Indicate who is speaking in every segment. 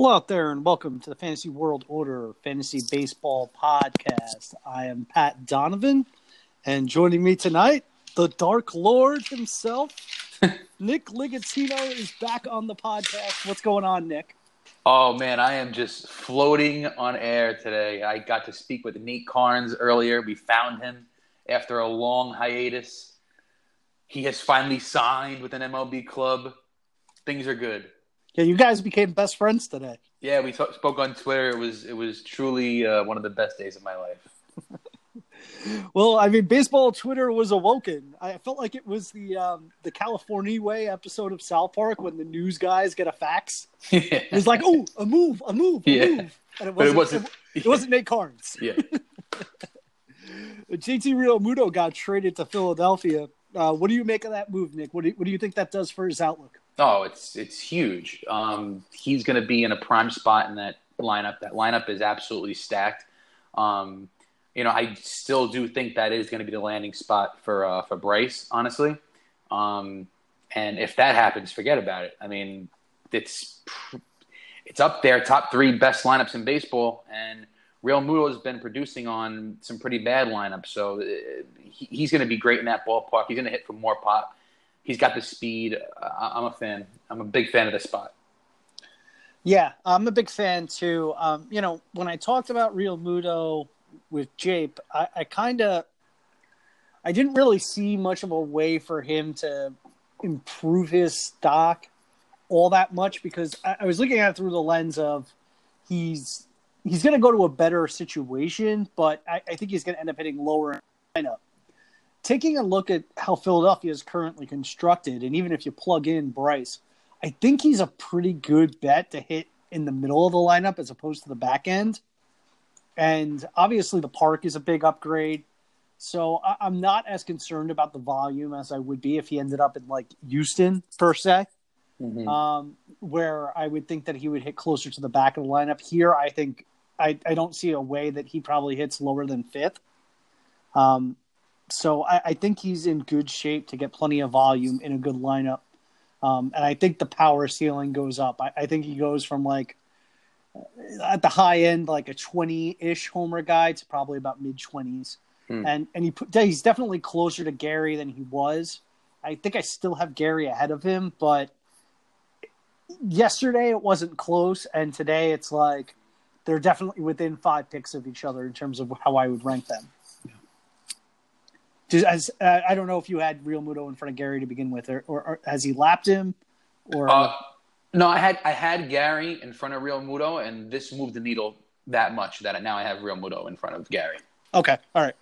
Speaker 1: Hello out there, and welcome to the Fantasy World Order Fantasy Baseball Podcast. I am Pat Donovan, and joining me tonight, the Dark Lord himself, Nick Ligatino, is back on the podcast. What's going on, Nick?
Speaker 2: Oh man, I am just floating on air today. I got to speak with Nate Karns earlier. We found him after a long hiatus. He has finally signed with an MLB club. Things are good.
Speaker 1: Yeah, you guys became best friends today.
Speaker 2: Yeah, we t- spoke on Twitter. It was it was truly uh, one of the best days of my life.
Speaker 1: well, I mean, baseball Twitter was awoken. I felt like it was the um, the California Way episode of South Park when the news guys get a fax. Yeah. It was like, oh, a move, a move, a yeah. move, and it wasn't. But it wasn't. It, it wasn't Nate Karns.
Speaker 2: Yeah.
Speaker 1: JT Realmuto got traded to Philadelphia. Uh, what do you make of that move, Nick? What do you, what do you think that does for his outlook?
Speaker 2: Oh, it's it's huge. Um, he's going to be in a prime spot in that lineup. That lineup is absolutely stacked. Um, you know, I still do think that is going to be the landing spot for uh, for Bryce, honestly. Um, and if that happens, forget about it. I mean, it's it's up there, top three best lineups in baseball, and Realmuto has been producing on some pretty bad lineups. So uh, he's going to be great in that ballpark. He's going to hit for more pop he's got the speed. I'm a fan. I'm a big fan of this spot.
Speaker 1: Yeah, I'm a big fan too. Um, you know, when I talked about Realmuto with Jape, I, I kind of, I didn't really see much of a way for him to improve his stock all that much because I, I was looking at it through the lens of he's he's going to go to a better situation, but I, I think he's going to end up hitting lower lineup taking a look at how Philadelphia is currently constructed, and even if you plug in Bryce, I think he's a pretty good bet to hit in the middle of the lineup as opposed to the back end. And obviously, the park is a big upgrade. So I- am not as concerned about the volume as I would be if he ended up in like Houston per se, mm-hmm. um, where I would think that he would hit closer to the back of the lineup. Here, I think I, I don't see a way that he probably hits lower than fifth. Um, so I, I, think he's in good shape to get plenty of volume in a good lineup. Um, and I think the power ceiling goes up. I, I, think he goes from like at the high end, like a 20 ish homer guy to probably about mid 20s. Hmm. And, and he put, he's definitely closer to Gary than he was. I think I still have Gary ahead of him, but yesterday it wasn't close. And today it's like they're definitely within five picks of each other in terms of how I would rank them. Just as uh, I don't know if you had Realmuto in front of Gary to begin with, or, or, or has he lapped him? Or
Speaker 2: uh, no, I had I had Gary in front of Realmuto, and this moved the needle that much that now I have Realmuto in front of Gary.
Speaker 1: Okay, all right.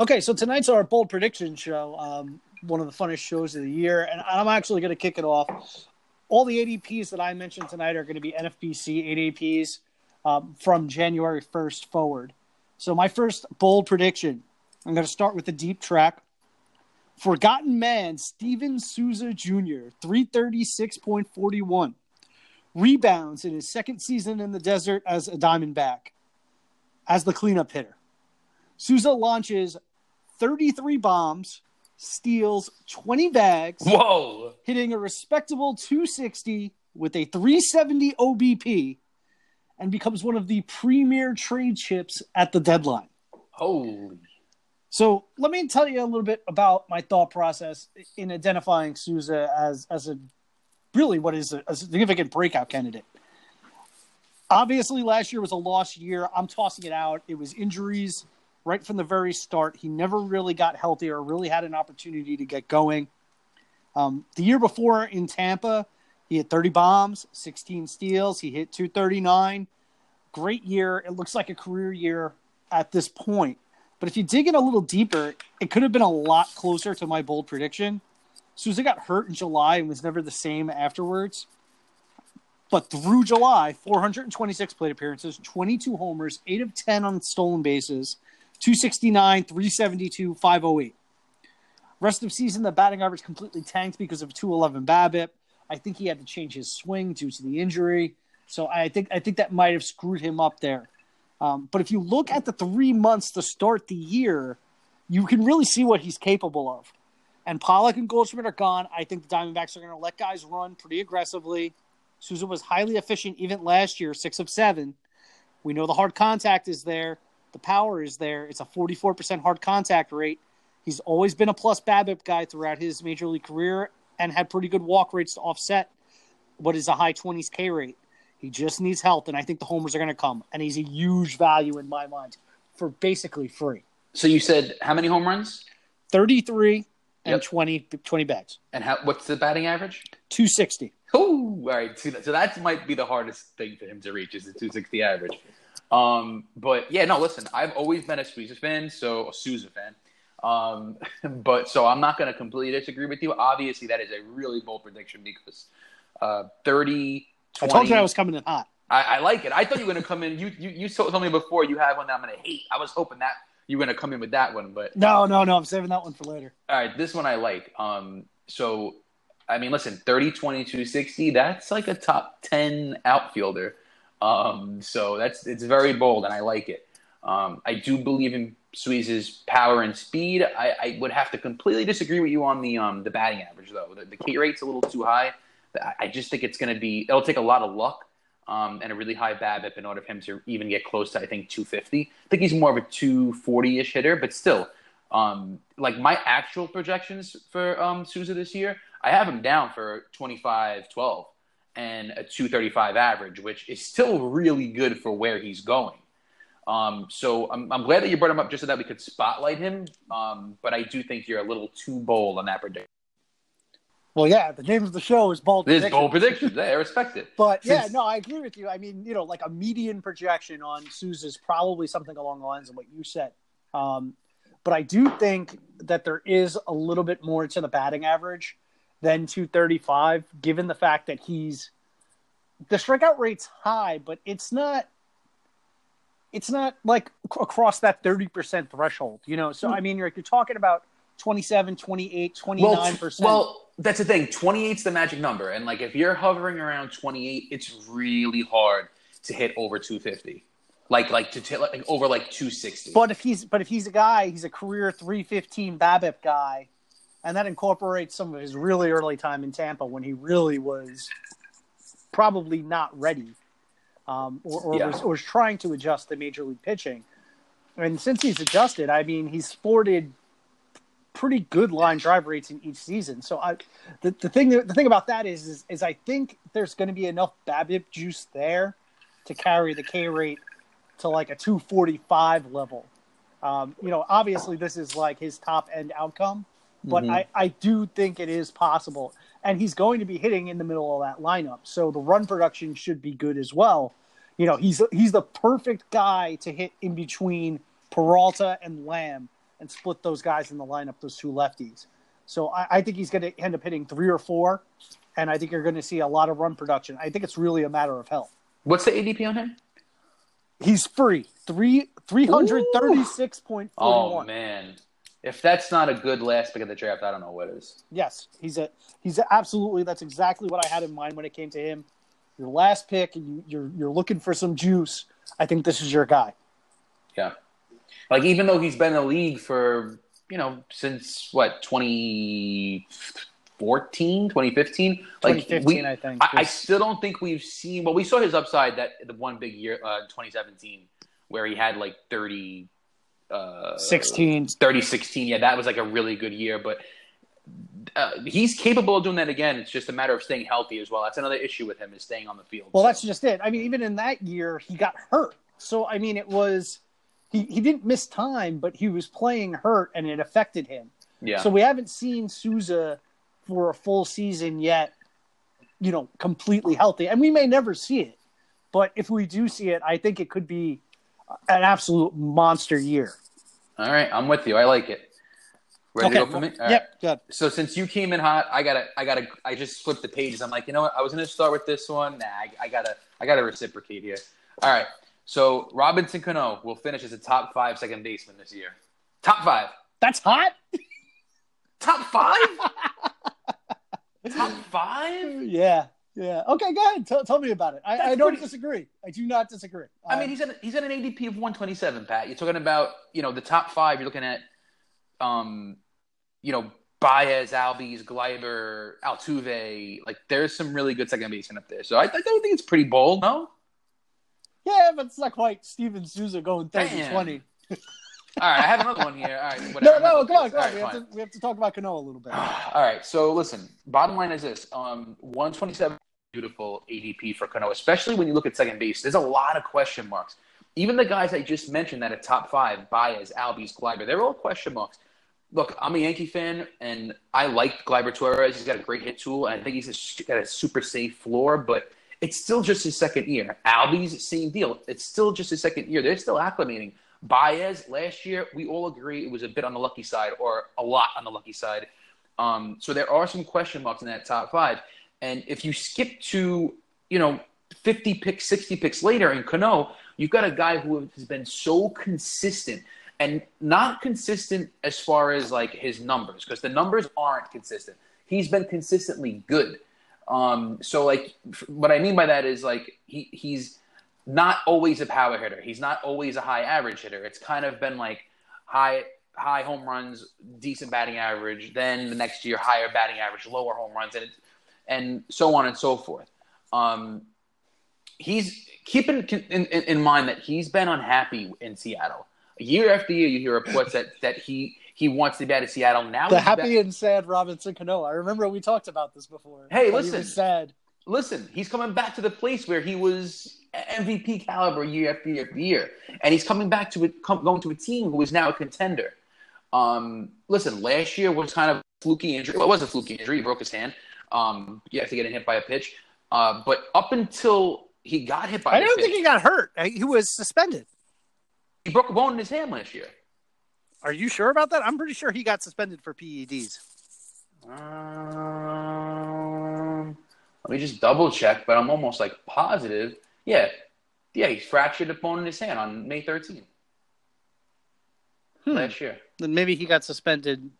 Speaker 1: Okay, so tonight's our bold prediction show, um, one of the funnest shows of the year, and I'm actually going to kick it off. All the ADPs that I mentioned tonight are going to be NFBC ADPs um, from January 1st forward. So my first bold prediction I'm going to start with the deep track. Forgotten Man, Steven Souza Jr., 336.41. Rebounds in his second season in the desert as a Diamondback, as the cleanup hitter. Souza launches 33 bombs, steals 20 bags.
Speaker 2: Whoa!
Speaker 1: Hitting a respectable 260 with a 370 OBP and becomes one of the premier trade chips at the deadline.
Speaker 2: Holy
Speaker 1: so let me tell you a little bit about my thought process in identifying Souza as as a really what is a, a significant breakout candidate. Obviously, last year was a lost year. I'm tossing it out. It was injuries right from the very start. He never really got healthy or really had an opportunity to get going. Um, the year before in Tampa, he had 30 bombs, 16 steals. He hit 239. Great year. It looks like a career year at this point. But if you dig in a little deeper, it could have been a lot closer to my bold prediction. Souza got hurt in July and was never the same afterwards. But through July, 426 plate appearances, 22 homers, 8 of 10 on stolen bases, 269, 372, 508. Rest of season, the batting average completely tanked because of 211 BABIP. I think he had to change his swing due to the injury. So I think I think that might have screwed him up there. Um, but if you look at the three months to start the year, you can really see what he's capable of. And Pollock and Goldschmidt are gone. I think the Diamondbacks are going to let guys run pretty aggressively. Souza was highly efficient even last year, six of seven. We know the hard contact is there, the power is there. It's a 44% hard contact rate. He's always been a plus BABIP guy throughout his major league career and had pretty good walk rates to offset what is a high 20s K rate. He just needs health, and I think the homers are going to come. And he's a huge value in my mind for basically free.
Speaker 2: So you said how many home runs?
Speaker 1: 33 and
Speaker 2: Yep.
Speaker 1: 20, 20 bags.
Speaker 2: And how, what's the batting average?
Speaker 1: 260.
Speaker 2: Oh, all right. So that, so that might be the hardest thing for him to reach is the 260 average. Um, but yeah, no, listen, I've always been a Souza fan, so a Souza fan. Um, but so I'm not going to completely disagree with you. Obviously, that is a really bold prediction because uh, 30, 20.
Speaker 1: I told you I was coming in hot.
Speaker 2: I, I like it. I thought you were going to come in. You, you you told me before you had one that I'm going to hate. I was hoping that you were going to come in with that one, but
Speaker 1: No, no, no. I'm saving that one for later.
Speaker 2: all right, this one I like. Um, so, I mean, listen, 30, 22, 60, that's like a top 10 outfielder. Um, so that's it's very bold, and I like it. Um, I do believe in Souza's power and speed. I, I would have to completely disagree with you on the um, the batting average, though. The, the K rate's a little too high. I- just think it's going to be. It'll take a lot of luck um, and a really high BABIP in order for him to even get close to I think 250. I think he's more of a 240 ish hitter, but still, um, like my actual projections for um, Souza this year, I have him down for 25 12 and a 235 average, which is still really good for where he's going. Um, so I'm, I'm glad that you brought him up just so that we could spotlight him. Um, but I do think you're a little too bold on that prediction.
Speaker 1: Well, yeah, the name of the show is Bold
Speaker 2: This is bold predictions. Yeah, I respect it.
Speaker 1: But yeah, no, I agree with you. I mean, you know, like a median projection on Souza is probably something along the lines of what you said. Um, but I do think that there is a little bit more to the batting average than 235, given the fact that he's the strikeout rate's high, but it's not. It's not like across that 30% threshold, you know? So, I mean, you're, you're talking about 27, 28, 29%.
Speaker 2: Well, well, that's the thing. 28's the magic number. And like if you're hovering around 28, it's really hard to hit over 250. Like like to t- like over like 260.
Speaker 1: But if he's but if he's a guy, he's a career 315 BABIP guy, and that incorporates some of his really early time in Tampa when he really was probably not ready, um, or, or,
Speaker 2: Yeah.
Speaker 1: was, or was trying to adjust to major league pitching. And since he's adjusted, I mean, he's sported pretty good line drive rates in each season. So I, the, the thing the thing about that is, is is I think there's going to be enough BABIP juice there to carry the K rate to like a 245 level. Um, you know, obviously this is like his top end outcome, but
Speaker 2: Mhm.
Speaker 1: I, I do think it is possible. And he's going to be hitting in the middle of that lineup. So the run production should be good as well. You know, he's he's the perfect guy to hit in between Peralta and Lamb and split those guys in the lineup, those two lefties. So I, I think he's going to end up hitting three or four, and I think you're going to see a lot of run production. I think it's really a matter of health.
Speaker 2: What's the ADP on him?
Speaker 1: He's free. Three three hundred thirty six point forty one.
Speaker 2: Oh man. If that's not a good last pick of the draft, I don't know what is.
Speaker 1: Yes, he's a he's a, absolutely. That's exactly what I had in mind when it came to him. Your last pick, and you, you're you're looking for some juice. I think this is your guy.
Speaker 2: Yeah. Like even though he's been in the league for, you know, since what, 2014, 2015? Like
Speaker 1: 2015,
Speaker 2: we,
Speaker 1: I think.
Speaker 2: I, I still don't think we've seen. Well, we saw his upside that the one big year, uh, 2017, where he had like 30, uh,
Speaker 1: 16.
Speaker 2: 30, 16. Yeah, that was like a really good year. But uh, he's capable of doing that again. It's just a matter of staying healthy as well. That's another issue with him is staying on the field.
Speaker 1: Well,
Speaker 2: So,
Speaker 1: that's just it. I mean, even in that year, he got hurt. So I mean, it was he he didn't miss time, but he was playing hurt, and it affected him.
Speaker 2: yeah.
Speaker 1: So we haven't seen Souza for a full season yet, you know, completely healthy. And we may never see it. But if we do see it, I think it could be an absolute monster year.
Speaker 2: All right, I'm with you. I like it. Ready to go for me? All right.
Speaker 1: Yep, good.
Speaker 2: So since you came in hot, I gotta, I gotta, I just flipped the pages. I'm like, you know what? I was gonna start with this one. Nah, I, I gotta, I gotta reciprocate here. All right. So Robinson Cano will finish as a top five second baseman this year. Top five.
Speaker 1: That's hot.
Speaker 2: Top five. top five.
Speaker 1: Yeah, yeah. Okay, go ahead. Tell, tell me about it. I, I don't
Speaker 2: pretty-
Speaker 1: disagree. I do not disagree.
Speaker 2: I mean, he's at he's at an ADP of 127. Pat, you're talking about you know the top five. You're looking at, um, you know Baez, Albies, Gleyber, Altuve. Like there's some really good second basemen up there. So I, I don't think it's pretty bold, no?
Speaker 1: Yeah, but it's not quite Steven Souza going 30 20.
Speaker 2: All right, I have another one here. All right,
Speaker 1: whatever. No, no, come on, come on. Right, we, have to, we, have to, talk about Cano a little bit.
Speaker 2: All right, so listen. Bottom line is this: um, 127 beautiful ADP for Cano, especially when you look at second base. There's a lot of question marks. Even the guys I just mentioned that are top five, Baez, Albies, Gleyber, they're all question marks. Look, I'm a Yankee fan, and I like Gleyber Torres. He's got a great hit tool, and I think he's a, got a super safe floor, but it's still just his second year. Albies, same deal. It's still just his second year. They're still acclimating. Baez last year, we all agree it was a bit on the lucky side or a lot on the lucky side. Um, so there are some question marks in that top five. And if you skip to, you know, 50 picks, 60 picks later in Cano, you've got a guy who has been so consistent and not consistent as far as like his numbers because the numbers aren't consistent. He's been consistently good. Um, so like what I mean by that is like he he's not always a power hitter. He's not always a high average hitter. It's kind of been like high high home runs, decent batting average. Then the next year, higher batting average, lower home runs, and and so on and so forth. Um, he's keeping in, in, in, mind that he's been unhappy in Seattle. Year after year, you hear reports that that he he wants to be out of Seattle. Now
Speaker 1: the happy back. and sad Robinson Cano. I remember we talked about this before.
Speaker 2: Hey, listen,
Speaker 1: sad.
Speaker 2: Listen, he's coming back to the place where he was MVP caliber year after year after year, and he's coming back to it, going to a team who is now a contender. Um, listen, last year was kind of fluky injury. Well, it was a fluky injury. He broke his hand. Um, you have to get hit by a pitch. Uh, but up until he got hit by,
Speaker 1: I don't
Speaker 2: pitch,
Speaker 1: think he got hurt. He was suspended.
Speaker 2: He broke a bone in his hand last year.
Speaker 1: Are you sure about that? I'm pretty sure he got suspended for PEDs.
Speaker 2: Um, let me just double check, but I'm almost like positive. Yeah, yeah, he fractured a bone in his hand on May 13th hmm. last year.
Speaker 1: Then maybe he got suspended.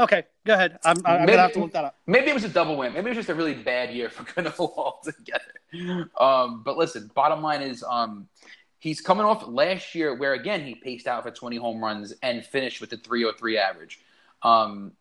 Speaker 1: Okay, go ahead. I'm, I'm maybe, gonna have to look that up.
Speaker 2: Maybe it was a double win. Maybe it was just a really bad year for Cano altogether. Um, but listen, bottom line is, um, he's coming off last year where again he paced out for 20 home runs and finished with a 303 average. Um,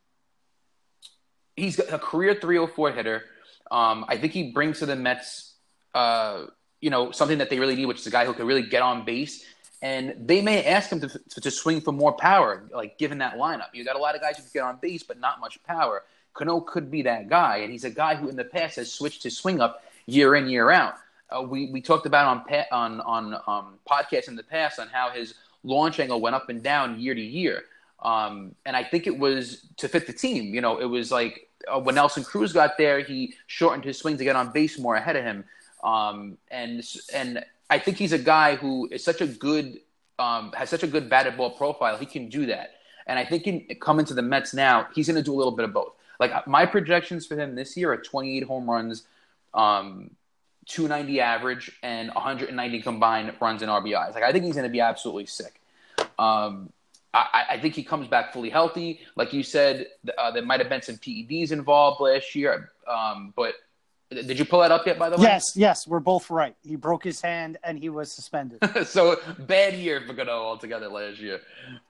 Speaker 2: he's a career 304 hitter. Um, I think he brings to the Mets, uh, you know, something that they really need, which is a guy who can really get on base. And they may ask him to, to, to swing for more power, like given that lineup. You got a lot of guys who can get on base, but not much power. Cano could be that guy, and he's a guy who in the past has switched his swing up year in year out. Uh, we we talked about on on on um, podcasts in the past on how his launch angle went up and down year to year, um, and I think it was to fit the team. You know, it was like uh, when Nelson Cruz got there, he shortened his swing to get on base more ahead of him. Um, and and I think he's a guy who is such a good um, has such a good batted ball profile. He can do that. And I think in coming to the Mets now, he's going to do a little bit of both. Like my projections for him this year are 28 home runs, um, 290 average, and 190 combined runs and RBIs. Like I think he's going to be absolutely sick. Um, I, I, think he comes back fully healthy. Like you said, uh, there might have been some PEDs involved last year, um, but did you pull that up yet? By the way,
Speaker 1: yes, yes, we're both right. He broke his hand and he was suspended.
Speaker 2: so bad year for Cano altogether last year.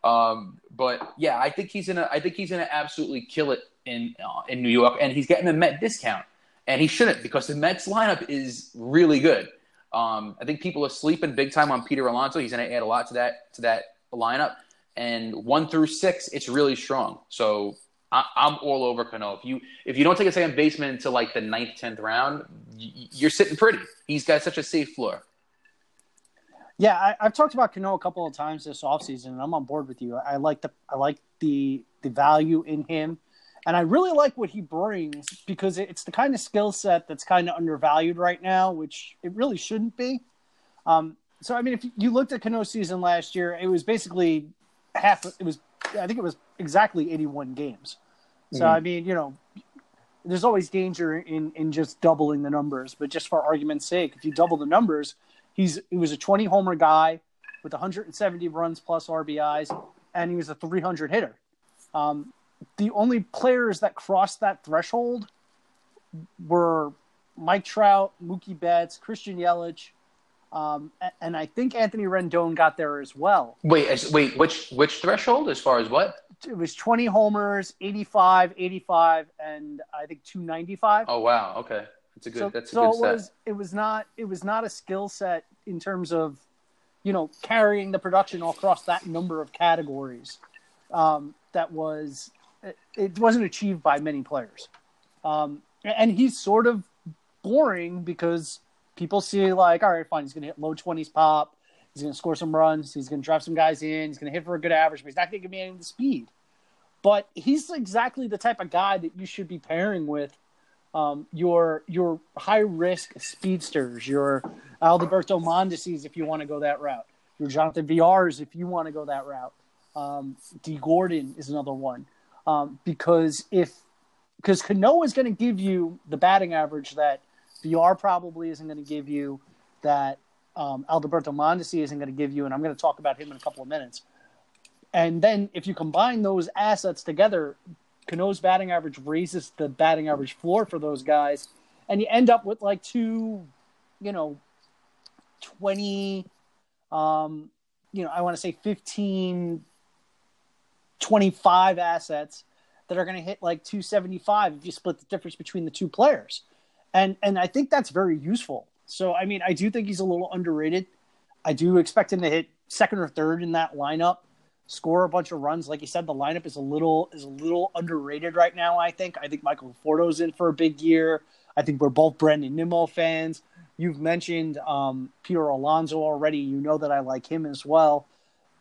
Speaker 2: Um, but yeah, I think he's gonna. I think he's gonna absolutely kill it in uh, in New York, and he's getting a Met discount, and he shouldn't because the Mets lineup is really good. Um, I think people are sleeping big time on Peter Alonso. He's going to add a lot to that to that lineup and one through six, it's really strong. So I, am all over Cano. If you if you don't take a second baseman until like the ninth, tenth round, you're sitting pretty. He's got such a safe floor.
Speaker 1: Yeah, I, have talked about Cano a couple of times this offseason, and I'm on board with you. I like the I like the the value in him, and I really like what he brings because it's the kind of skill set that's kind of undervalued right now, which it really shouldn't be. Um, so I mean, if you looked at Cano's season last year, it was basically half. It was I think it was exactly 81 games. So mm. I mean, you know, there's always danger in in just doubling the numbers, but just for argument's sake, if you double the numbers, he's he was a 20 homer guy with 170 runs plus RBIs, and he was a 300 hitter. Um, the only players that crossed that threshold were Mike Trout, Mookie Betts, Christian Yelich, Um, and I think Anthony Rendon got there as well.
Speaker 2: Wait, wait, which which threshold as far as what?
Speaker 1: It was 20 homers, 85, 85, and I think 295.
Speaker 2: Oh wow, okay, that's a good.
Speaker 1: So,
Speaker 2: that's a
Speaker 1: so
Speaker 2: good
Speaker 1: it
Speaker 2: set.
Speaker 1: was it was not it was not a skill set in terms of, you know, carrying the production across that number of categories. Um, that was it, wasn't achieved by many players, um, and he's sort of boring because people see like, all right, fine, he's going to hit low twenties pop, he's going to score some runs, he's going to drive some guys in, he's going to hit for a good average, but he's not going to give me any of the speed. But he's exactly the type of guy that you should be pairing with um, your your high risk speedsters, your Alberto Mondeses if you want to go that route, your Jonathan Villars if you want to go that route. Um, Dee Gordon is another one um, because if because Cano is going to give you the batting average that Villar probably isn't going to give you, that um, Alberto Mondesi isn't going to give you, and I'm going to talk about him in a couple of minutes. And then if you combine those assets together, Cano's batting average raises the batting average floor for those guys, and you end up with like two, you know, 20, um, you know, I want to say 15, 25 assets that are going to hit like 275 if you split the difference between the two players. And and I think that's very useful. So I mean, I do think he's a little underrated. I do expect him to hit second or third in that lineup, score a bunch of runs. Like you said, the lineup is a little is a little underrated right now. I think. I think Michael Conforto's in for a big year. I think we're both Brandon Nimmo fans. You've mentioned um, Peter Alonso already. You know that I like him as well.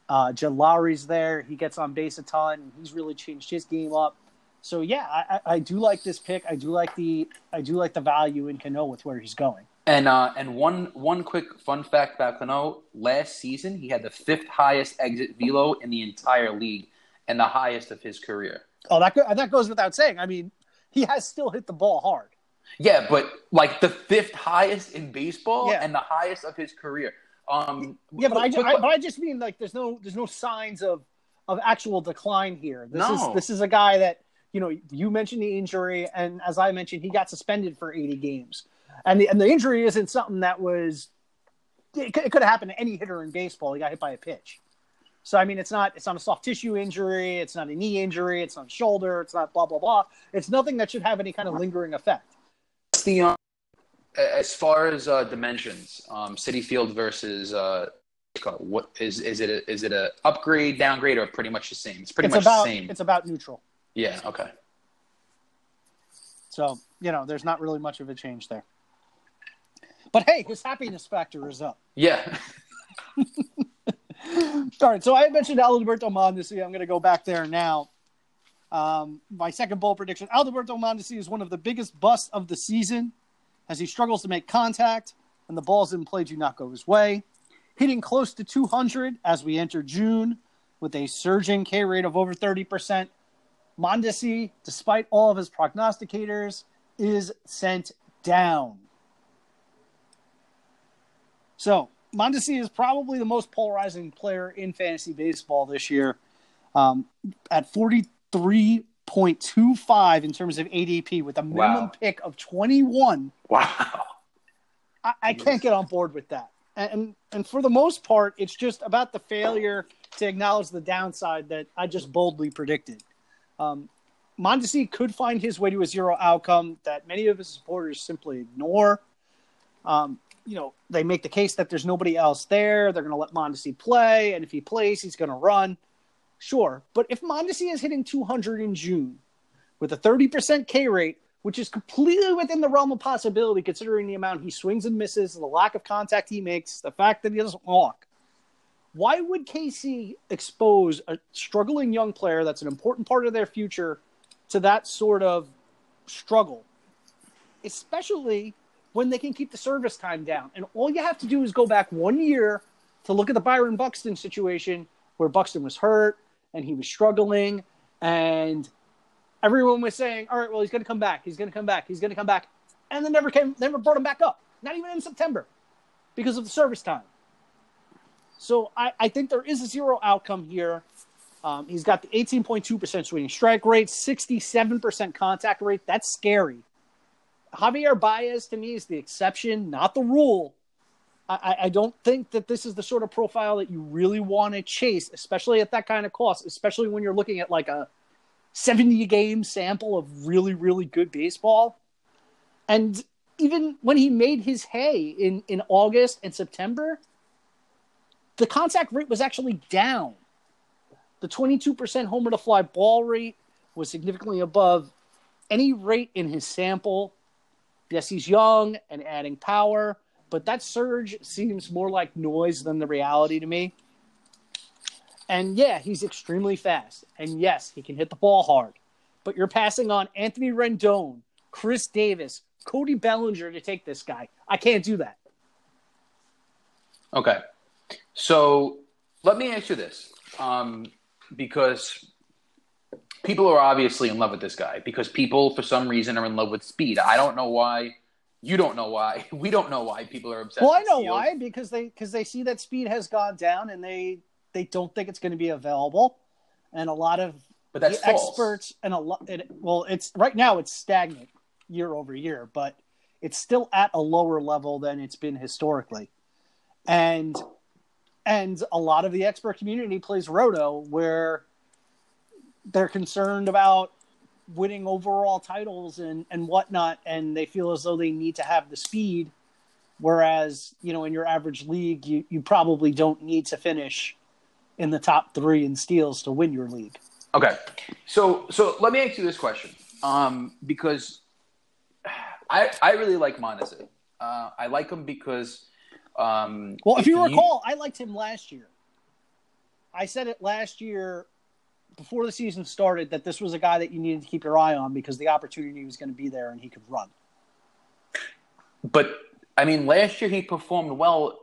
Speaker 1: Uh, Jed Lowrie's there. He gets on base a ton. He's really changed his game up. So yeah, I, I do like this pick. I do like the I do like the value in Cano with where he's going.
Speaker 2: And uh, and one one quick fun fact about Cano: last season he had the fifth highest exit velo in the entire league, and the highest of his career.
Speaker 1: Oh, that go- that goes without saying. I mean, he has still hit the ball hard.
Speaker 2: Yeah, but like the fifth highest in baseball
Speaker 1: Yeah.
Speaker 2: and the highest of his career. Um,
Speaker 1: Yeah, but I,
Speaker 2: quick-
Speaker 1: ju- I but I just mean like there's no there's no signs of of actual decline here. This
Speaker 2: No.
Speaker 1: is this is a guy that you know you mentioned the injury, and as I mentioned, he got suspended for 80 games, and the and the injury isn't something that was it could, it could have happened to any hitter in baseball. He got hit by a pitch. So I mean, it's not it's not a soft tissue injury, it's not a knee injury, it's not shoulder, it's not blah blah blah. It's nothing that should have any kind of lingering effect.
Speaker 2: What's the um, as far as uh, dimensions, um, Citi Field versus uh, what is is it? A, is it a upgrade, downgrade, or pretty much the same? It's pretty
Speaker 1: it's
Speaker 2: much
Speaker 1: about
Speaker 2: the same.
Speaker 1: it's about neutral.
Speaker 2: Yeah. Okay.
Speaker 1: So, you know, there's not really much of a change there. But hey, his happiness factor is up.
Speaker 2: Yeah.
Speaker 1: All right, so I mentioned Alberto Mondesi. I'm going to go back there now. Um, my second bold prediction Alberto Mondesi is one of the biggest busts of the season as he struggles to make contact and the balls in play do not go his way. Hitting close to 200 as we enter June with a surging K rate of over 30%. Mondesi, despite all of his prognosticators, is sent down. So, Mondesi is probably the most polarizing player in fantasy baseball this year um, at 43.25 in terms of ADP with a minimum
Speaker 2: Wow.
Speaker 1: pick of 21.
Speaker 2: Wow.
Speaker 1: I, I can't get on board with that. And, and and for the most part, it's just about the failure to acknowledge the downside that I just boldly predicted. Um, Mondesi could find his way to a zero outcome that many of his supporters simply ignore. Um, you know, they make the case that there's nobody else there. They're going to let Mondesi play, and if he plays, he's going to run. Sure, but if Mondesi is hitting 200 in June with a 30% K rate, which is completely within the realm of possibility considering the amount he swings and misses, the lack of contact he makes, the fact that he doesn't walk. Why would KC expose a struggling young player that's an important part of their future to that sort of struggle? Especially when they can keep the service time down. And all you have to do is go back one year to look at the Byron Buxton situation where Buxton was hurt and he was struggling and everyone was saying, "All right, well, he's going to come back. He's going to come back. He's going to come back," and then never came, never brought him back up. Not even in September, because of the service time. So I, I think there is a zero outcome here. Um, he's got the 18.2% swinging strike rate, 67% contact rate. That's scary. Javier Baez to me is the exception, not the rule. I, I don't think that this is the sort of profile that you really want to chase, especially at that kind of cost, especially when you're looking at like a 70 game sample of really, really good baseball. And even when he made his hay in, in August and September, the contact rate was actually down. The 22% homer to fly ball rate was significantly above any rate in his sample. Yes, he's young and adding power, but that surge seems more like noise than the reality to me. And yeah, he's extremely fast. And yes, he can hit the ball hard. But you're passing on Anthony Rendon, Chris Davis, Cody Bellinger to take this guy. I can't do that.
Speaker 2: Okay. So let me ask you this. Um, because people are obviously in love with this guy because people, for some reason, are in love with speed. I don't know why. You don't know why. We don't know why people are obsessed.
Speaker 1: Well, I know why because they because they see that speed has gone down and they they don't think it's going to be available, and a lot of
Speaker 2: but that's
Speaker 1: experts and a lot. It, well, it's right now it's stagnant year over year, but it's still at a lower level than it's been historically, and and a lot of the expert community plays roto where they're concerned about winning overall titles and and whatnot, and they feel as though they need to have the speed. Whereas, you know, in your average league, you, you probably don't need to finish in the top three in steals to win your league.
Speaker 2: Okay, so so let me ask you this question, um, because I I really like Mondesi. Uh, I like him because. Um,
Speaker 1: Well, if you recall, I liked him last year. I said it last year before the season started that this was a guy that you needed to keep your eye on because the opportunity was going to be there and he could run.
Speaker 2: But I mean, last year he performed well.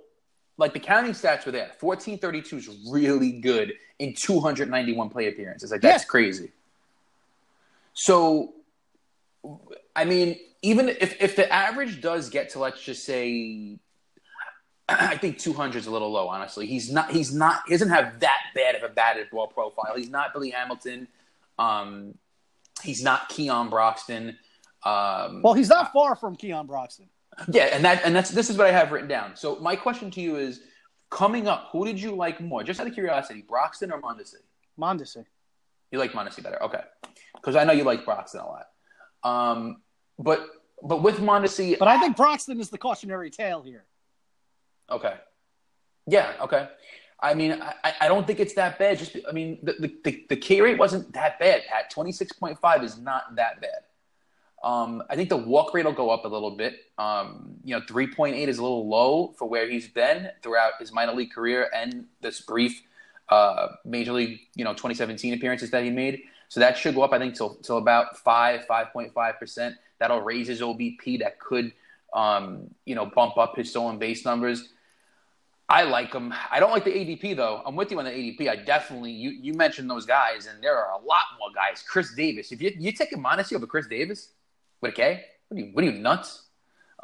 Speaker 2: Like the counting stats were there. Fourteen thirty two is really good in two hundred ninety one play appearances. Like that's
Speaker 1: Yeah.
Speaker 2: crazy. So, I mean, even if if the average does get to let's just say, I think two hundred is a little low. Honestly, he's not. He's not. He doesn't have that bad of a batted ball profile. He's not Billy Hamilton. Um, he's not Keon Broxton. Um,
Speaker 1: Well, he's not far from Keon Broxton.
Speaker 2: yeah, and that and that's this is what I have written down. So my question to you is, coming up, who did you like more? Just out of curiosity, Broxton or Mondesi?
Speaker 1: Mondesi.
Speaker 2: You like Mondesi better, okay? Because I know you like Broxton a lot. Um, but but with Mondesi,
Speaker 1: But I think Broxton is the cautionary tale here.
Speaker 2: Okay, yeah, okay. I mean, I, I don't think it's that bad. Just I mean, the the, the, K rate wasn't that bad. Pat twenty six point five is not that bad. Um, I think the walk rate will go up a little bit. Um, you know, 3.8 is a little low for where he's been throughout his minor league career and this brief uh, major league, you know, 2017 appearances that he made. So that should go up, I think, till, till about 5, 5.5%. That'll raise his OBP. That could, um, you know, bump up his stolen base numbers. I like him. I don't like the ADP though. I'm with you on the ADP. I definitely you you mentioned those guys, and there are a lot more guys. Chris Davis. If you you take taking Mondesi over Chris Davis with a K, what are you what are you nuts?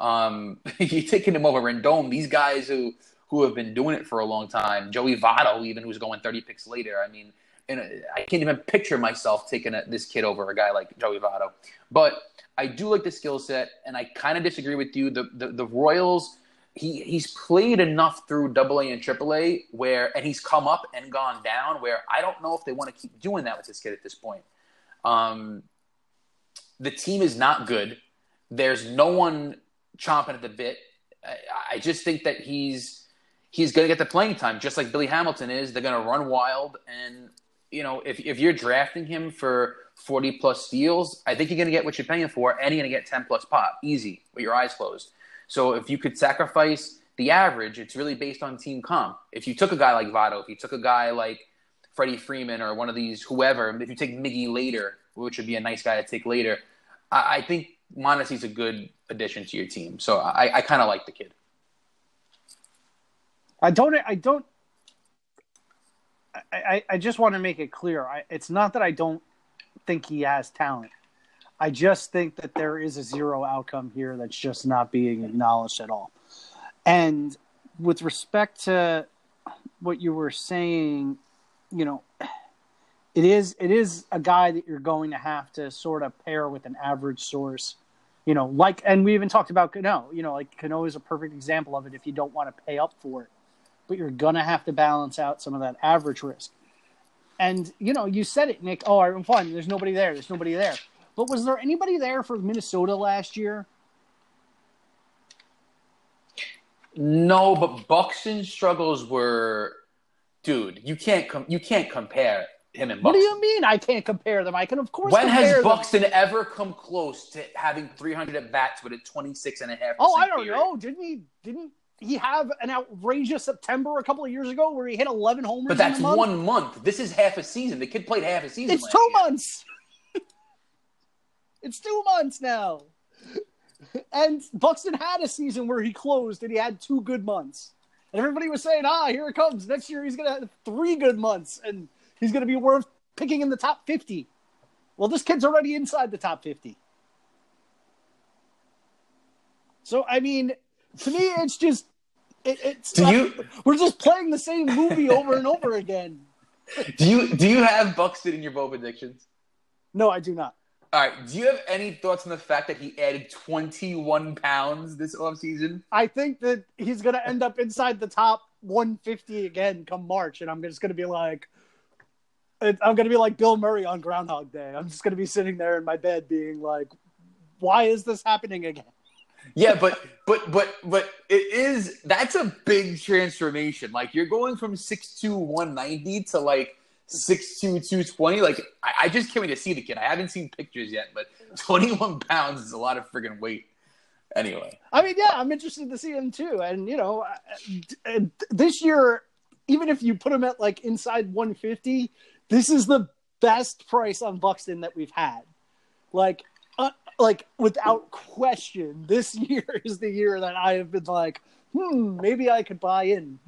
Speaker 2: Um, you're taking him over Rendon. These guys who who have been doing it for a long time. Joey Votto, even who's going 30 picks later. I mean, and I can't even picture myself taking a, this kid over a guy like Joey Votto. But I do like the skill set, and I kind of disagree with you. The, the the Royals he he's played enough through AA and Triple A where, and he's come up and gone down. Where I don't know if they want to keep doing that with this kid at this point. Um, the team is not good. There's no one chomping at the bit. I, I just think that he's he's going to get the playing time, just like Billy Hamilton is. They're going to run wild, and you know if if you're drafting him for 40 plus steals, I think you're going to get what you're paying for, and you're going to get 10 plus pop, easy, with your eyes closed. So if you could sacrifice the average, it's really based on team comp. If you took a guy like Votto, if you took a guy like Freddie Freeman or one of these whoever, if you take Miggy later, which would be a nice guy to take later, I, I think Mondesi's a good addition to your team. So I, I kind of like the kid.
Speaker 1: I don't. I don't. I, I, just want to make it clear. I, it's not that I don't think he has talent. I just think that there is a zero outcome here that's just not being acknowledged at all. And with respect to what you were saying, you know, it is it is a guy that you're going to have to sort of pair with an average source You know, like, and we even talked about Cano. You know, like Cano is a perfect example of it. If you don't want to pay up for it, but you're gonna have to balance out some of that average risk. And you know, you said it, Nick. Oh, I'm fine. There's nobody there. There's nobody there. But was there anybody there for Minnesota last year?
Speaker 2: No, but Buxton's struggles were, dude. You can't com- you can't compare him and Buxton.
Speaker 1: What do you mean? I can't compare them. I can, of course.
Speaker 2: When has
Speaker 1: them.
Speaker 2: Buxton ever come close to having 300 at bats with a 26 and a half?
Speaker 1: Oh, I don't know. Didn't he? Didn't he have an outrageous September a couple of years ago where he hit 11 homers?
Speaker 2: But that's
Speaker 1: month?
Speaker 2: one month. This is half a season. The kid played half a season.
Speaker 1: It's two
Speaker 2: year.
Speaker 1: months. It's two months now. And Buxton had a season where he closed and he had two good months. And everybody was saying, ah, here it comes. Next year he's going to have three good months and he's going to be worth picking in the top 50. Well, this kid's already inside the top 50. So, I mean, to me, it's just, it, it's,
Speaker 2: Do
Speaker 1: like-
Speaker 2: you-
Speaker 1: we're just playing the same movie over and over again.
Speaker 2: Do you do you have Buxton in your bowl predictions?
Speaker 1: No, I do not.
Speaker 2: All right. Do you have any thoughts on the fact that he added 21 pounds this offseason?
Speaker 1: I think that he's going to end up inside the top 150 again come March, and I'm just going to be like, I'm going to be like Bill Murray on Groundhog Day. I'm just going to be sitting there in my bed being like, why is this happening again?
Speaker 2: Yeah, but but but but it is that's a big transformation. Like you're going from 6'2", 190 to like 6'2", 220. Like I, I just can't wait to see the kid. I haven't seen pictures yet, but 21 pounds is a lot of friggin' weight. Anyway,
Speaker 1: I mean, yeah, I'm interested to see him too. And you know, this year, even if you put him at like inside 150, this is the best price on Buxton that we've had. Like, uh, like without question, this year is the year that I have been like, hmm, maybe I could buy in.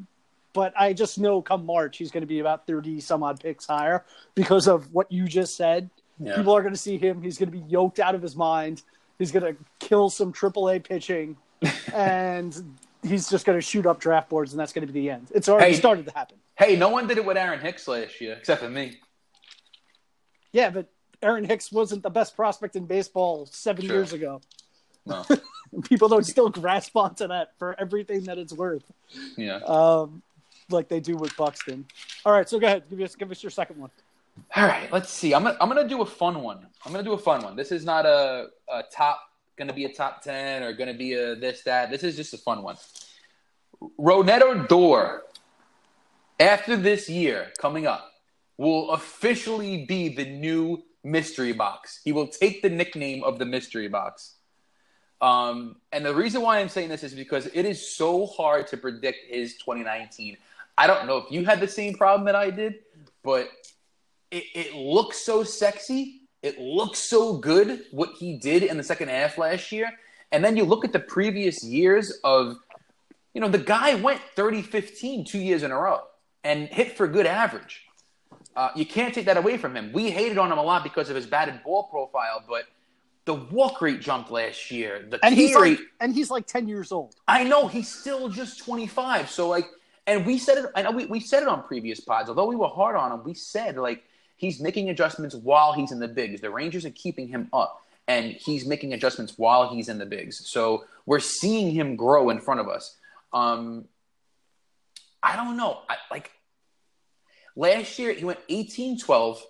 Speaker 1: But I just know come March he's going to be about 30 some odd picks higher because of what you just said.
Speaker 2: Yeah.
Speaker 1: People are going to see him. He's going to be yoked out of his mind. He's going to kill some AAA pitching, and he's just going to shoot up draft boards, and that's going to be the end. It's already
Speaker 2: Hey.
Speaker 1: started to happen.
Speaker 2: hey, no one did it with Aaron Hicks last year except for me.
Speaker 1: Yeah, but Aaron Hicks wasn't the best prospect in baseball seven
Speaker 2: Sure.
Speaker 1: years ago.
Speaker 2: No,
Speaker 1: People don't still grasp onto that for everything that it's worth,
Speaker 2: yeah.
Speaker 1: um, like they do with Buxton. All right, so go ahead. Give us give us your second one.
Speaker 2: All right, let's see. I'm gonna, I'm gonna do a fun one. I'm gonna do a fun one. This is not a, a top, gonna be a top ten or gonna be a this that. This is just a fun one. Rougned Odor, after this year coming up, will officially be the new mystery box. He will take the nickname of the mystery box. Um, and the reason why I'm saying this is because it is so hard to predict his 2019. I don't know if you had the same problem that I did, but it, it looks so sexy. It looks so good what he did in the second half last year. And then you look at the previous years of, you know, the guy went 30 15 two years in a row and hit for good average. Uh, you can't take that away from him. We hated on him a lot because of his batted ball profile, but the walk rate jumped last year. The
Speaker 1: And he's
Speaker 2: rate
Speaker 1: like, and he's like ten years old.
Speaker 2: I know he's still just 25. So like, and we said it. I know we, we said it on previous pods. Although we were hard on him, we said like he's making adjustments while he's in the bigs. The Rangers are keeping him up, and he's making adjustments while he's in the bigs. So we're seeing him grow in front of us. Um, I don't know. I, like last year, he went 18, 12,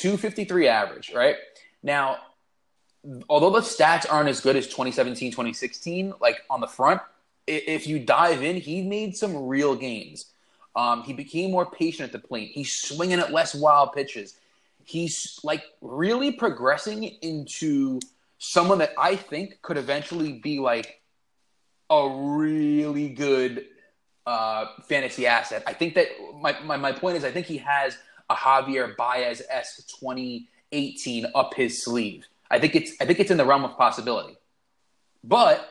Speaker 2: 253 average. Right now, although the stats aren't as good as 2017, 2016, like on the front, if you dive in, he made some real gains. Um, he became more patient at the plate. He's swinging at less wild pitches. He's like really progressing into someone that I think could eventually be like a really good uh, fantasy asset. I think that my, my, my point is I think he has a Javier Baez S 2018 up his sleeve. I think it's I think it's in the realm of possibility. But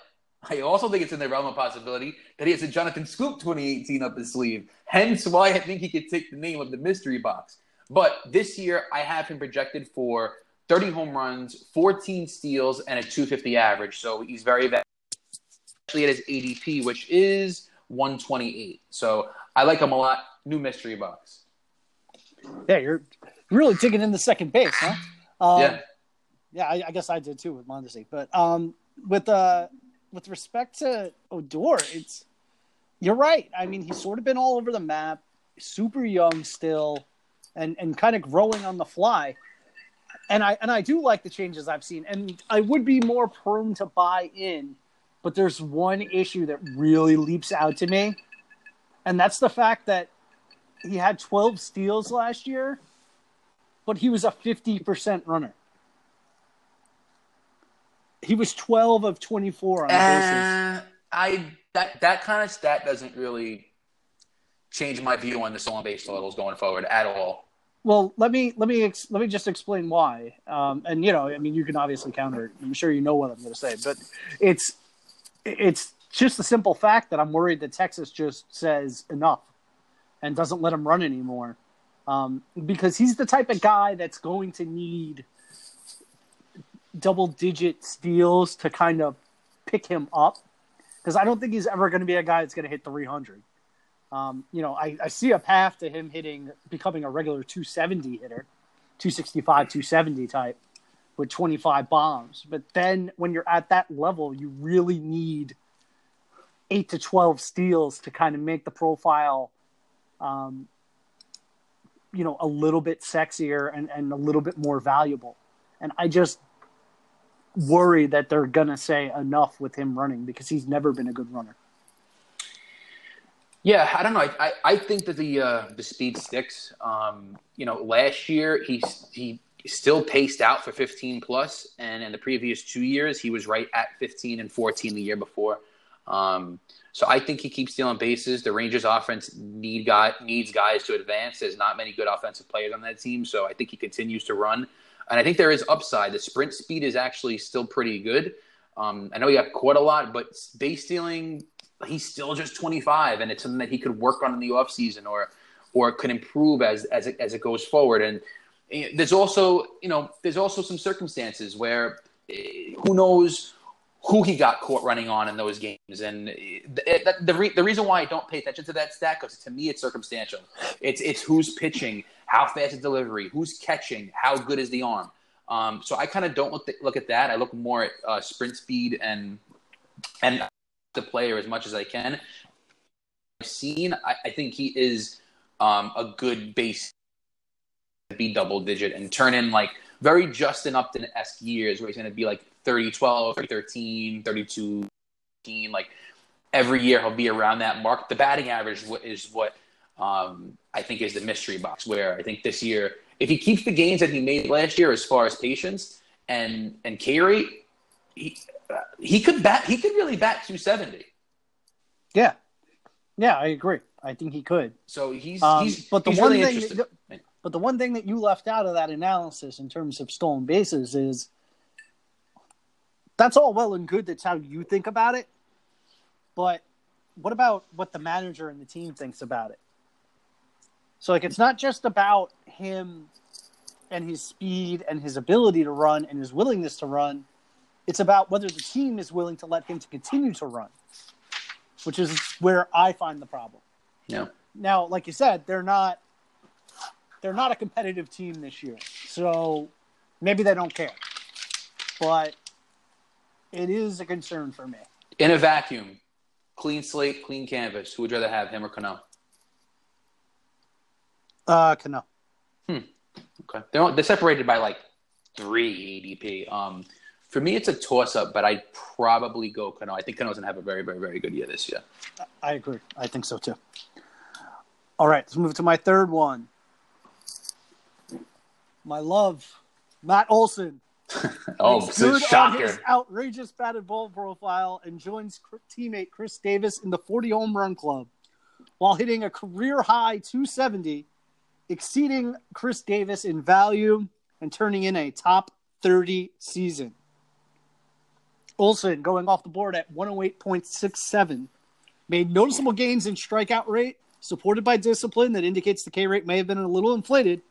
Speaker 2: I also think it's in the realm of possibility that he has a Jonathan Schoop 2018 up his sleeve. Hence why I think he could take the name of the mystery box. But this year I have him projected for 30 home runs, 14 steals, and a 250 average. So he's very va- actually at his ADP, which is 128. So I like him a lot. New mystery box.
Speaker 1: Yeah, you're really digging in the second base, huh? Um,
Speaker 2: Yeah.
Speaker 1: Yeah, I, I guess I did too with Mondesi. But um, with uh, with respect to Odor, it's you're right. I mean, he's sort of been all over the map, super young still, and and kind of growing on the fly. And I and I do like the changes I've seen, and I would be more prone to buy in. But there's one issue that really leaps out to me, and that's the fact that he had 12 steals last year, but he was a 50% runner. He was 12 of 24 on
Speaker 2: uh, I that that kind of stat doesn't really change my view on the stolen base totals going forward at all.
Speaker 1: Well, let me let me ex- let me just explain why. Um, and you know, I mean, you can obviously counter. I'm sure you know what I'm going to say, but it's it's just the simple fact that I'm worried that Texas just says enough and doesn't let him run anymore. Um, because he's the type of guy that's going to need double digit steals to kind of pick him up. Because I don't think he's ever going to be a guy that's going to hit 300. Um, you know, I, I see a path to him hitting, becoming a regular 270 hitter, 265, 270 type with 25 bombs. But then when you're at that level, you really need eight to 12 steals to kind of make the profile um, you know, a little bit sexier and, and a little bit more valuable. And I just worry that they're going to say enough with him running because he's never been a good runner.
Speaker 2: Yeah, I don't know. I, I, I think that the uh, the speed sticks. Um, you know, last year he he still paced out for 15 plus, and in the previous two years he was right at 15 and 14 the year before. Um, so I think he keeps stealing bases. The Rangers offense need guy, needs guys to advance. There's not many good offensive players on that team, so I think he continues to run. And I think there is upside. The sprint speed is actually still pretty good. Um, I know he got caught a lot, but base stealing, he's still just 25, and it's something that he could work on in the offseason or or could improve as as it, as it goes forward. And eh, there's also you know there's also some circumstances where eh, who knows who he got caught running on in those games. And the, the, re- the reason why I don't pay attention to that stat, because to me it's circumstantial. It's, it's who's pitching, how fast is delivery, who's catching, how good is the arm. Um, so I kind of don't look, look at that. I look more at uh, sprint speed and and the player as much as I can. I've seen, I, I think he is um, a good base be double digit and turn in like very Justin Upton esque years where he's going to be like 30 12, 30 13, 32 13. Like every year he'll be around that mark. The batting average is what um, I think is the mystery box. Where I think this year, if he keeps the gains that he made last year as far as patience and and K rate, he, uh, he could bat. He could really bat 270.
Speaker 1: Yeah, yeah, I agree. I think he could.
Speaker 2: So he's,
Speaker 1: um,
Speaker 2: he's
Speaker 1: but the
Speaker 2: he's
Speaker 1: one
Speaker 2: really
Speaker 1: thing, but the one thing that you left out of that analysis in terms of stolen bases is that's all well and good. That's how you think about it. But what about what the manager and the team thinks about it? So, like, it's not just about him and his speed and his ability to run and his willingness to run. It's about whether the team is willing to let him to continue to run, which is where I find the problem.
Speaker 2: Yeah.
Speaker 1: Now, like you said, they're not they're not a competitive team this year, so maybe they don't care. But it is a concern for me.
Speaker 2: In a vacuum, clean slate, clean canvas. Who would rather have him or Cano?
Speaker 1: Uh, Cano.
Speaker 2: Hmm. Okay. They're they're separated by like three ADP. Um, for me, it's a toss up, but I'd probably go Cano. I think Cano's gonna have a very, very, very good year this year.
Speaker 1: I agree. I think so too. All right, let's move to my third one. My love, Matt Olson.
Speaker 2: oh, this is shocker.
Speaker 1: his outrageous batted ball profile and joins teammate Khris Davis in the 40 home run club while hitting a career high 270, exceeding Khris Davis in value and turning in a top 30 season. Olson going off the board at 108.67, made noticeable gains in strikeout rate, supported by discipline that indicates the K rate may have been a little inflated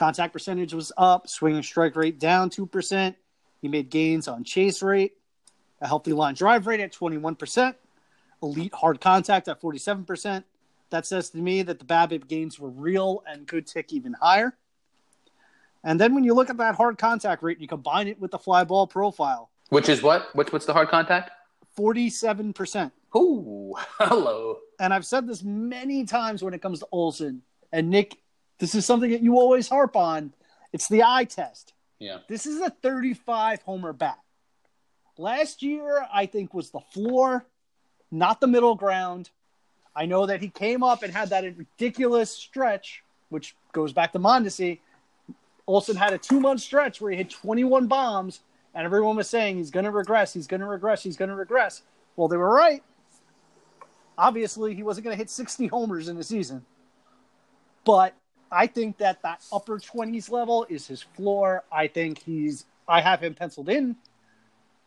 Speaker 1: Contact percentage was up, swinging strike rate down 2%. He made gains on chase rate, a healthy line drive rate at 21%, elite hard contact at 47%. That says to me that the BABIP gains were real and could tick even higher. And then when you look at that hard contact rate, you combine it with the fly ball profile,
Speaker 2: Which is what? What's what's the hard contact?
Speaker 1: 47%.
Speaker 2: Ooh, hello.
Speaker 1: And I've said this many times when it comes to Olson. And Nick, this is something that you always harp on. It's the eye test.
Speaker 2: Yeah.
Speaker 1: This is a 35 homer bat. Last year, I think, was the floor, not the middle ground. I know that he came up and had that ridiculous stretch, which goes back to Mondesi. Olson had a two month stretch where he hit 21 bombs, and everyone was saying he's going to regress, he's going to regress, he's going to regress. Well, they were right. Obviously, he wasn't going to hit 60 homers in the season. But I think that that upper 20s level is his floor. I think he's, I have him penciled in.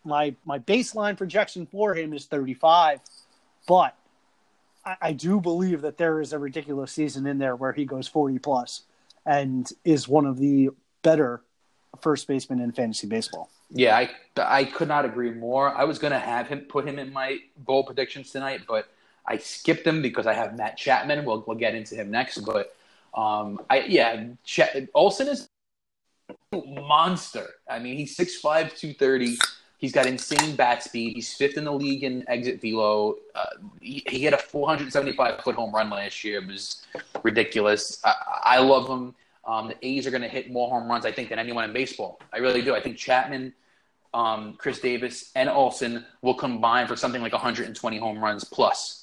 Speaker 1: My, my baseline projection for him is 35. But I, I do believe that there is a ridiculous season in there where he goes 40 plus and is one of the better first basemen in fantasy baseball.
Speaker 2: Yeah, I I could not agree more. I was gonna have him put him in my bowl predictions tonight, but I skipped him because I have Matt Chapman. We'll we'll get into him next, but um, I yeah, Ch- Olson is monster. I mean, he's 6'5", 230. He's got insane bat speed. He's fifth in the league in exit velo. Uh, he, he hit a 475 foot home run last year. It was ridiculous. I, I love him. Um, the A's are going to hit more home runs, I think, than anyone in baseball. I really do. I think Chapman, um, Khris Davis, and Olson will combine for something like 120 home runs plus.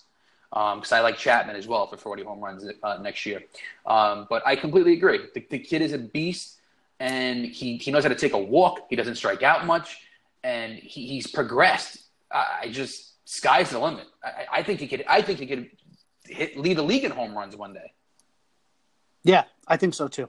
Speaker 2: Because um, I like Chapman as well for 40 home runs uh, next year. Um, but I completely agree. The, the kid is a beast, and he, he knows how to take a walk. He doesn't strike out much, and he, he's progressed. I, I just sky's the limit. I, I think he could. I think he could hit, lead the league in home runs one day.
Speaker 1: Yeah, I think so too.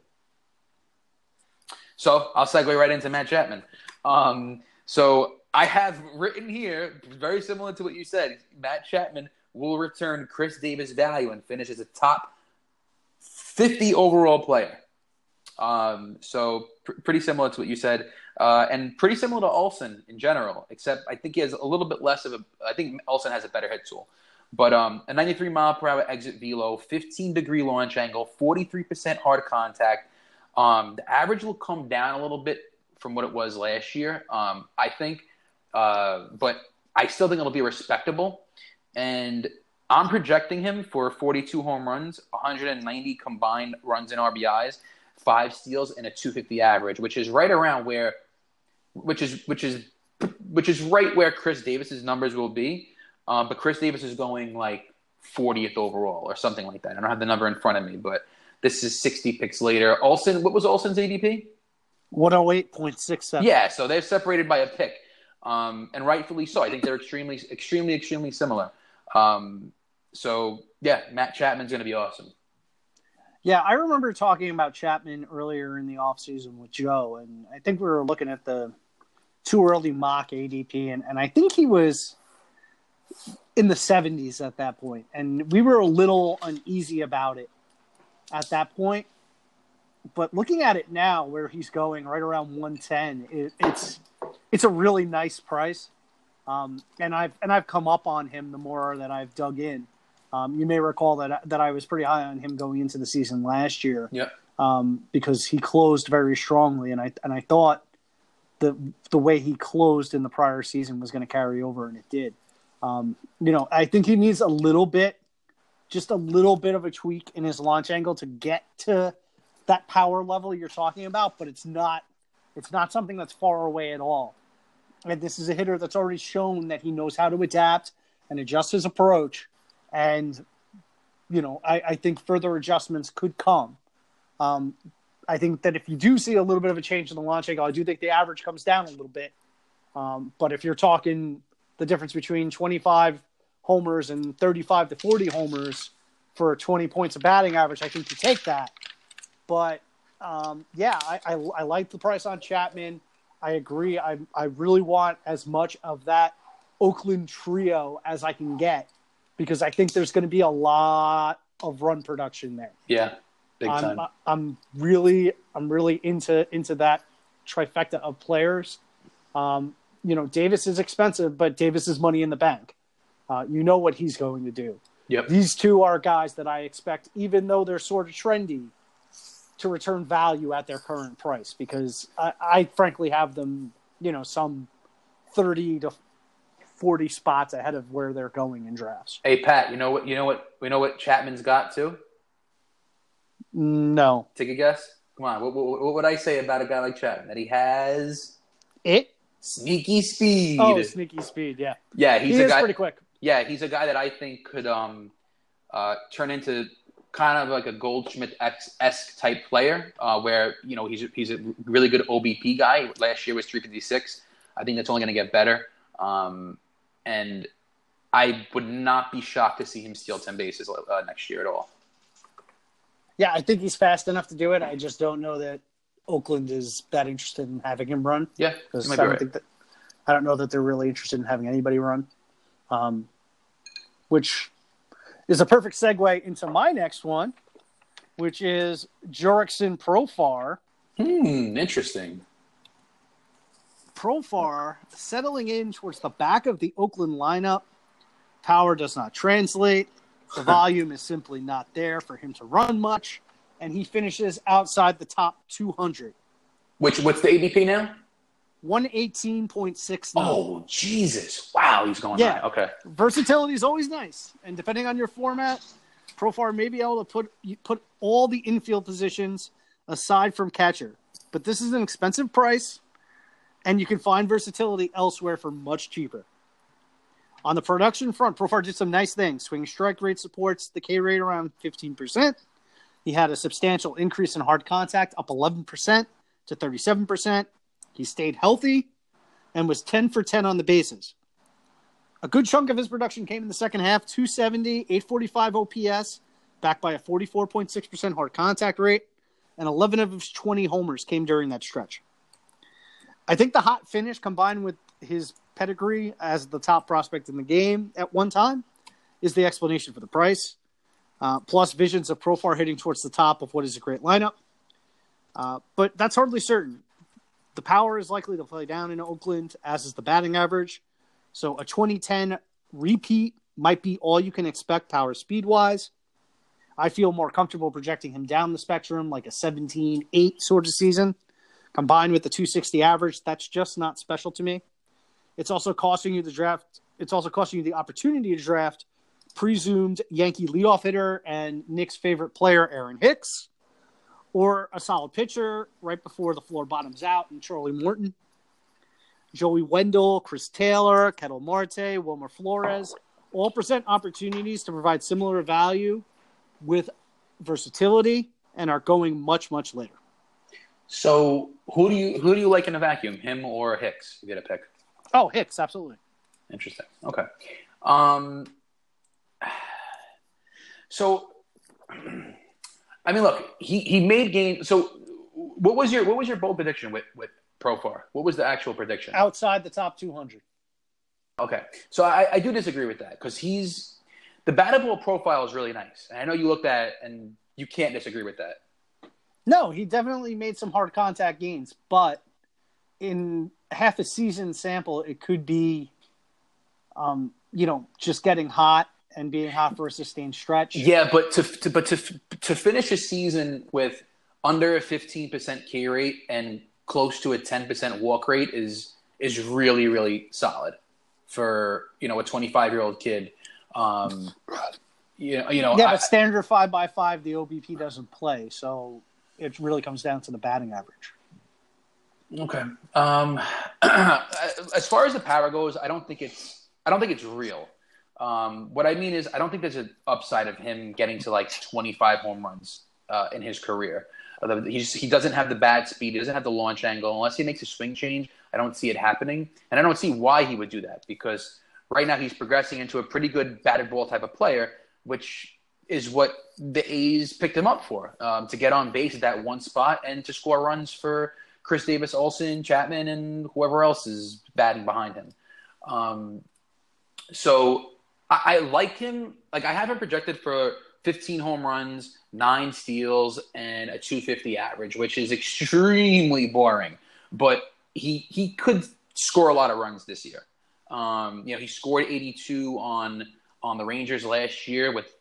Speaker 2: So I'll segue right into Matt Chapman. Um, so I have written here, very similar to what you said, Matt Chapman will return Khris Davis value and finish as a top 50 overall player. Um, so pr- pretty similar to what you said, uh, and pretty similar to Olson in general, except I think he has a little bit less of a. I think Olson has a better hit tool. But um, a 93 mile per hour exit velo, 15 degree launch angle, 43% hard contact. Um, the average will come down a little bit from what it was last year, um, I think. Uh, but I still think it'll be respectable. And I'm projecting him for 42 home runs, 190 combined runs and RBIs, five steals, and a 250 average, which is right around where, which is which is which is right where Khris Davis's numbers will be. Um, but Khris Davis is going like 40th overall or something like that. I don't have the number in front of me, but this is 60 picks later. Olson, what was Olson's ADP?
Speaker 1: 108.67.
Speaker 2: Yeah, so they're separated by a pick, um, and rightfully so. I think they're extremely, extremely, extremely similar. Um, so yeah, Matt Chapman's going to be awesome.
Speaker 1: Yeah, I remember talking about Chapman earlier in the offseason with Joe, and I think we were looking at the too early mock ADP, and, and I think he was in the 70s at that point, and we were a little uneasy about it at that point. But looking at it now, where he's going right around 110, it, it's it's a really nice price. Um, and I've and I've come up on him the more that I've dug in. Um, you may recall that that I was pretty high on him going into the season last year.
Speaker 2: Yeah.
Speaker 1: Um, because he closed very strongly, and I and I thought the the way he closed in the prior season was going to carry over, and it did. Um, you know, I think he needs a little bit, just a little bit of a tweak in his launch angle to get to that power level you're talking about, but it's not it's not something that's far away at all. And this is a hitter that's already shown that he knows how to adapt and adjust his approach. And, you know, I, I think further adjustments could come. Um, I think that if you do see a little bit of a change in the launch angle, I do think the average comes down a little bit. Um, but if you're talking the difference between 25 homers and 35 to 40 homers for 20 points of batting average, I think you take that. But um, yeah, I, I, I, like the price on Chapman. I agree. I, I really want as much of that Oakland trio as I can get because I think there's going to be a lot of run production there.
Speaker 2: Yeah, big
Speaker 1: I'm,
Speaker 2: time.
Speaker 1: I'm really, I'm really into into that trifecta of players. Um, you know, Davis is expensive, but Davis is money in the bank. Uh, you know what he's going to do.
Speaker 2: Yep.
Speaker 1: These two are guys that I expect, even though they're sort of trendy, to return value at their current price because I, I frankly have them, you know, some thirty to forty spots ahead of where they're going in drafts.
Speaker 2: Hey Pat, you know what? You know what? We know what Chapman's got too.
Speaker 1: No,
Speaker 2: Take a guess. Come on. What, what, what would I say about a guy like Chapman? That he has
Speaker 1: it.
Speaker 2: sneaky speed.
Speaker 1: Oh, sneaky speed. Yeah,
Speaker 2: yeah, he's
Speaker 1: he
Speaker 2: a guy.
Speaker 1: pretty quick.
Speaker 2: Yeah, he's a guy that I think could um, uh, turn into kind of like a Goldschmidt esque type player, uh, where you know he's a, he's a really good OBP guy. Last year was 356. I think that's only going to get better. Um, and I would not be shocked to see him steal 10 bases uh, next year at all.
Speaker 1: Yeah, I think he's fast enough to do it. I just don't know that Oakland is that interested in having him run.
Speaker 2: Yeah,
Speaker 1: because I don't
Speaker 2: right.
Speaker 1: think that I don't know that they're really interested in having anybody run. Um, which is a perfect segue into my next one, which is Jurickson Profar.
Speaker 2: Hmm, interesting.
Speaker 1: Profar settling in towards the back of the Oakland lineup. Power does not translate. The volume is simply not there for him to run much, and he finishes outside the top 200.
Speaker 2: Which what's the ADP now?
Speaker 1: 118.69.
Speaker 2: Oh Jesus! Wow, he's going
Speaker 1: Yeah.
Speaker 2: high. Okay.
Speaker 1: versatility is always nice, and depending on your format, Profar may be able to put put all the infield positions aside from catcher. But this is an expensive price, and you can find versatility elsewhere for much cheaper. On the production front, Profar did some nice things. Swing strike rate supports the K rate around 15%. He had a substantial increase in hard contact, up 11% to 37%. He stayed healthy and was 10 for 10 on the bases. A good chunk of his production came in the second half 270, 845 OPS, backed by a 44.6% hard contact rate, and 11 of his 20 homers came during that stretch. I think the hot finish combined with his pedigree as the top prospect in the game at one time is the explanation for the price. Uh, plus, visions of Profar hitting towards the top of what is a great lineup. Uh, but that's hardly certain. The power is likely to play down in Oakland, as is the batting average. So a 2010 repeat might be all you can expect power speed wise. I feel more comfortable projecting him down the spectrum like a 17 8 sort of season. Combined with the 260 average, that's just not special to me. It's also costing you the draft. It's also costing you the opportunity to draft presumed Yankee leadoff hitter and Nick's favorite player, Aaron Hicks, or a solid pitcher right before the floor bottoms out and Charlie Morton. Joey Wendle, Chris Taylor, Ketel Marte, Wilmer Flores all present opportunities to provide similar value with versatility and are going much, much later.
Speaker 2: So who do you who do you like in a vacuum? Him or Hicks? You get a pick.
Speaker 1: Oh, Hicks, absolutely.
Speaker 2: Interesting. Okay. Um, so, I mean, look, he, he made game. So, what was your what was your bold prediction with with Profar? What was the actual prediction?
Speaker 1: Outside the top 200.
Speaker 2: Okay, so I, I do disagree with that because he's the battable profile is really nice, and I know you looked at it and you can't disagree with that.
Speaker 1: No, he definitely made some hard contact gains, but in half a season sample, it could be, um, you know, just getting hot and being hot for a sustained stretch.
Speaker 2: Yeah, but to, to but to to finish a season with under a fifteen percent K rate and close to a ten percent walk rate is is really really solid for you know a twenty five year old kid. Um, you know, you know,
Speaker 1: Yeah,
Speaker 2: I-
Speaker 1: but standard five by five, the OBP doesn't play, so it really comes down to the batting average.
Speaker 2: Okay. Um, as far as the power goes, I don't think it's I don't think it's real. Um, what I mean is, I don't think there's an upside of him getting to like 25 home runs uh, in his career. He doesn't have the bad speed. He doesn't have the launch angle. Unless he makes a swing change, I don't see it happening. And I don't see why he would do that because right now he's progressing into a pretty good batted ball type of player, which is what the A's picked him up for um, to get on base at that one spot and to score runs for Khris Davis, Olson, Chapman, and whoever else is batting behind him. Um, so I, I like him. Like I have him projected for 15 home runs, nine steals, and a 250 average, which is extremely boring. But he he could score a lot of runs this year. Um, you know, he scored 82 on on the Rangers last year with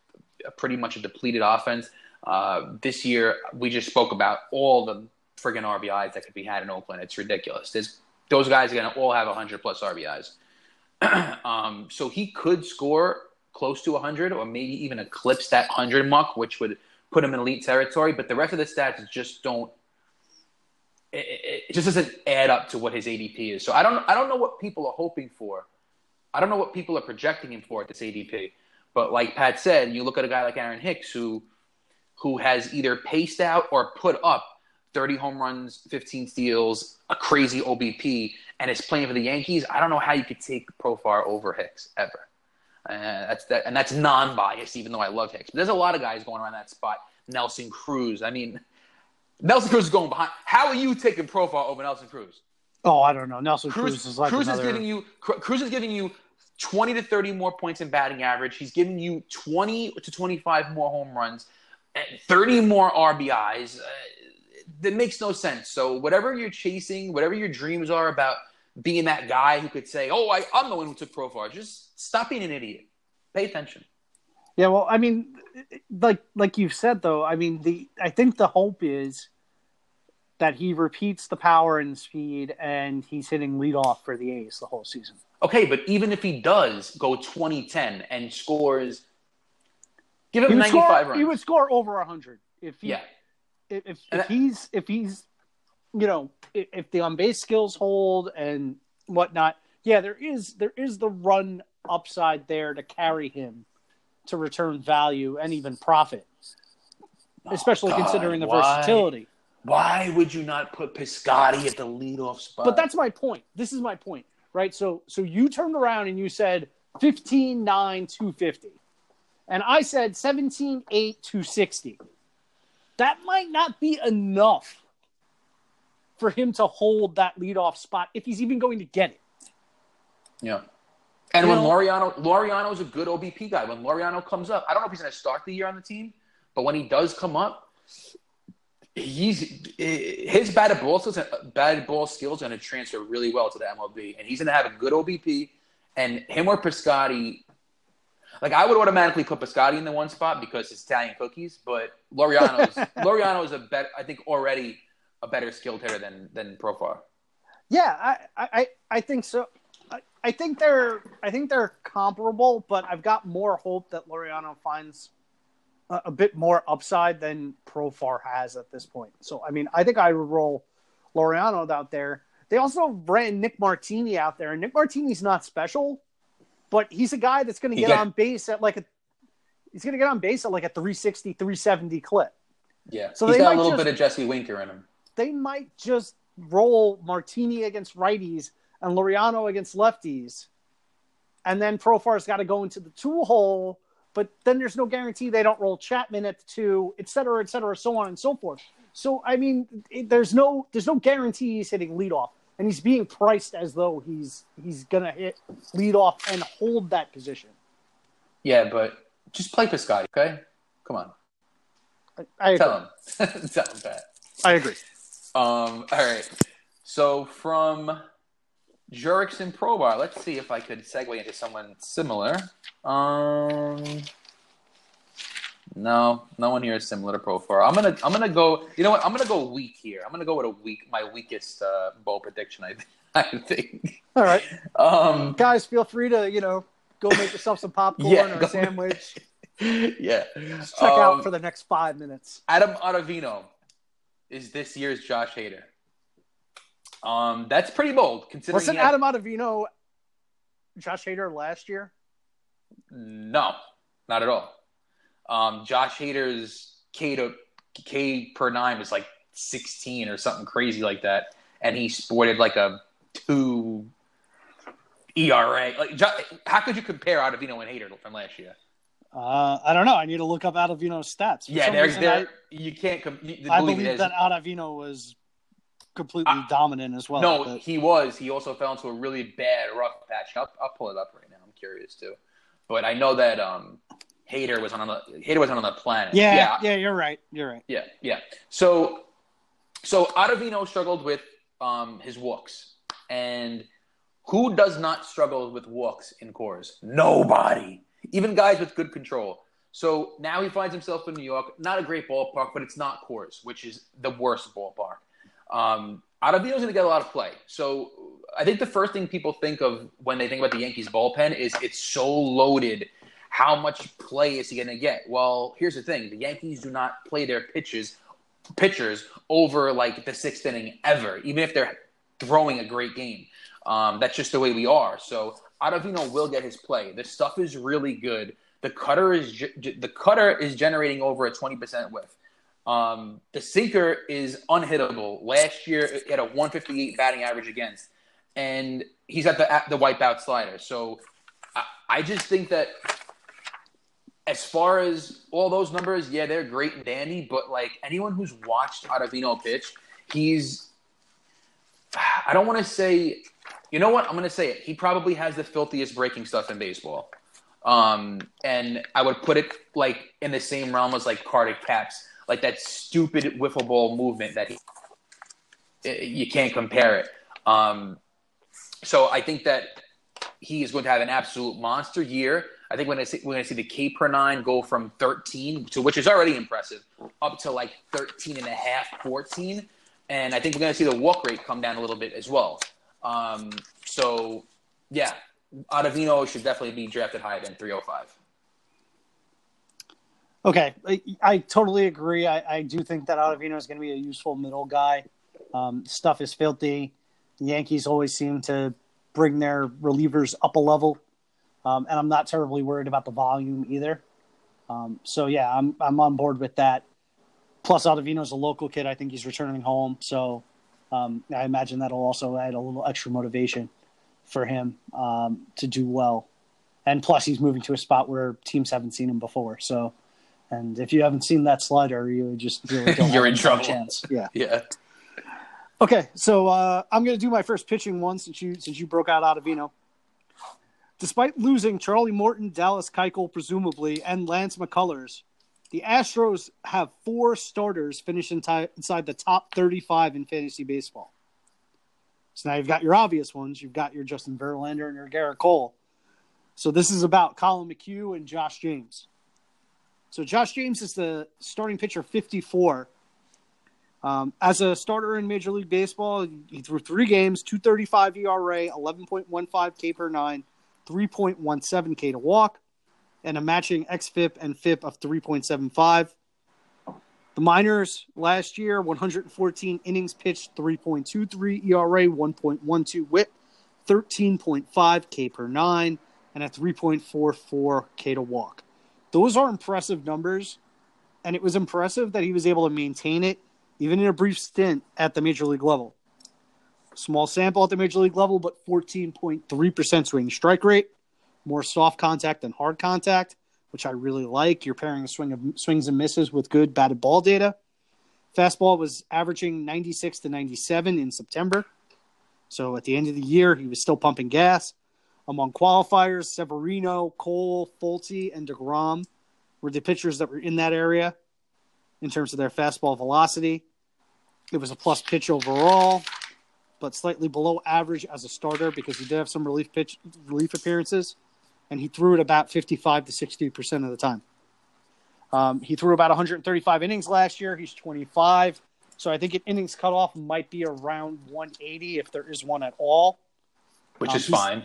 Speaker 2: pretty much a depleted offense. Uh, this year, we just spoke about all the friggin' RBIs that could be had in Oakland. It's ridiculous. There's, those guys are going to all have 100 plus RBIs. um, so he could score close to 100 or maybe even eclipse that 100 mark, which would put him in elite territory. But the rest of the stats just don't. It, it just doesn't add up to what his ADP is. So I don't. I don't know what people are hoping for. I don't know what people are projecting him for at this ADP. But like Pat said, you look at a guy like Aaron Hicks who who has either paced out or put up 30 home runs, 15 steals, a crazy OBP, and is playing for the Yankees. I don't know how you could take Profar over Hicks ever. Uh, that's that, and that's non-biased, even though I love Hicks. But there's a lot of guys going around that spot. Nelson Cruz. I mean, Nelson Cruz is going behind. How are you taking Profar over Nelson Cruz?
Speaker 1: Oh, I don't know. Nelson Cruz, Cruz is like
Speaker 2: Cruz
Speaker 1: another...
Speaker 2: is giving you Cruz is giving you 20 to 30 more points in batting average. He's giving you 20 to 25 more home runs, 30 more RBIs. Uh, that makes no sense. So whatever you're chasing, whatever your dreams are about being that guy who could say, "Oh, I, am the one who took Profar," just stop being an idiot. Pay attention.
Speaker 1: Yeah, well, I mean, like like you've said though, I mean, the I think the hope is that he repeats the power and speed, and he's hitting leadoff for the A's the whole season.
Speaker 2: Okay, but even if he does go 2010 and scores, give him 95
Speaker 1: score,
Speaker 2: runs.
Speaker 1: He would score over 100 if he,
Speaker 2: yeah.
Speaker 1: If, if, he's if he's you know if, the on base skills hold and whatnot, yeah, there is there is the run upside there to carry him to return value and even profit, oh, especially oh, considering the Why? versatility.
Speaker 2: Why would you not put Piscotty at the leadoff spot?
Speaker 1: But that's my point. This is my point, right? So so you turned around and you said 15 9 250. And I said 17 8 260. That might not be enough for him to hold that leadoff spot if he's even going to get it.
Speaker 2: Yeah. And you when know, Laureano Laureano is a good OBP guy. When Laureano comes up, I don't know if he's going to start the year on the team, but when he does come up, he's his batted ball skills, batted ball skills are going to transfer really well to the MLB, and he's going to have a good OBP. And him or Piscotty, like I would automatically put Piscotty in the one spot because it's Italian cookies, but Laureano is a better, I think already a better skilled hitter than than Profar.
Speaker 1: Yeah, I I I think so. I, I think they're I think they're comparable, but I've got more hope that Laureano finds a, a bit more upside than Profar has at this point. So, I mean, I think I would roll Laureano out there. They also ran Nick Martini out there, and Nick Martini's not special, but he's a guy that's going to get got, on base at like a he's going to get on base at like a 360, 370 clip.
Speaker 2: Yeah, so he's got a little just, bit of Jesse Winker in him.
Speaker 1: They might just roll Martini against righties and Laureano against lefties, and then Profar's got to go into the two hole but then there's no guarantee they don't roll Chapman at the two, et cetera, et cetera, so on and so forth. So I mean, it, there's no there's no guarantee he's hitting leadoff, and he's being priced as though he's he's gonna hit lead off and hold that position.
Speaker 2: Yeah, but just play Piscotty, okay? Come on.
Speaker 1: I, I
Speaker 2: Tell him. Tell him that.
Speaker 1: I agree.
Speaker 2: Um. All right. So from Jurickson Profar. Let's see if I could segue into someone similar. Um, no, no one here is similar to Profar. I'm gonna, I'm gonna go. You know what? I'm gonna go weak here. I'm gonna go with a weak, my weakest uh, bowl prediction. I, I think.
Speaker 1: All right,
Speaker 2: um,
Speaker 1: guys, feel free to you know go make yourself some popcorn yeah, or a sandwich.
Speaker 2: yeah,
Speaker 1: check um, out for the next five minutes.
Speaker 2: Adam Ottavino is this year's Josh Hader. Um, that's pretty bold considering.
Speaker 1: Wasn't had... Adam Ottavino Josh Hader last year?
Speaker 2: No, not at all. Um, Josh Hader's K to K per nine is like sixteen or something crazy like that, and he sported like a two ERA. Like, how could you compare Ottavino and Hader from last year?
Speaker 1: Uh, I don't know. I need to look up Ottavino's stats.
Speaker 2: For yeah, there's there. You can't. Com-
Speaker 1: you, I believe that Ottavino was completely uh, dominant as well.
Speaker 2: No, but... he was. He also fell into a really bad rough patch. I'll, I'll pull it up right now. I'm curious too, but I know that um, Hader was on the Hader was on the planet.
Speaker 1: Yeah, yeah, yeah, you're right. You're right.
Speaker 2: Yeah, yeah. So, so Ottavino struggled with um, his walks, and who does not struggle with walks in Coors? Nobody. Even guys with good control. So now he finds himself in New York. Not a great ballpark, but it's not Coors, which is the worst ballpark. Um, Ottavino's going to get a lot of play. So I think the first thing people think of when they think about the Yankees bullpen is it's so loaded. How much play is he going to get? Well, here's the thing: the Yankees do not play their pitches pitchers over like the sixth inning ever, even if they're throwing a great game. Um, that's just the way we are. So Ottavino will get his play. The stuff is really good. The cutter is the cutter is generating over a twenty percent whiff. Um, the sinker is unhittable. Last year, it had a 158 batting average against, and he's got the the wipeout slider. So I, I just think that as far as all those numbers, yeah, they're great and dandy. But like anyone who's watched Ottavino pitch, he's I don't want to say, you know what? I'm going to say it. He probably has the filthiest breaking stuff in baseball. Um, and I would put it like in the same realm as like Carter Capps, like that stupid wiffle ball movement that he, you can't compare it. Um, so I think that he is going to have an absolute monster year. I think when I see, we're going to see the K per nine go from 13 to which is already impressive up to like 13 and a half, 14. And I think we're going to see the walk rate come down a little bit as well. Um, so, yeah, Ottavino should definitely be drafted higher than 305.
Speaker 1: Okay, I, I totally agree. I, I, do think that Ottavino is going to be a useful middle guy. Um, stuff is filthy. The Yankees always seem to bring their relievers up a level, um, and I'm not terribly worried about the volume either. Um, so yeah, I'm I'm on board with that. Plus, Ottavino's a local kid. I think he's returning home, so um, I imagine that'll also add a little extra motivation for him um, to do well. And plus, he's moving to a spot where teams haven't seen him before. So, and if you haven't seen that slider, you just really don't
Speaker 2: you're in trouble.
Speaker 1: Chance. Yeah,
Speaker 2: yeah.
Speaker 1: Okay, so uh, I'm going to do my first pitching one since you since you broke out Ottavino. Despite losing Charlie Morton, Dallas Keuchel, presumably, and Lance McCullers, the Astros have four starters finished inside the top 35 in fantasy baseball. So now you've got your obvious ones. You've got your Justin Verlander and your Gerrit Cole. So this is about Collin McHugh and Josh James. So Josh James is the starting pitcher 54. Um, as a starter in Major League Baseball, he threw three games, 235 ERA, 11.15 K per nine, 3.17 K to walk, and a matching xFIP and FIP of 3.75. The minors last year, 114 innings pitched, 3.23 ERA, 1.12 WHIP, 13.5 K per nine, and a 3.44 K to walk. Those are impressive numbers, and it was impressive that he was able to maintain it even in a brief stint at the major league level. Small sample at the major league level, but 14.3% swing strike rate, more soft contact than hard contact, which I really like. You're pairing swing of swings and misses with good batted ball data. Fastball was averaging 96 to 97 in September. So at the end of the year, he was still pumping gas. Among qualifiers, Severino, Cole, Folty, and DeGrom were the pitchers that were in that area in terms of their fastball velocity. It was a plus pitch overall, but slightly below average as a starter because he did have some relief pitch relief appearances and he threw it about 55 to 60% of the time. Um, he threw about 135 innings last year. He's 25. So I think an innings cutoff might be around 180 if there is one at all.
Speaker 2: Which um, is fine.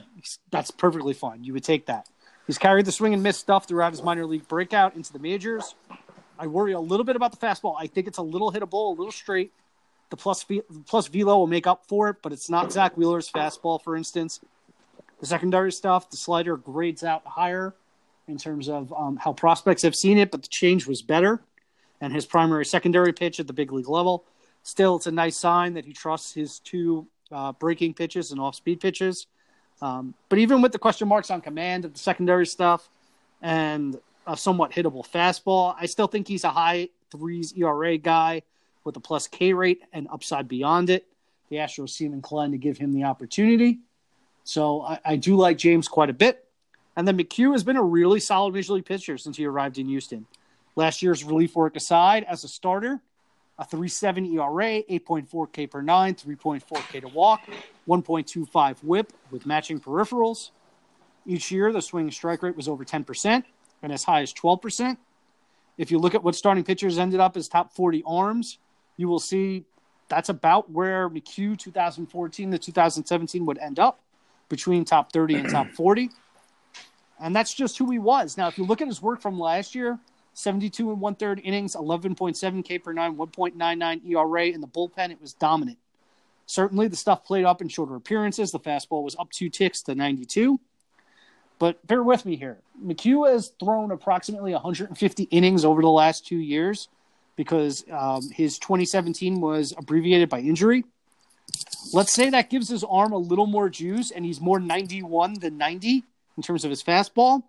Speaker 1: That's perfectly fine. You would take that. He's carried the swing and miss stuff throughout his minor league breakout into the majors. I worry a little bit about the fastball. I think it's a little hittable, a little straight. The plus, plus velo will make up for it, but it's not Zack Wheeler's fastball, for instance. The secondary stuff, the slider grades out higher in terms of um, how prospects have seen it, but the change was better. And his primary secondary pitch at the big league level. Still, it's a nice sign that he trusts his two uh, breaking pitches and off speed pitches. Um, but even with the question marks on command of the secondary stuff and a somewhat hittable fastball, I still think he's a high threes ERA guy with a plus K rate and upside beyond it. The Astros seem inclined to give him the opportunity. So I, I do like James quite a bit. And then McHugh has been a really solid major league pitcher since he arrived in Houston. Last year's relief work aside, as a starter, a 3.7 ERA, 8.4 K per nine, 3.4 K to walk, 1.25 WHIP with matching peripherals. Each year, the swing strike rate was over 10%, and as high as 12%. If you look at what starting pitchers ended up as top 40 arms, you will see that's about where McHugh 2014 to 2017 would end up between top 30 and top 40. And that's just who he was. Now, if you look at his work from last year, 72 and one third innings, 11.7 K per nine, 1.99 ERA. In the bullpen, it was dominant. Certainly, the stuff played up in shorter appearances. The fastball was up two ticks to 92. But bear with me here. McHugh has thrown approximately 150 innings over the last two years because um, his 2017 was abbreviated by injury. Let's say that gives his arm a little more juice and he's more 91 than 90 in terms of his fastball.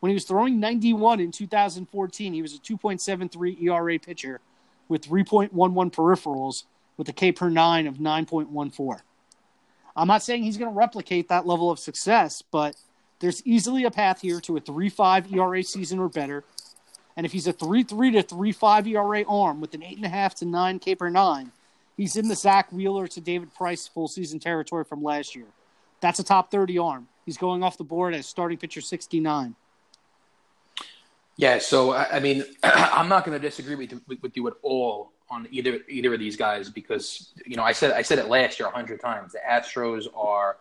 Speaker 1: When he was throwing 91 in 2014, he was a 2.73 ERA pitcher with 3.11 peripherals with a K per nine of 9.14. I'm not saying he's going to replicate that level of success, but there's easily a path here to a 3.5 ERA season or better. And if he's a 3 3 to 3 5 ERA arm with an 8.5 to 9 K per nine, he's in the Zack Wheeler to David Price full season territory from last year. That's a top 30 arm. He's going off the board as starting pitcher 69.
Speaker 2: Yeah, so I mean, I'm not going to disagree with, with you at all on either either of these guys because you know I said I said it last year a hundred times. The Astros are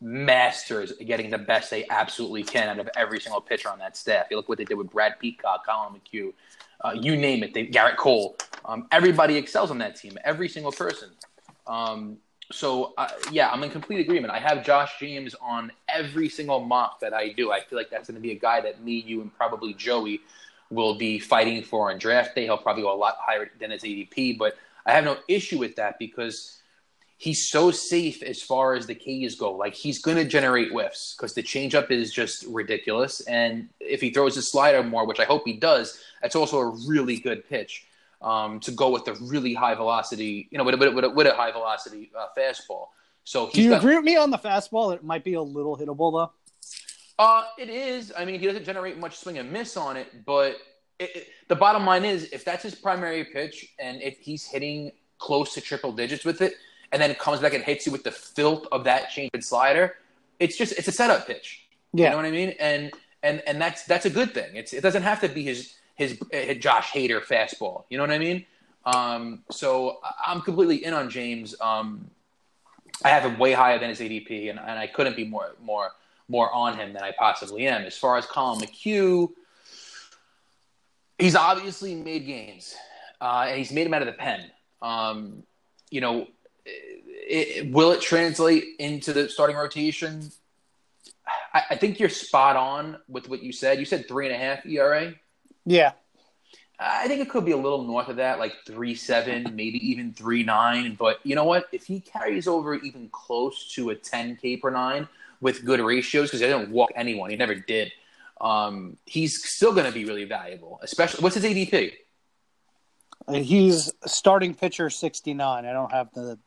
Speaker 2: masters at getting the best they absolutely can out of every single pitcher on that staff. You look what they did with Brad Peacock, Collin McHugh, uh, you name it. They, Gerrit Cole. Um, everybody excels on that team. Every single person. Um, so uh, yeah, I'm in complete agreement. I have Josh James on every single mock that I do. I feel like that's going to be a guy that me, you, and probably Joey will be fighting for on draft day. He'll probably go a lot higher than his ADP, but I have no issue with that because he's so safe as far as the K's go. Like he's going to generate whiffs because the changeup is just ridiculous, and if he throws his slider more, which I hope he does, that's also a really good pitch um, to go with the really high velocity, you know, with a, with a, with a high velocity uh, fastball. So
Speaker 1: do you
Speaker 2: got,
Speaker 1: agree with me on the fastball? It might be a little hittable though.
Speaker 2: Uh, it is. I mean, he doesn't generate much swing and miss on it, but it, it, the bottom line is, if that's his primary pitch, and if he's hitting close to triple digits with it, and then it comes back and hits you with the filth of that change and slider, it's just it's a setup pitch. Yeah. You know what I mean? And and and that's that's a good thing. It's it doesn't have to be his his, his Josh Hader fastball. You know what I mean? Um, so I'm completely in on James. Um, I have him way higher than his ADP, and, and I couldn't be more more more on him than I possibly am. As far as Collin McHugh, he's obviously made games, uh, and he's made him out of the pen. Um, you know, it, will it translate into the starting rotation? I, I, think you're spot on with what you said. You said three and a half ERA.
Speaker 1: Yeah.
Speaker 2: I think it could be a little north of that, like three seven, maybe even three nine. But you know what? If he carries over even close to a ten K per nine with good ratios, because he didn't walk anyone, he never did. Um, he's still going to be really valuable. Especially, what's his ADP?
Speaker 1: He's starting pitcher sixty nine. I don't have the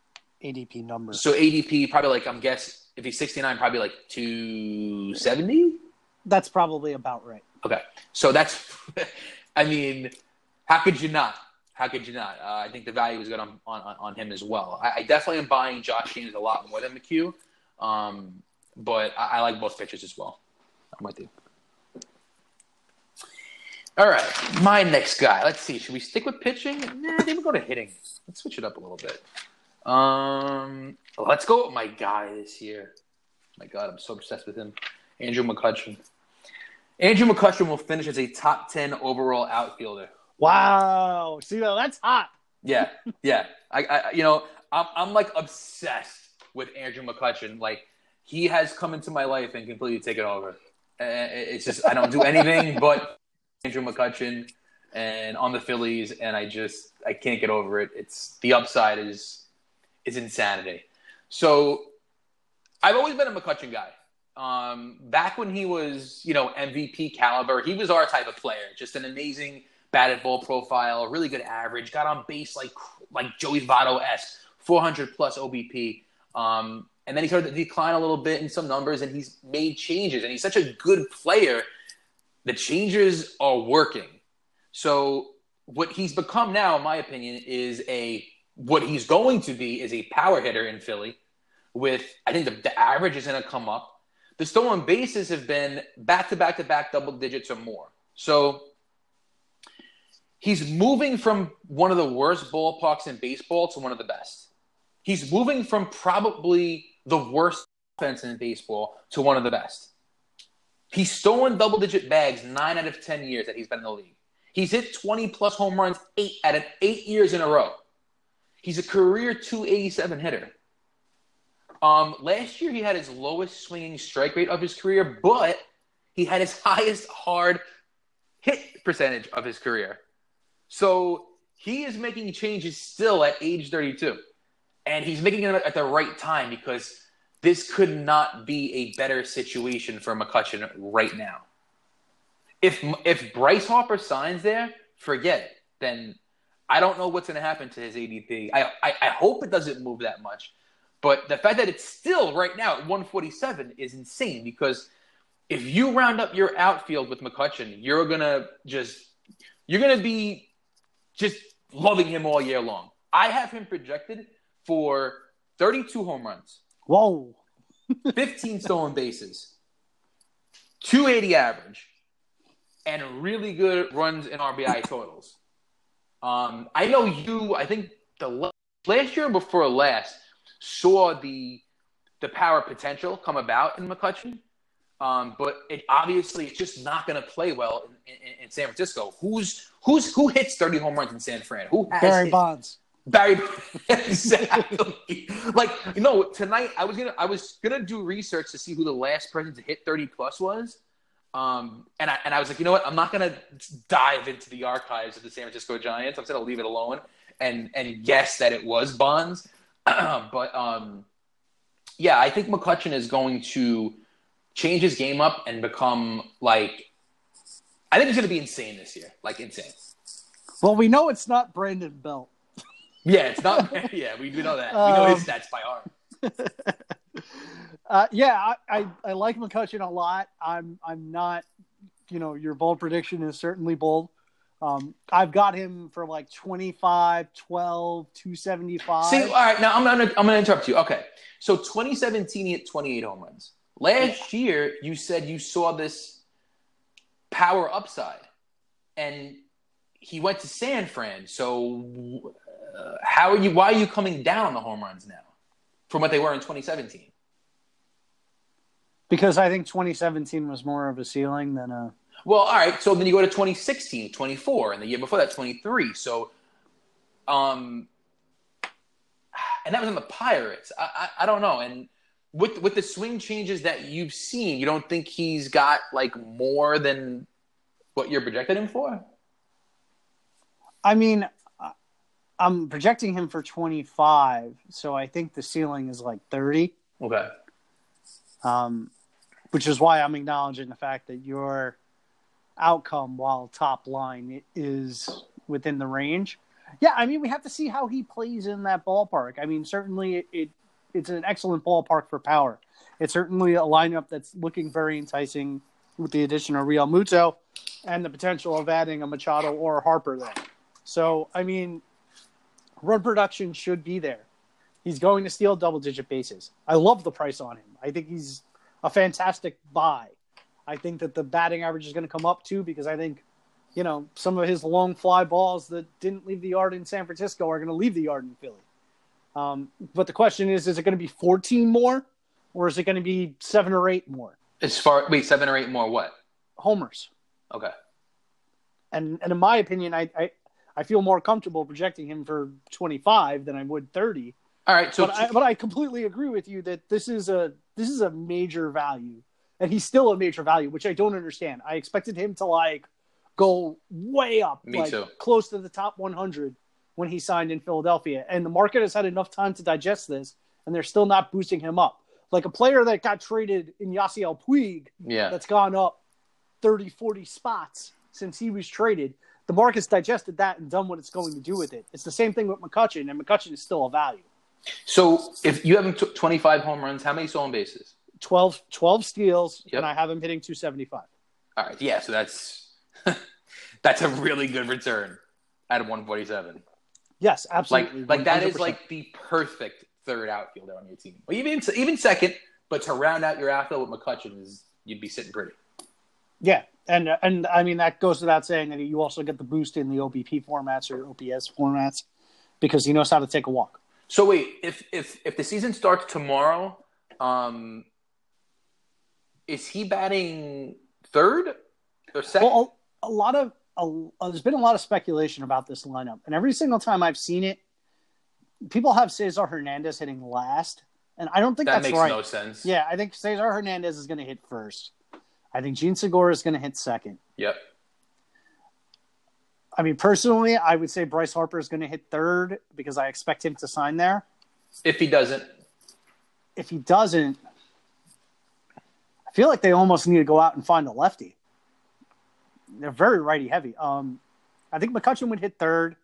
Speaker 1: ADP number.
Speaker 2: So ADP probably like I'm guess if he's sixty nine, probably like two seventy.
Speaker 1: That's probably about right.
Speaker 2: Okay, so that's, I mean, how could you not? How could you not? Uh, I think the value is good on, on, on him as well. I, I, definitely am buying Josh James a lot more than McHugh, um, but I, I, like both pitchers as well. I'm with you. All right, my next guy. Let's see. Should we stick with pitching? Nah, I think we'll go to hitting. Let's switch it up a little bit. Um, let's go with my guy this year. My God, I'm so obsessed with him. Andrew McCutchen. Andrew McCutchen will finish as a top 10 overall outfielder.
Speaker 1: Wow. See, that's hot.
Speaker 2: Yeah. Yeah. I, I you know, I'm, I'm like obsessed with Andrew McCutchen. Like, he has come into my life and completely taken over. It's just, I don't do anything but Andrew McCutchen and on the Phillies, and I just, I can't get over it. It's the upside is, is insanity. So I've always been a McCutchen guy. Um, back when he was, you know, MVP caliber, he was our type of player. Just an amazing batted ball profile, really good average, got on base like like Joey Votto s, 400 plus OBP. Um, and then he started to decline a little bit in some numbers, and he's made changes. And he's such a good player. The changes are working. So what he's become now, in my opinion, is a what he's going to be is a power hitter in Philly. With I think the, the average is going to come up the stolen bases have been back to back to back double digits or more. So he's moving from one of the worst ballparks in baseball to one of the best. He's moving from probably the worst offense in baseball to one of the best. He's stolen double digit bags nine out of 10 years that he's been in the league. He's hit 20 plus home runs eight out of eight years in a row. He's a career 287 hitter. Um, last year, he had his lowest swinging strike rate of his career, but he had his highest hard hit percentage of his career. So he is making changes still at age 32. And he's making them at the right time because this could not be a better situation for McCutchen right now. If if Bryce Harper signs there, forget it. Then I don't know what's going to happen to his ADP. I, I, I hope it doesn't move that much, but the fact that it's still right now at 147 is insane because if you round up your outfield with McCutchen, you're gonna just you're gonna be just loving him all year long. I have him projected for 32 home runs.
Speaker 1: Whoa.
Speaker 2: 15 stolen bases, 280 average, and really good runs in RBI totals. Um, I know you, I think the last year before last, saw the the power potential come about in McCutchen, Um, but it obviously it's just not going to play well in, in, in, San Francisco. Who's who's who hits 30 home runs in San Fran? Who has
Speaker 1: Barry
Speaker 2: hit?
Speaker 1: Bonds?
Speaker 2: Barry exactly. like you know, tonight I was gonna I was gonna do research to see who the last person to hit 30 plus was. Um, and I and I was like, you know what? I'm not gonna dive into the archives of the San Francisco Giants. I'm just gonna leave it alone and and guess that it was Bonds. but um, yeah, I think McCutchen is going to change his game up and become like I think he's going to be insane this year, like insane.
Speaker 1: Well, we know it's not Brandon Belt.
Speaker 2: Yeah, it's not. yeah, we, we know that. We know his um, stats by heart.
Speaker 1: uh, yeah, I, I, I like McCutchen a lot. I'm I'm not, you know, your bold prediction is certainly bold. Um, I've got him for like 25, 12, 275. See,
Speaker 2: all right, now I'm gonna I'm gonna interrupt you. Okay, so 2017 he hit 28 home runs. Last year you said you saw this power upside, and he went to San Fran. So uh, how are you? Why are you coming down on the home runs now from what they were in 2017?
Speaker 1: Because I think 2017 was more of a ceiling than a
Speaker 2: well, all right. So then you go to 2016, 24, and the year before that, 23. So, um, and that was in the Pirates. I, I, I don't know. And with with the swing changes that you've seen, you don't think he's got like more than what you're projecting him for?
Speaker 1: I mean, I'm projecting him for 25, so I think the ceiling is like 30.
Speaker 2: Okay.
Speaker 1: Um, which is why I'm acknowledging the fact that you're outcome while top line is within the range. Yeah, I mean we have to see how he plays in that ballpark. I mean certainly it, it it's an excellent ballpark for power. It's certainly a lineup that's looking very enticing with the addition of Realmuto and the potential of adding a Machado or a Harper there. So I mean, run production should be there. He's going to steal double digit bases. I love the price on him. I think he's a fantastic buy. I think that the batting average is going to come up too because I think, you know, some of his long fly balls that didn't leave the yard in San Francisco are going to leave the yard in Philly. Um, but the question is, is it going to be 14 more or is it going to be seven or eight more?
Speaker 2: As far, wait, seven or eight more what?
Speaker 1: Homers.
Speaker 2: Okay.
Speaker 1: And, and in my opinion, I, I, I feel more comfortable projecting him for 25 than I would 30.
Speaker 2: All right. So,
Speaker 1: but I, but I completely agree with you that this is a, this is a major value and he's still a major value, which I don't understand. I expected him to like go way up,
Speaker 2: Me
Speaker 1: like
Speaker 2: too.
Speaker 1: close to the top 100 when he signed in Philadelphia, and the market has had enough time to digest this, and they're still not boosting him up. Like a player that got traded in Yasiel Puig,
Speaker 2: yeah,
Speaker 1: that's gone up 30, 40 spots since he was traded. The market's digested that and done what it's going to do with it. It's the same thing with McCutchen, and McCutchen is still a value.
Speaker 2: So if you have him t- 25 home runs, how many stolen bases?
Speaker 1: 12, 12 steals, yep. and I have him hitting 275.
Speaker 2: All right, yeah, so that's that's a really good return at 147.
Speaker 1: Yes, absolutely.
Speaker 2: Like like that is like the perfect third outfielder on your team. Well, even even second, But to round out your outfield with McCutchen is you'd be sitting pretty.
Speaker 1: Yeah, and and I mean that goes without saying that you also get the boost in the OBP formats or OPS formats because he knows how to take a walk.
Speaker 2: So wait, if if if the season starts tomorrow, um, is he batting third or second?
Speaker 1: Well, a, a lot of a, there's been a lot of speculation about this lineup, and every single time I've seen it, people have Cesar Hernandez hitting last, and I don't think
Speaker 2: that
Speaker 1: that's
Speaker 2: makes
Speaker 1: right.
Speaker 2: no sense.
Speaker 1: Yeah, I think Cesar Hernandez is going to hit first. I think Jean Segura is going to hit second.
Speaker 2: Yep.
Speaker 1: I mean, personally, I would say Bryce Harper is going to hit third because I expect him to sign there.
Speaker 2: If he doesn't,
Speaker 1: If he doesn't, I feel like they almost need to go out and find a lefty. They're very righty heavy. Um, I think McCutchen would hit third.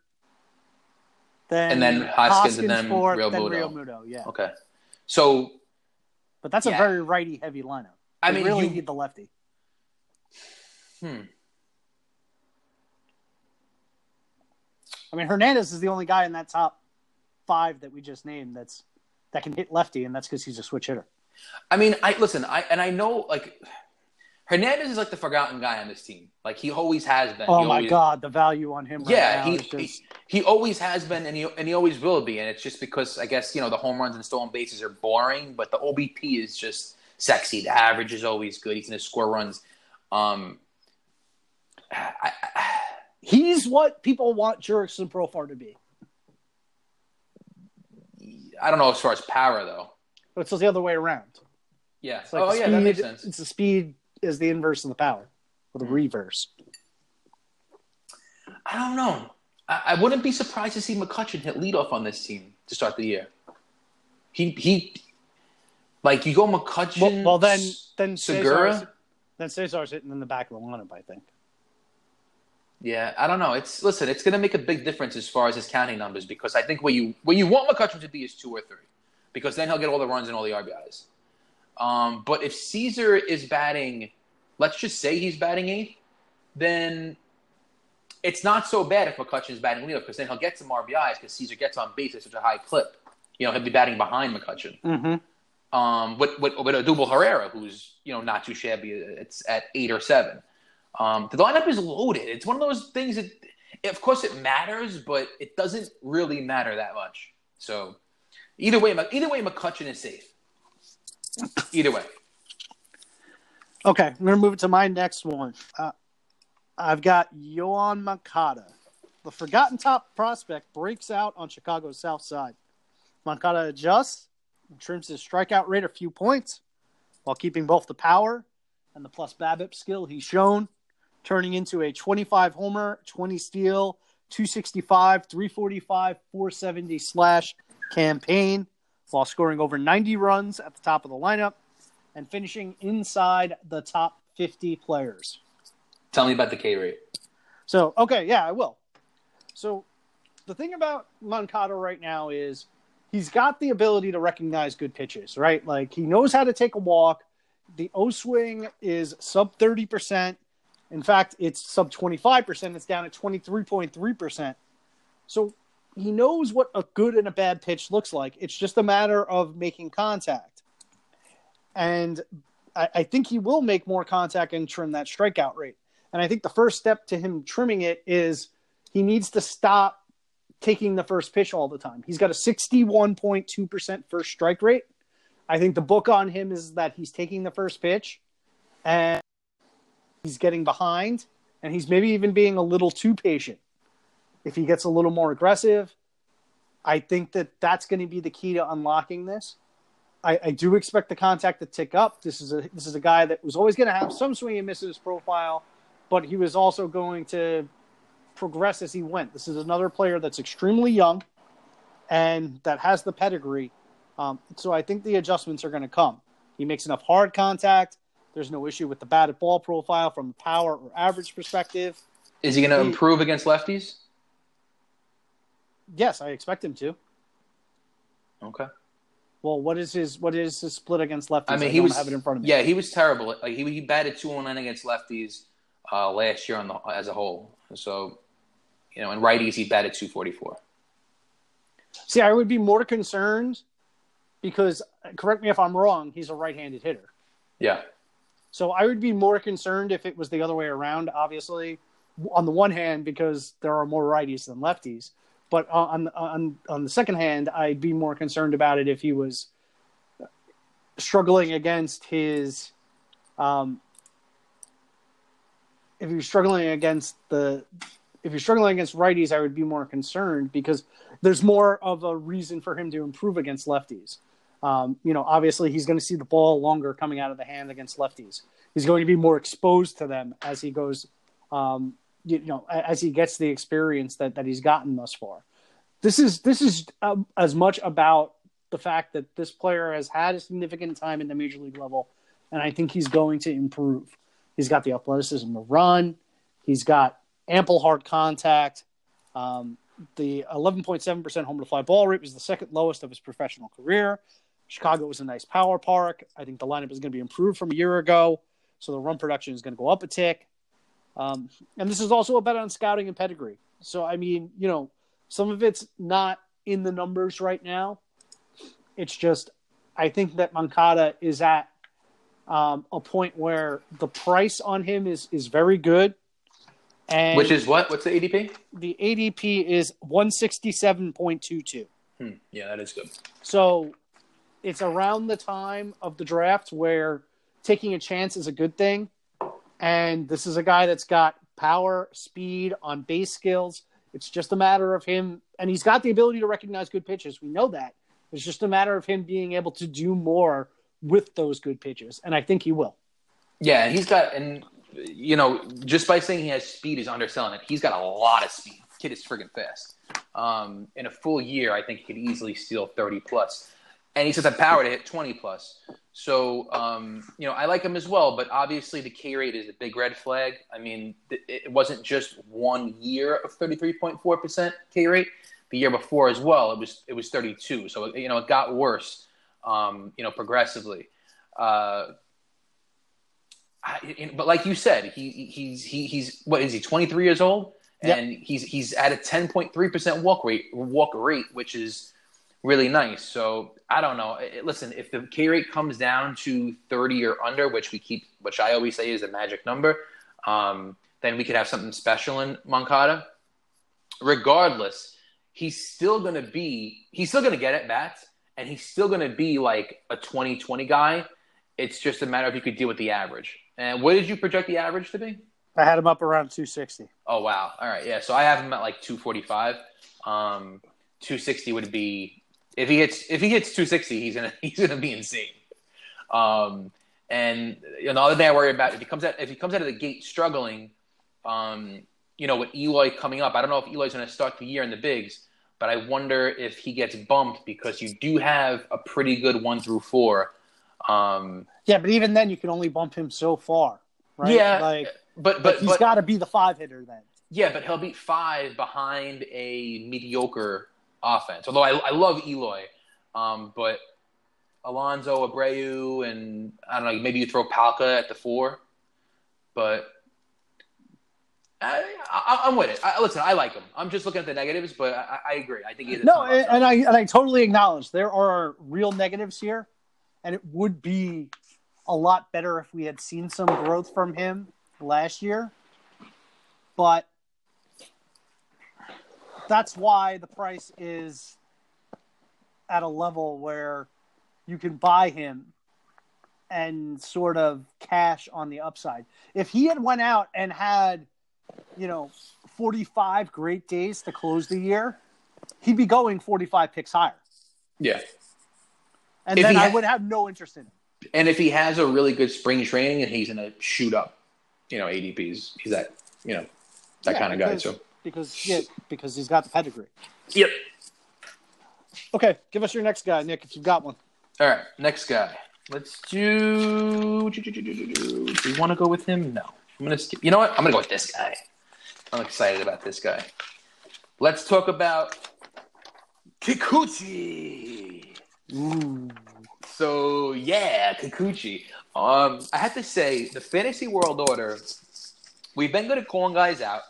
Speaker 1: Then
Speaker 2: And then Hoskins and then
Speaker 1: fourth,
Speaker 2: Real
Speaker 1: then
Speaker 2: Muto.
Speaker 1: Realmuto, yeah.
Speaker 2: okay. So
Speaker 1: But that's
Speaker 2: Yeah.
Speaker 1: a very righty heavy lineup.
Speaker 2: I mean,
Speaker 1: really
Speaker 2: you-
Speaker 1: need the lefty.
Speaker 2: hmm.
Speaker 1: I mean, Hernandez is the only guy in that top five that we just named that's that can hit lefty, and that's because he's a switch hitter.
Speaker 2: I mean, I listen. I and I know like Hernandez is like the forgotten guy on this team. Like he always has been.
Speaker 1: Oh
Speaker 2: He
Speaker 1: my
Speaker 2: always-
Speaker 1: god, the value on him! Right
Speaker 2: Yeah,
Speaker 1: now
Speaker 2: he,
Speaker 1: just,
Speaker 2: he he always has been, and he and he always will be. And it's just because I guess you know the home runs and stolen bases are boring, but the OBP is just sexy. The average is always good. He's going to score runs. Um, I, I,
Speaker 1: he's what people want Jurickson Profar to be.
Speaker 2: I don't know as far as power though.
Speaker 1: But it's the other way around.
Speaker 2: Yeah.
Speaker 1: It's like
Speaker 2: oh yeah,
Speaker 1: speed,
Speaker 2: that makes sense.
Speaker 1: It's the speed is the inverse of the power, or the
Speaker 2: Mhm.
Speaker 1: reverse.
Speaker 2: I don't know. I, I wouldn't be surprised to see McCutchen hit leadoff on this team to start the year. He he, like you go McCutchen.
Speaker 1: Well, well then then
Speaker 2: Segura?
Speaker 1: Cesar's, then Cesar's hitting in the back of the lineup. I think.
Speaker 2: Yeah, I don't know. It's listen, it's going to make a big difference as far as his counting numbers because I think what you where you want McCutchen to be is two or three, because then he'll get all the runs and all the RBIs. Um, but if Cesar is batting, let's just say he's batting eighth, then it's not so bad if McCutchen is batting leadoff because then he'll get some RBIs because Cesar gets on base at such a high clip. You know, he'll be batting behind McCutchen.
Speaker 1: Mm-hmm.
Speaker 2: Um, with with with Odubel Herrera, who's you know not too shabby. It's at eight or seven. Um, the lineup is loaded. It's one of those things that, of course, it matters, but it doesn't really matter that much. So, either way, either way, McCutchen is safe. Either way,
Speaker 1: Okay, I'm to move it to my next one. Uh, I've got Yoan Moncada. The forgotten top prospect breaks out on Chicago's south side. Moncada adjusts trims his strikeout rate a few points while keeping both the power and the plus BABIP skill he's shown, turning into a 25 homer, 20 steal, 265, 345, 470 slash campaign while scoring over 90 runs at the top of the lineup and finishing inside the top 50 players.
Speaker 2: tell me about the K rate.
Speaker 1: So, okay, yeah, I will. So, the thing about Moncada right now is he's got the ability to recognize good pitches, right? Like he knows how to take a walk. The O swing is sub 30%. In fact, it's sub 25%. It's down at 23.3%. So, he knows what a good and a bad pitch looks like. It's just a matter of making contact. And I, I think he will make more contact and trim that strikeout rate. And I think the first step to him trimming it is he needs to stop taking the first pitch all the time. He's got a 61.2% first strike rate. I think the book on him is that he's taking the first pitch and he's getting behind and he's maybe even being a little too patient. If he gets a little more aggressive, I think that that's going to be the key to unlocking this. I, I do expect the contact to tick up. This is a this is a guy that was always going to have some swing and misses profile, but he was also going to progress as he went. This is another player that's extremely young and that has the pedigree. Um, so I think the adjustments are going to come. He makes enough hard contact. There's no issue with the batted ball profile from a power or average perspective.
Speaker 2: Is he going to improve against lefties?
Speaker 1: Yes, I expect him to.
Speaker 2: Okay.
Speaker 1: Well, what is his what is his split against lefties?
Speaker 2: I mean, he
Speaker 1: don't
Speaker 2: was
Speaker 1: have it in front of me.
Speaker 2: Yeah, he was terrible. Like he he batted two one nine against lefties uh, last year on the as a whole. So, you know, in righties he batted two forty four.
Speaker 1: See, I would be more concerned because correct me if I'm wrong, he's a right-handed hitter.
Speaker 2: Yeah.
Speaker 1: So I would be more concerned if it was the other way around. Obviously, on the one hand, because there are more righties than lefties, but on on on the second hand, I'd be more concerned about it if he was struggling against his, um, if you're struggling against the, if you're struggling against righties, I would be more concerned because there's more of a reason for him to improve against lefties. Um, you know, obviously he's going to see the ball longer coming out of the hand against lefties. He's going to be more exposed to them as he goes, um, you know, as he gets the experience that, that he's gotten thus far. This is this is uh, as much about the fact that this player has had a significant time in the major league level, and I think he's going to improve. He's got the athleticism to run. He's got ample hard contact. Um, the 11.7% home to fly ball rate was the second lowest of his professional career. Chicago was a nice power park. I think the lineup is going to be improved from a year ago, so the run production is going to go up a tick. Um, and this is also a bet on scouting and pedigree. So, I mean, you know, some of it's not in the numbers right now. It's just, I think that Moncada is at um, a point where the price on him is is very good.
Speaker 2: And Which is what? What's the ADP?
Speaker 1: The ADP is one sixty seven point two two.
Speaker 2: Hmm. Yeah, that is good.
Speaker 1: So it's around the time of the draft where taking a chance is a good thing. And this is a guy that's got power, speed, on base skills. It's just a matter of him, and he's got the ability to recognize good pitches. We know that. It's just a matter of him being able to do more with those good pitches, and I think he will.
Speaker 2: Yeah, he's got, and you know, just by saying he has speed, he's underselling it. He's got a lot of speed. Kid is friggin' fast. Um, in a full year, I think he could easily steal thirty plus and he says have power to hit 20 plus. So, um, you know, I like him as well, but obviously the K rate is a big red flag. I mean, it wasn't just one year of 33.4% K rate. The year before as well, it was it was 32. So, you know, it got worse, um, you know, progressively. Uh, I, but like you said, he he's he, he's what is he 23 years old, and yep. he's he's at a 10.3 percent walk rate walk rate, which is really nice. So I don't know. Listen, if the K rate comes down to 30 or under, which we keep, which I always say is a magic number, um, then we could have something special in Moncada. Regardless, he's still going to be, he's still going to get at bats, and he's still going to be like a 2020 guy. It's just a matter of you could deal with the average. And what did you project the average to be?
Speaker 1: I had him up around 260.
Speaker 2: Oh wow! All right, yeah. So I have him at like 245. Um, 260 would be if he hits if he hits 260, he's gonna he's gonna be insane. Um, and you know, the other thing I worry about if he comes out if he comes out of the gate struggling, um, you know, with Eloy coming up, I don't know if Eloy's going to start the year in the bigs, but I wonder if he gets bumped because you do have a pretty good one through four. Um,
Speaker 1: yeah, but even then, you can only bump him so far, right?
Speaker 2: Yeah,
Speaker 1: like,
Speaker 2: but but
Speaker 1: he's got to be the five hitter then.
Speaker 2: Yeah, but he'll be five behind a mediocre offense. Although I, I love Eloy, um, but Alonso, Abreu, and I don't know, maybe you throw Palka at the four, but I, am with it. I, listen, I like him. I'm just looking at the negatives, but I, I agree. I think he's
Speaker 1: no, and, and I and I totally acknowledge there are real negatives here, and it would be a lot better if we had seen some growth from him last year. But that's why the price is at a level where you can buy him and sort of cash on the upside. If he had went out and had, you know, 45 great days to close the year, he'd be going 45 picks higher.
Speaker 2: Yeah.
Speaker 1: And if then I would have no interest in him.
Speaker 2: And if he has a really good spring training and he's going to shoot up, you know, ADPs, he's that, you know, that yeah, kind of guy. So
Speaker 1: because yeah, because he's got the pedigree.
Speaker 2: Yep.
Speaker 1: Okay, give us your next guy, Nick, if you've got one.
Speaker 2: All right, next guy. Let's do. Do you want to go with him? No. I'm gonna skip. You know what? I'm gonna go with this guy. I'm excited about this guy. Let's talk about Kikuchi.
Speaker 1: Ooh.
Speaker 2: So yeah, Kikuchi. Um, I have to say, the fantasy world order. We've been good at calling guys out.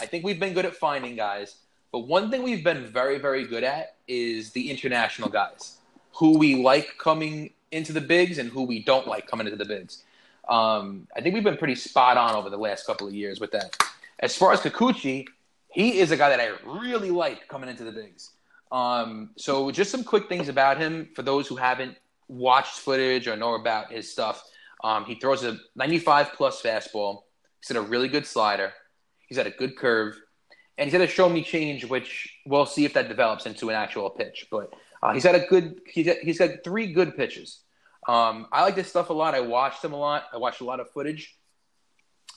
Speaker 2: I think we've been good at finding guys, but one thing we've been very, very good at is the international guys. who we like coming into the bigs and who we don't like coming into the bigs. Um, I think we've been pretty spot on over the last couple of years with that. As far as Kikuchi, he is a guy that I really like coming into the bigs. Um, so just some quick things about him for those who haven't watched footage or know about his stuff. Um, he throws a 95 plus fastball. He's got a really good slider. He's got a good curve, and he's got a show me change, which we'll see if that develops into an actual pitch. But uh, he's got a good. He's got, he's got three good pitches. Um, I like this stuff a lot. I watched him a lot. I watched a lot of footage,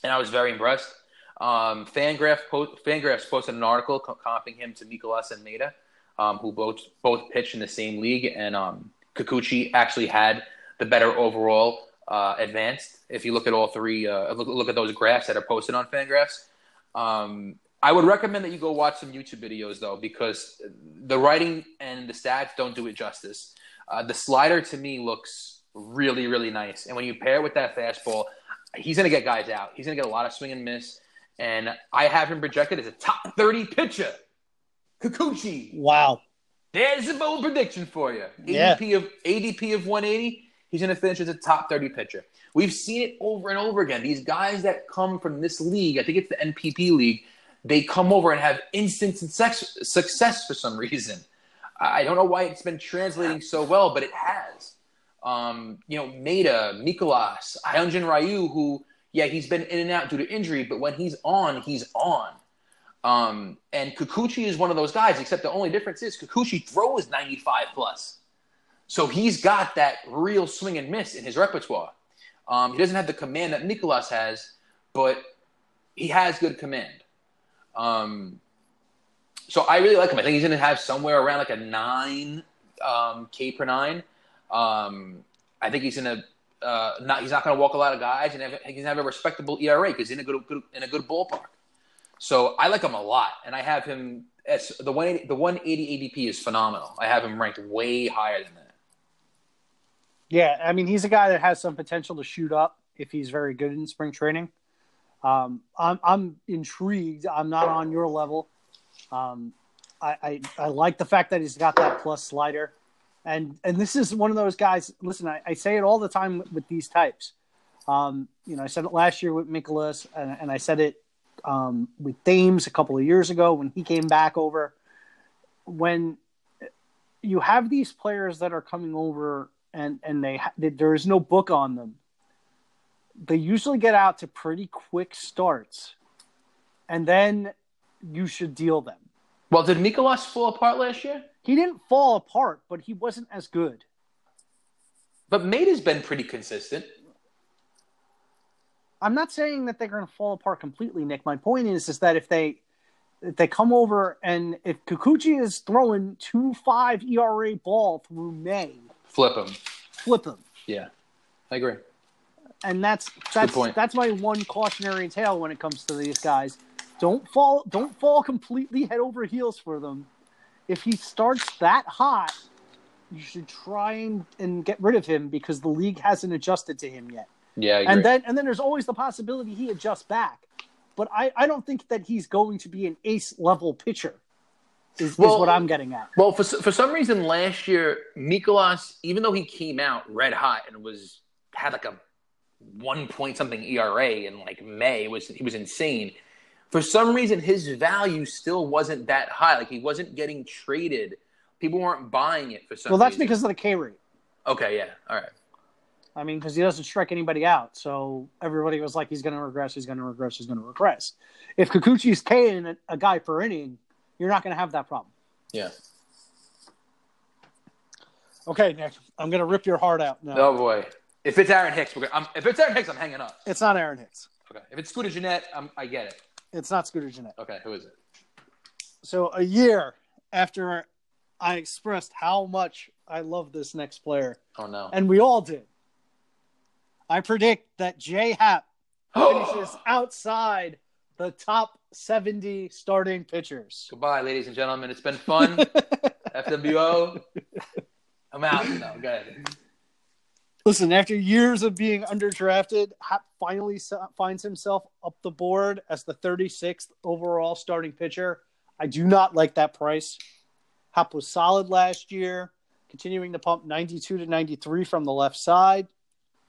Speaker 2: and I was very impressed. Um, Fangraph Fangraphs posted an article comping him to Mikolas and Maeda, um, who both both pitched in the same league, and um, Kikuchi actually had the better overall uh, advanced. If you look at all three, uh, look, look at those graphs that are posted on Fangraphs. Um, I would recommend that you go watch some YouTube videos though, because the writing and the stats don't do it justice. Uh, the slider to me looks really, really nice, and when you pair it with that fastball, he's going to get guys out. He's going to get a lot of swing and miss, and I have him projected as a top thirty pitcher. Kikuchi.
Speaker 1: Wow.
Speaker 2: There's a bold prediction for you. ADP yeah. of ADP of 180. He's going to finish as a top 30 pitcher. We've seen it over and over again. These guys that come from this league, I think it's the NPB league, they come over and have instant success, for some reason. I don't know why it's been translating so well, but it has. Um, you know, Maeda, Mikolas, Hyunjin Ryu, who, yeah, he's been in and out due to injury, but when he's on, he's on. Um, and Kikuchi is one of those guys, except the only difference is Kikuchi throws 95 plus. So he's got that real swing and miss in his repertoire. Um, he doesn't have the command that Mikolas has, but he has good command. Um, so I really like him. I think he's going to have somewhere around like a nine um, K per nine. Um, I think he's going to uh, not. He's not going to walk a lot of guys, and he's going to have a respectable ERA because he's in a good, good in a good ballpark. So I like him a lot, and I have him as the one the 180 ADP is phenomenal. I have him ranked way higher than that.
Speaker 1: Yeah, I mean he's a guy that has some potential to shoot up if he's very good in spring training. Um, I'm I'm intrigued. I'm not on your level. Um, I, I, I like the fact that he's got that plus slider, and and this is one of those guys. Listen, I, I say it all the time with, with these types. Um, you know, I said it last year with Mikolas, and, and I said it um, with Thames a couple of years ago when he came back over. When you have these players that are coming over and and they, they there is no book on them, they usually get out to pretty quick starts, and then you should deal them.
Speaker 2: Well, did Mikolas fall apart last year?
Speaker 1: He didn't fall apart, but he wasn't as good.
Speaker 2: But Maeda's been pretty consistent.
Speaker 1: I'm not saying that they're going to fall apart completely, Nick. My point is, is that if they if they come over and if Kikuchi is throwing two five ERA ball through May,
Speaker 2: flip him,
Speaker 1: flip him.
Speaker 2: Yeah, I agree.
Speaker 1: And that's that's that's my one cautionary tale when it comes to these guys. Don't fall don't fall completely head over heels for them. If he starts that hot, you should try and, and get rid of him because the league hasn't adjusted to him yet.
Speaker 2: Yeah,
Speaker 1: and then and then there's always the possibility he adjusts back. But I, I don't think that he's going to be an ace level pitcher. Is, well, is what I'm getting at.
Speaker 2: Well, for for some reason last year, Mikolas, even though he came out red hot and was had like a one point something ERA in like May, was he was insane. For some reason, his value still wasn't that high. Like he wasn't getting traded. People weren't buying it for some.
Speaker 1: Well, that's
Speaker 2: reason.
Speaker 1: because of the K rate.
Speaker 2: Okay, yeah, all right.
Speaker 1: I mean, because he doesn't strike anybody out. So everybody was like, he's going to regress, he's going to regress, he's going to regress. If Kikuchi's a, a guy per inning, you're not going to have that problem.
Speaker 2: Yeah.
Speaker 1: Okay, Nick, I'm going to rip your heart out now.
Speaker 2: Oh, boy. If it's Aaron Hicks, we're gonna, um, if it's Aaron Hicks, I'm hanging up.
Speaker 1: It's not Aaron Hicks.
Speaker 2: Okay. If it's Scooter Gennett, I'm, I get it.
Speaker 1: It's not Scooter Gennett.
Speaker 2: Okay, who is it?
Speaker 1: So a year after I expressed how much I love this next player.
Speaker 2: Oh, no.
Speaker 1: And we all did. I predict that J Happ finishes outside the top 70 starting pitchers.
Speaker 2: Goodbye, ladies and gentlemen. It's been fun. FWO. I'm out. No, go ahead.
Speaker 1: Listen, after years of being underdrafted, Happ finally finds himself up the board as the 36th overall starting pitcher. I do not like that price. Happ was solid last year. continuing to pump 92 to 93 from the left side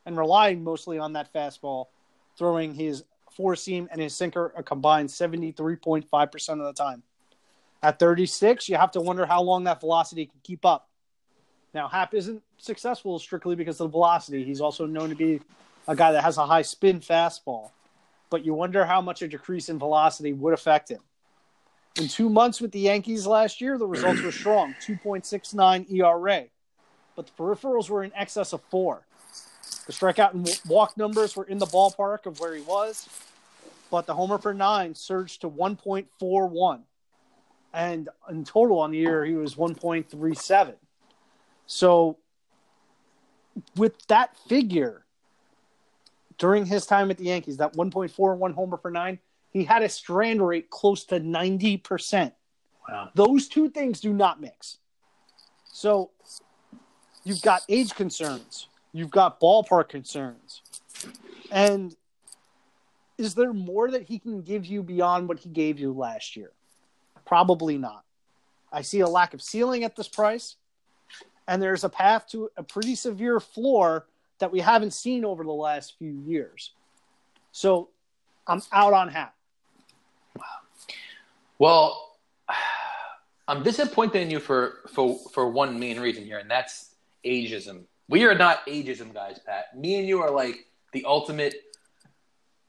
Speaker 1: and relying mostly on that fastball, throwing his four seam and his sinker a combined 73.5% of the time. At 36, you have to wonder how long that velocity can keep up. Now, Happ isn't successful strictly because of the velocity. He's also known to be a guy that has a high spin fastball. But you wonder how much a decrease in velocity would affect him. In two months with the Yankees last year, the results were strong 2.69 ERA. But the peripherals were in excess of four. The strikeout and walk numbers were in the ballpark of where he was, but the homer per nine surged to 1.41. And in total on the year, he was 1.37. So, with that figure, during his time at the Yankees, that 1.41 homer per nine, he had a strand rate close to 90%.
Speaker 2: Wow.
Speaker 1: Those two things do not mix. So, you've got age concerns You've got ballpark concerns. And is there more that he can give you beyond what he gave you last year? Probably not. I see a lack of ceiling at this price, and there's a path to a pretty severe floor that we haven't seen over the last few years. So I'm out on.
Speaker 2: Wow. Well, I'm disappointed in you for, for, for one main reason here, and that's ageism. We are not ageism guys, Pat. Me and you are like the ultimate.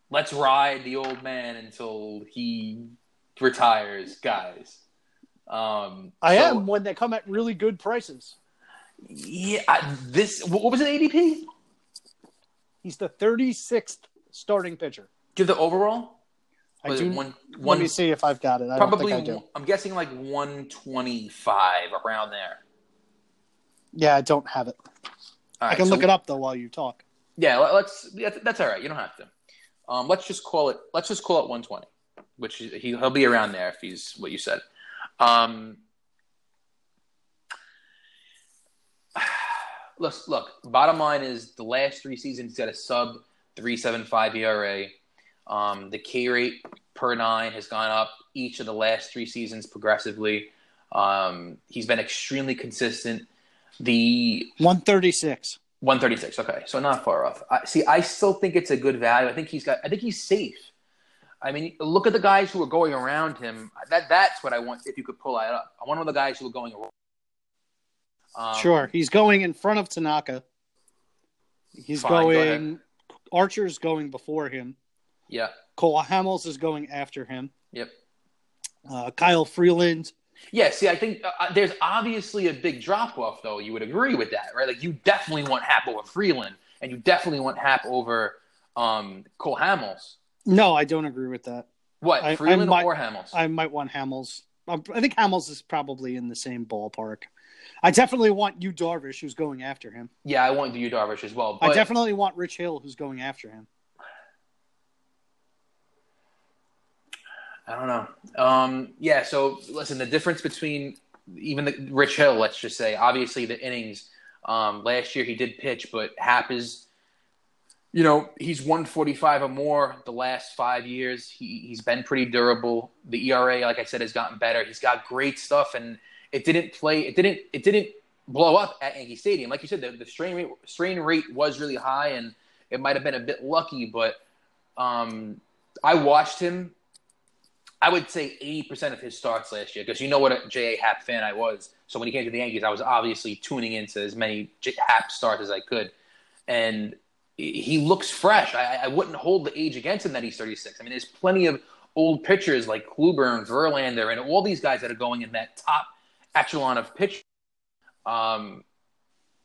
Speaker 2: Let's ride the old man until he retires, guys. Um,
Speaker 1: I so, am when they come at really good prices.
Speaker 2: Yeah, I, this what was it? ADP?
Speaker 1: He's the 36th starting pitcher.
Speaker 2: Give the overall.
Speaker 1: I do. One, one, let me see if I've got it. I probably. I
Speaker 2: am guessing like 125 around there.
Speaker 1: Yeah, I don't have it. Right, I can so look it up though while you talk.
Speaker 2: Yeah, let's. That's all right. You don't have to. Um, let's just call it. Let's just call it 120, which he, he'll be around there if he's what you said. Um, look, look. Bottom line is the last three seasons he's got a sub 3.75 ERA. Um, the K rate per nine has gone up each of the last three seasons progressively. Um, he's been extremely consistent. The
Speaker 1: 136.
Speaker 2: 136. Okay, so not far off. I, see, I still think it's a good value. I think he's got. I think he's safe. I mean, look at the guys who are going around him. That that's what I want. If you could pull that up, I want one of the guys who are going around.
Speaker 1: Um, sure, he's going in front of Tanaka. He's fine, going. Go Archer's going before him.
Speaker 2: Yeah.
Speaker 1: Cole Hamels is going after him.
Speaker 2: Yep.
Speaker 1: Uh, Kyle Freeland
Speaker 2: yeah, see, I think uh, uh, there's obviously a big drop off, though. You would agree with that, right? Like, you definitely want Happ over Freeland, and you definitely want Happ over um, Cole Hamels.
Speaker 1: No, I don't agree with that.
Speaker 2: What, I, Freeland I might, or Hamels?
Speaker 1: I might want Hamels. Um, I think Hamels is probably in the same ballpark. I definitely want Yu Darvish, who's going after him.
Speaker 2: Yeah, I want Yu Darvish as well.
Speaker 1: But... I definitely want Rich Hill, who's going after him.
Speaker 2: I don't know. Um, yeah, so listen, the difference between even the Rich Hill, let's just say, obviously the innings. Um, last year he did pitch, but Happ is, you know, he's 145 or more the last five years. He, he's been pretty durable. The ERA, like I said, has gotten better. He's got great stuff, and it didn't play. It didn't. It didn't blow up at Yankee Stadium. Like you said, the, the strand rate strand rate was really high, and it might have been a bit lucky, but um, I watched him I would say 80% of his starts last year because you know what a J.A. Happ fan I was. So when he came to the Yankees, I was obviously tuning into as many J- Happ starts as I could. And he looks fresh. I, I, wouldn't hold the age against him that he's 36. I mean, there's plenty of old pitchers like Kluber and Verlander and all these guys that are going in that top echelon of pitch. Um,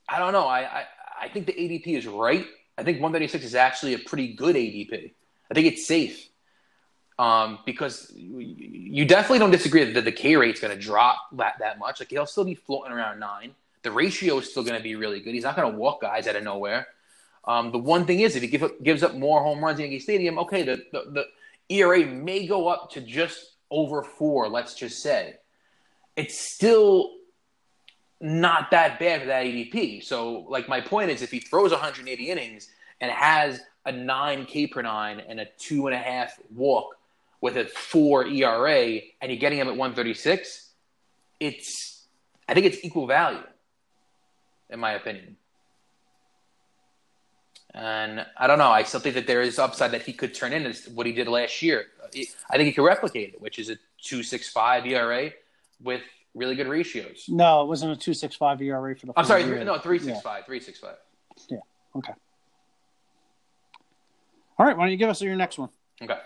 Speaker 2: I don't know. I, I, I think the ADP is right. I think 136 is actually a pretty good ADP. I think it's safe um, because you definitely don't disagree that the K rate's going to drop that, that much. Like he'll still be floating around nine. The ratio is still going to be really good. He's not going to walk guys out of nowhere. Um, the one thing is, if he give gives up more home runs in Yankee Stadium, okay, the, the, the ERA may go up to just over four. Let's just say it's still not that bad for that ADP. So, like my point is, if he throws 180 innings and has a nine K per nine and a two and a half walk with a four ERA and you're getting him at 136, it's I think it's equal value. in my opinion. And I don't know. I still think that there is upside that he could turn in as what he did last year. I think he could replicate it, which is a two six five ERA with really good ratios.
Speaker 1: No, it wasn't a two six five ERA for the.
Speaker 2: I'm sorry, year. no three six five, three six five.
Speaker 1: Yeah. Okay. All right. Why don't you give us your next one?
Speaker 2: Okay.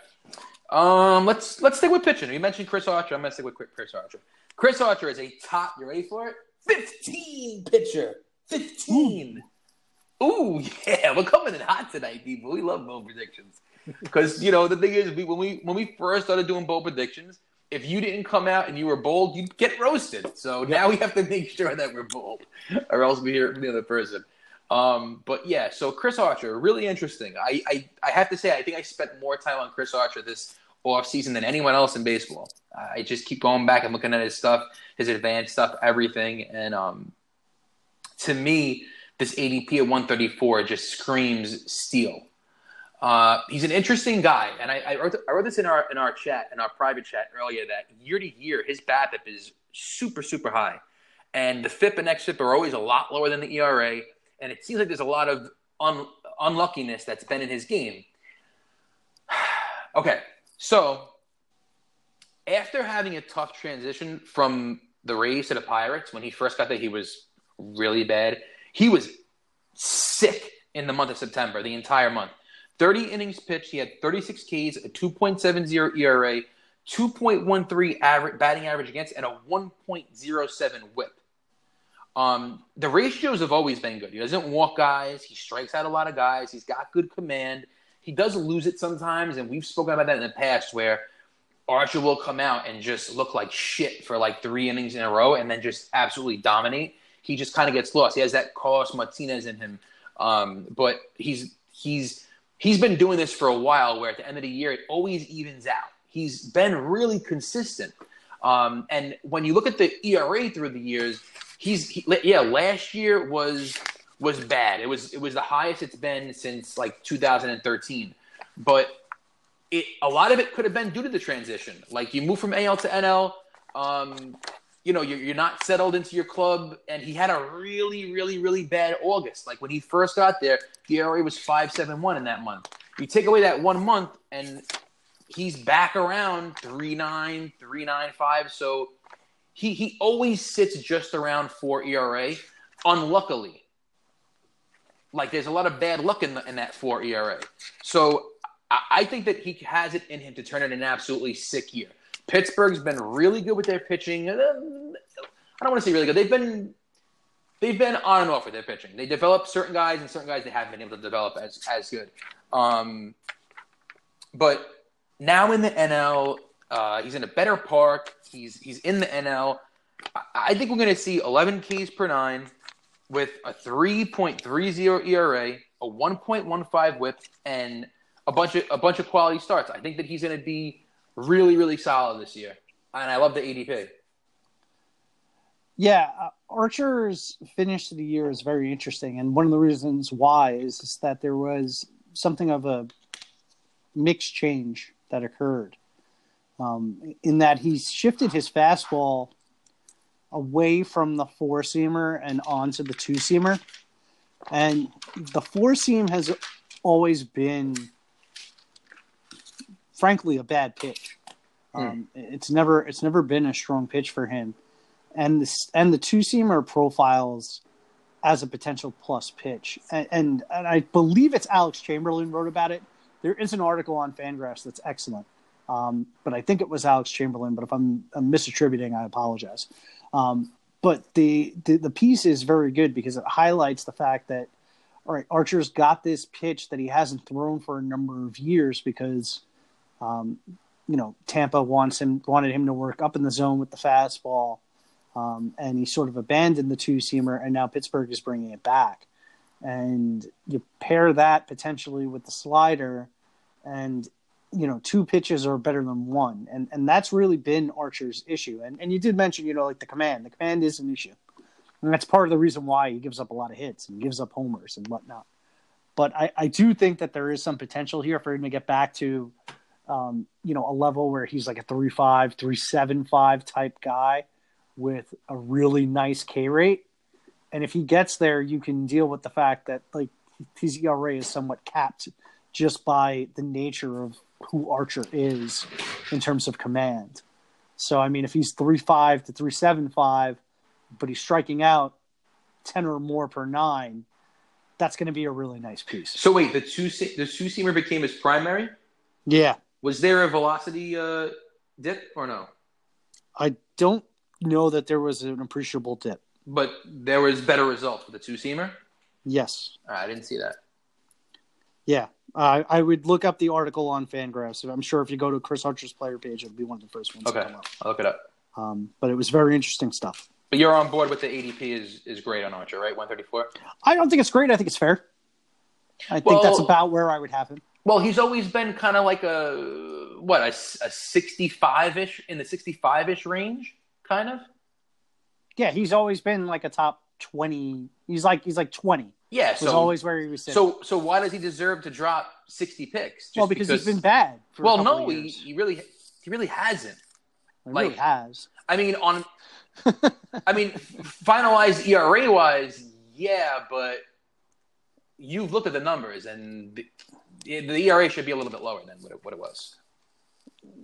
Speaker 2: Um, let's let's stick with pitching. You mentioned Chris Archer. I'm gonna stick with Chris Archer. Chris Archer is a top. You ready for it? Fifteen pitcher. Fifteen. Ooh, Ooh yeah, we're coming in hot tonight, people. We love bold predictions because you know the thing is, we, when we when we first started doing bold predictions, if you didn't come out and you were bold, you'd get roasted. So now we have to make sure that we're bold, or else we hear from the other person. Um, but yeah, so Chris Archer, really interesting. I, I, I have to say, I think I spent more time on Chris Archer this off season than anyone else in baseball. I just keep going back and looking at his stuff, his advanced stuff, everything. And um, to me, this ADP at 134 just screams steal. Uh, he's an interesting guy, and I, I, wrote, I wrote this in our in our chat in our private chat earlier that year to year his BABIP is super super high, and the FIP and xFIP are always a lot lower than the ERA, and it seems like there's a lot of un, unluckiness that's been in his game. okay, so after having a tough transition from the Rays to the Pirates, when he first got there, he was really bad. He was sick in the month of September, the entire month. 30 innings pitched. He had 36 Ks, a 2.70 ERA, 2.13 average batting average against, and a 1.07 WHIP. Um, the ratios have always been good. He doesn't walk guys. He strikes out a lot of guys. He's got good command. He does lose it sometimes, and we've spoken about that in the past where Archer will come out and just look like shit for like three innings in a row and then just absolutely dominate. He just kind of gets lost. He has that Carlos Martinez in him, um, but he's he's he's been doing this for a while. Where at the end of the year, it always evens out. He's been really consistent, um, and when you look at the ERA through the years, he's he, yeah. Last year was was bad. It was it was the highest it's been since like 2013. But it a lot of it could have been due to the transition. Like you move from AL to NL, um, you know, you're, you're not settled into your club, and he had a really, really, really bad August. Like when he first got there, the ERA was five seven one in that month. You take away that one month, and he's back around three nine, three nine five. So he he always sits just around four ERA. Unluckily, like there's a lot of bad luck in, the, in that four ERA. So I, I think that he has it in him to turn it an absolutely sick year. Pittsburgh's been really good with their pitching. I don't want to say really good. They've been they've been on and off with their pitching. They develop certain guys and certain guys they haven't been able to develop as as good. Um, but now in the NL, uh, he's in a better park. He's he's in the NL. I, I think we're going to see 11 Ks per nine with a 3.30 ERA, a 1.15 WHIP, and a bunch of a bunch of quality starts. I think that he's going to be really, really solid this year, and I love the ADP.
Speaker 1: Yeah, uh, Archer's finish to the year is very interesting, and one of the reasons why is, that there was something of a mixed change that occurred. Um, in that he's shifted his fastball away from the four seamer and onto the two seamer. And the four seam has always been, frankly, a bad pitch. Mm. Um, it's never it's never been a strong pitch for him, and this and the two seamer profiles as a potential plus pitch. And, and, and I believe it's Alex Chamberlain wrote about it. There is an article on Fangraphs that's excellent, um, but I think it was Alex Chamberlain. But if I'm, I'm misattributing, I apologize. Um, but the, the, the piece is very good because it highlights the fact that all right, Archer's got this pitch that he hasn't thrown for a number of years because, um, you know, Tampa wants him wanted him to work up in the zone with the fastball, um, and he sort of abandoned the two seamer, and now Pittsburgh is bringing it back, and you pair that potentially with the slider, and you know two pitches are better than one. And and that's really been archer's issue. And and you did mention you know like the command. The command is an issue. And that's part of the reason why he gives up a lot of hits and gives up homers and whatnot. But i i do think that there is some potential here for him to get back to um you know a level where he's like a three five three seven five type guy with a really nice k rate. And if he gets there, you can deal with the fact that like his ERA is somewhat capped just by the nature of who Archer is in terms of command. So I mean, if he's three five to three seven five, but he's striking out ten or more per nine, that's going to be a really nice piece.
Speaker 2: So wait, the two the two seamer became his primary.
Speaker 1: Yeah.
Speaker 2: Was there a velocity uh, dip or no?
Speaker 1: I don't know that there was an appreciable dip.
Speaker 2: But there was better results with the two seamer.
Speaker 1: Yes.
Speaker 2: I didn't see that.
Speaker 1: Yeah, uh, I would look up the article on Fangraphs. I'm sure if you go to Chris Archer's player page, it'll be one of the first ones.
Speaker 2: Okay, I'll look it up.
Speaker 1: Um, but it was very interesting stuff.
Speaker 2: But you're on board with the ADP is is great on Archer, right? 134.
Speaker 1: I don't think it's great. I think it's fair. I think that's about where I would have him.
Speaker 2: Well, he's always been kind of like a what a, a 65 ish in the 65 ish range, kind of.
Speaker 1: Yeah, he's always been like a top twenty. He's like he's like twenty.
Speaker 2: Yeah.
Speaker 1: Was
Speaker 2: So
Speaker 1: always where he was sitting.
Speaker 2: so so why does he deserve to drop 60 picks?
Speaker 1: Well, because, he's been bad. For
Speaker 2: well,
Speaker 1: a
Speaker 2: no, he, he really he really hasn't.
Speaker 1: he really has.
Speaker 2: I mean, on I mean, finalized ERA wise, yeah, but you've looked at the numbers, and the, the ERA should be a little bit lower than what it, what it was.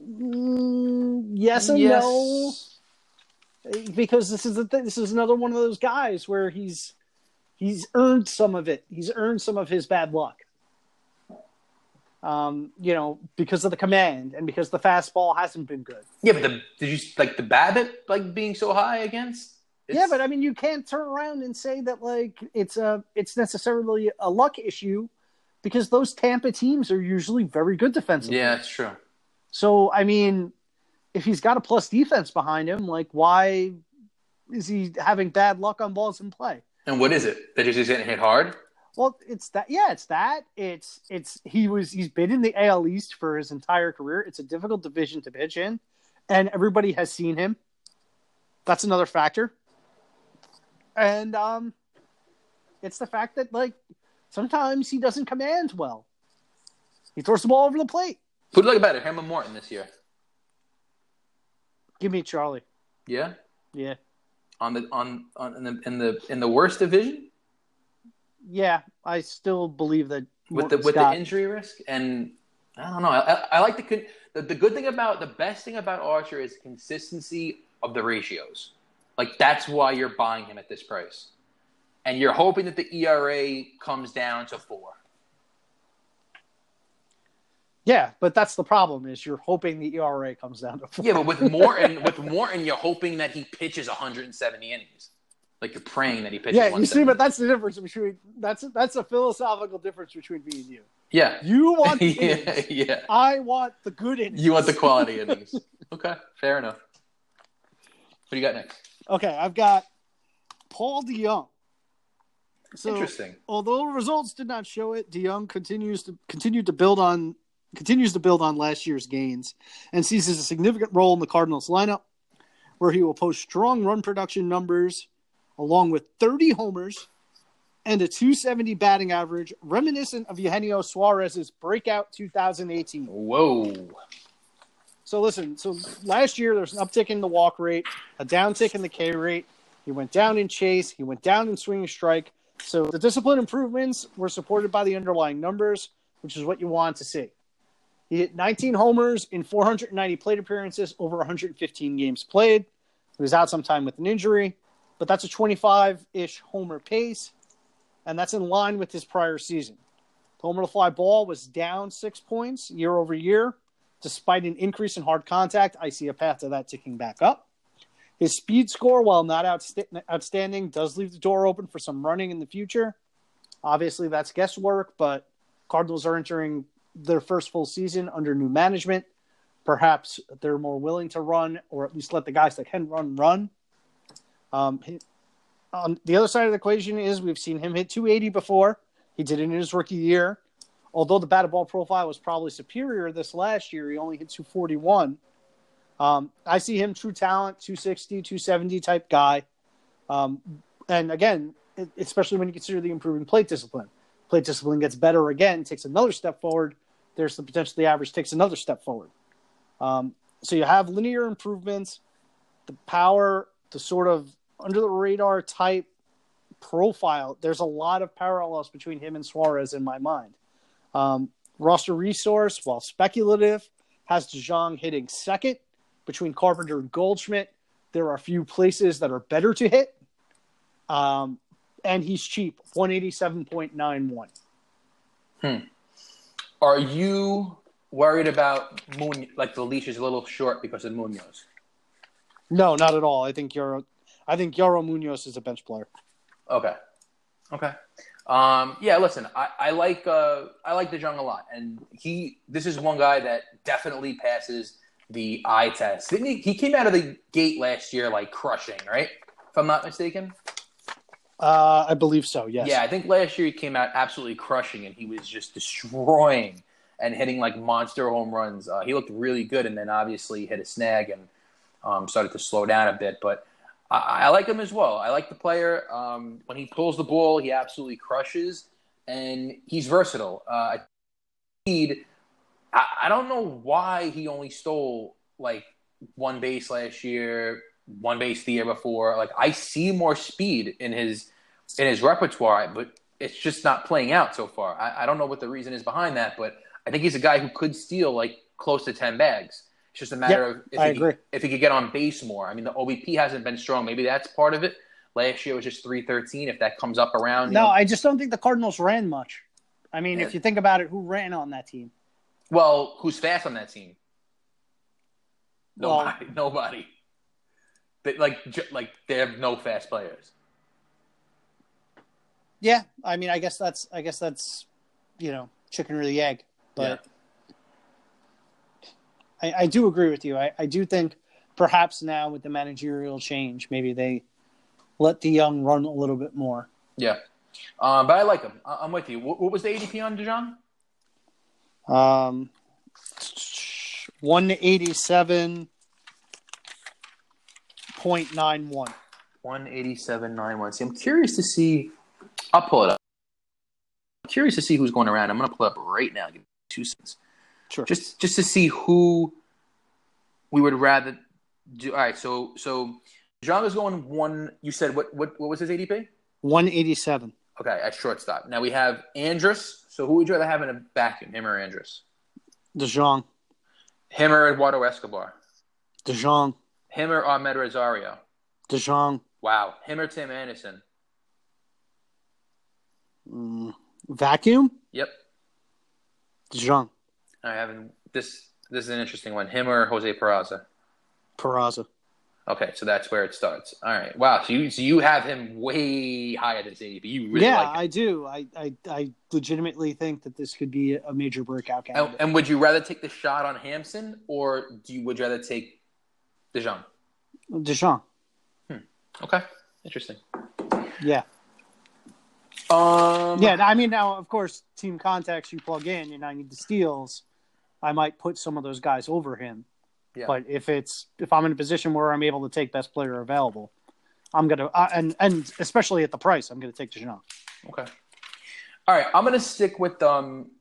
Speaker 1: Mm, yes and no. because this is the th- this is another one of those guys where he's he's earned some of it. He's earned some of his bad luck. Um, you know, because of the command and because the fastball hasn't been good.
Speaker 2: Yeah, but the did you like the BABIP like being so high against?
Speaker 1: yeah, but I mean, you can't turn around and say that like it's a it's necessarily a luck issue because those Tampa teams are usually very good defensively.
Speaker 2: yeah, it's true.
Speaker 1: So I mean, if he's got a plus defense behind him, like why is he having bad luck on balls in play?
Speaker 2: And what is it that he's just getting hit hard?
Speaker 1: Well, it's that. Yeah, it's that. It's it's he was he's been in the AL East for his entire career. It's a difficult division to pitch in, and everybody has seen him. That's another factor. And um, it's the fact that like sometimes he doesn't command well. He throws the ball over the plate.
Speaker 2: Who'd like better, him or Morton this year?
Speaker 1: Give me Charlie.
Speaker 2: Yeah,
Speaker 1: Yeah,
Speaker 2: on the on, on in the in the in the worst division
Speaker 1: yeah. I still believe that
Speaker 2: with the
Speaker 1: Morton
Speaker 2: with
Speaker 1: Scott-
Speaker 2: the injury risk and I don't know. I, I, I like the, the the good thing about the best thing about Archer is consistency of the ratios. Like that's why you're buying him at this price, and you're hoping that the ERA comes down to four.
Speaker 1: Yeah, but that's the problem is you're hoping the ERA comes down to four.
Speaker 2: Yeah, but with Morton, with Morton, you're hoping that he pitches 170 innings. Like you're praying that he pitches.
Speaker 1: Yeah, you see, but that's the difference between that's that's a philosophical difference between me and you.
Speaker 2: yeah,
Speaker 1: You want the
Speaker 2: yeah,
Speaker 1: innings.
Speaker 2: yeah.
Speaker 1: I want the good innings.
Speaker 2: You want the quality innings. Okay, fair enough. What do you got next?
Speaker 1: Okay, I've got Paul DeJong. So,
Speaker 2: Interesting.
Speaker 1: although results did not show it, DeJong continues to continued to build on continues to build on last year's gains and seizes a significant role in the Cardinals lineup, where he will post strong run production numbers, along with 30 homers and a 270 batting average, reminiscent of Eugenio Suarez's breakout 2018.
Speaker 2: Whoa.
Speaker 1: So listen, so last year there's an uptick in the walk rate, a downtick in the K rate. He went down in chase, he went down in swinging strike. So the discipline improvements were supported by the underlying numbers, which is what you want to see. He hit 19 homers in 490 plate appearances over 115 games played. He was out sometime with an injury, but that's a 25-ish homer pace, and that's in line with his prior season. The homer to fly ball was down six points year over year. Despite an increase in hard contact, I see a path to that ticking back up. His speed score, while not outst- outstanding, does leave the door open for some running in the future. Obviously, that's guesswork, but Cardinals are entering their first full season under new management. Perhaps they're more willing to run, or at least let the guys that can run run. Um, on the other side of the equation is we've seen him hit 280 before. He did it in his rookie year although the batted ball profile was probably superior this last year, he only hit 241. Um, I see him true talent, 260, 270 type guy. Um, and again, especially when you consider the improving plate discipline. Plate discipline gets better again, takes another step forward. There's the potential the average takes another step forward. Um, so you have linear improvements, the power, the sort of under the radar type profile, there's a lot of parallels between him and Suarez in my mind. Um, roster resource, while speculative, has DeJong hitting second between Carpenter and Goldschmidt. There are a few places that are better to hit. Um, and he's cheap, 187.91.
Speaker 2: Hmm. Are you worried about Moon? Like the leash is a little short because of Munoz.
Speaker 1: No, not at all. I think Yairo, I think Yairo Munoz is a bench player.
Speaker 2: Okay. Okay. Um, yeah, listen, I, I like uh, I like DeJong a lot, and he this is one guy that definitely passes the eye test. Didn't he? He came out of the gate last year like crushing, right? If I'm not mistaken.
Speaker 1: Uh, I believe so. Yes.
Speaker 2: Yeah, I think last year he came out absolutely crushing, and he was just destroying and hitting like monster home runs. Uh, he looked really good, and then obviously hit a snag and um, started to slow down a bit. But I, I like him as well. I like the player. Um, when he pulls the ball, he absolutely crushes, and he's versatile. Uh, I, I don't know why he only stole like one base last year, one base the year before. Like I see more speed in his in his repertoire, but it's just not playing out so far. I, I don't know what the reason is behind that, but I think he's a guy who could steal like close to ten bags. It's just a matter
Speaker 1: Yep,
Speaker 2: of if
Speaker 1: I
Speaker 2: he,
Speaker 1: agree.
Speaker 2: if he could get on base more. I mean, the OBP hasn't been strong. Maybe that's part of it. Last year was just three thirteen. If that comes up around,
Speaker 1: No,
Speaker 2: know-
Speaker 1: I just don't think the Cardinals ran much. I mean,
Speaker 2: Yeah.
Speaker 1: if you think about it, who ran on that team?
Speaker 2: well, who's fast on that team?
Speaker 1: Well-
Speaker 2: Nobody. They, like, j- like they have no fast players.
Speaker 1: Yeah, I mean, I guess that's, I guess that's, you know, chicken or the egg. But I, I do agree with you. I, I do think perhaps now with the managerial change, maybe they let the young run a little bit more.
Speaker 2: Yeah, um, but I like them. I- I'm with you. What, what was the ADP on DeJong?
Speaker 1: Um, one eighty seven point nine one.
Speaker 2: One eighty seven nine one. See, I'm curious to see. I'll pull it up. I'm curious to see who's going around. I'm going to pull it up right now. Give me two seconds.
Speaker 1: Sure.
Speaker 2: Just just to see who we would rather do. All right, so so is going one. You said what what what was his ADP?
Speaker 1: One eighty seven.
Speaker 2: Okay, at shortstop. Now we have Andrus. So who would you rather have in a vacuum, him or Andrus?
Speaker 1: DeJong.
Speaker 2: Him or Eduardo Escobar?
Speaker 1: DeJong.
Speaker 2: Him or Amed Rosario?
Speaker 1: DeJong.
Speaker 2: Wow. Him or Tim Anderson?
Speaker 1: Mm, vacuum.
Speaker 2: Yep.
Speaker 1: DeJong.
Speaker 2: I haven't. This this is an interesting one. Him or Jose Peraza?
Speaker 1: Peraza.
Speaker 2: Okay, so that's where it starts. All right. Wow. So you so you have him way higher than ADP. You really
Speaker 1: yeah,
Speaker 2: like.
Speaker 1: I do. I, I I legitimately think that this could be a major breakout
Speaker 2: And, and would you rather take the shot on Hampson or do you would you rather take Dijon?
Speaker 1: DeJong.
Speaker 2: Okay. Interesting.
Speaker 1: Yeah.
Speaker 2: Um.
Speaker 1: Yeah. I mean, now of course, team contacts you plug in, and I need the steals. I might put some of those guys over him.
Speaker 2: Yeah.
Speaker 1: But if it's if I'm in a position where I'm able to take best player available, I'm gonna uh, and and especially at the price, I'm gonna take DeJong.
Speaker 2: Okay. All right, I'm gonna stick with um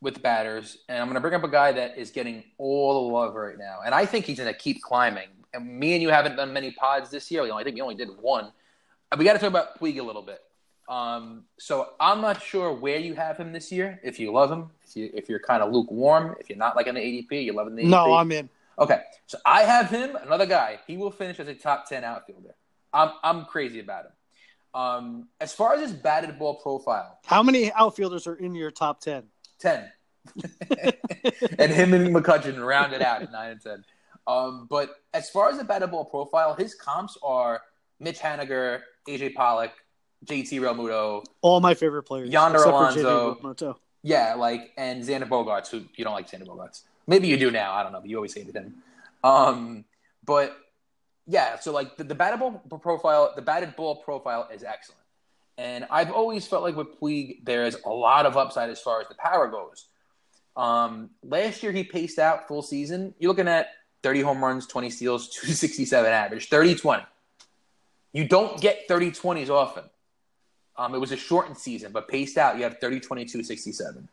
Speaker 2: with batters, and I'm gonna bring up a guy that is getting all the love right now, and I think he's gonna keep climbing. And me and you haven't done many pods this year. We only, I think we only did one. We got to talk about Puig a little bit. Um, so I'm not sure where you have him this year. If you love him, if you if you're kind of lukewarm, if you're not like an ADP, you're loving the ADP.
Speaker 1: No, I'm in.
Speaker 2: Okay, so I have him, another guy. He will finish as a top ten outfielder. I'm I'm crazy about him. Um, as far as his batted ball profile,
Speaker 1: How many outfielders are in your top ten?
Speaker 2: Ten, and him and McCutchen rounded out at nine and ten. Um, but as far as the batted ball profile, his comps are Mitch Haniger, AJ Pollock, JT Realmuto,
Speaker 1: All my favorite players.
Speaker 2: Yonder Alonso. Yeah, like and Xander Bogaerts, who you don't like Xander Bogaerts. Maybe you do now. I don't know, but you always hated him. Um, but yeah, so like the, the batted ball profile, the batted ball profile is excellent. And I've always felt like with Puig, there's a lot of upside as far as the power goes. Um, last year he paced out full season. You're looking at 30 home runs, 20 steals, 267 average, 30 20. You don't get 30 20s often. Um, it was a shortened season, but paced out, you have 30 22 67.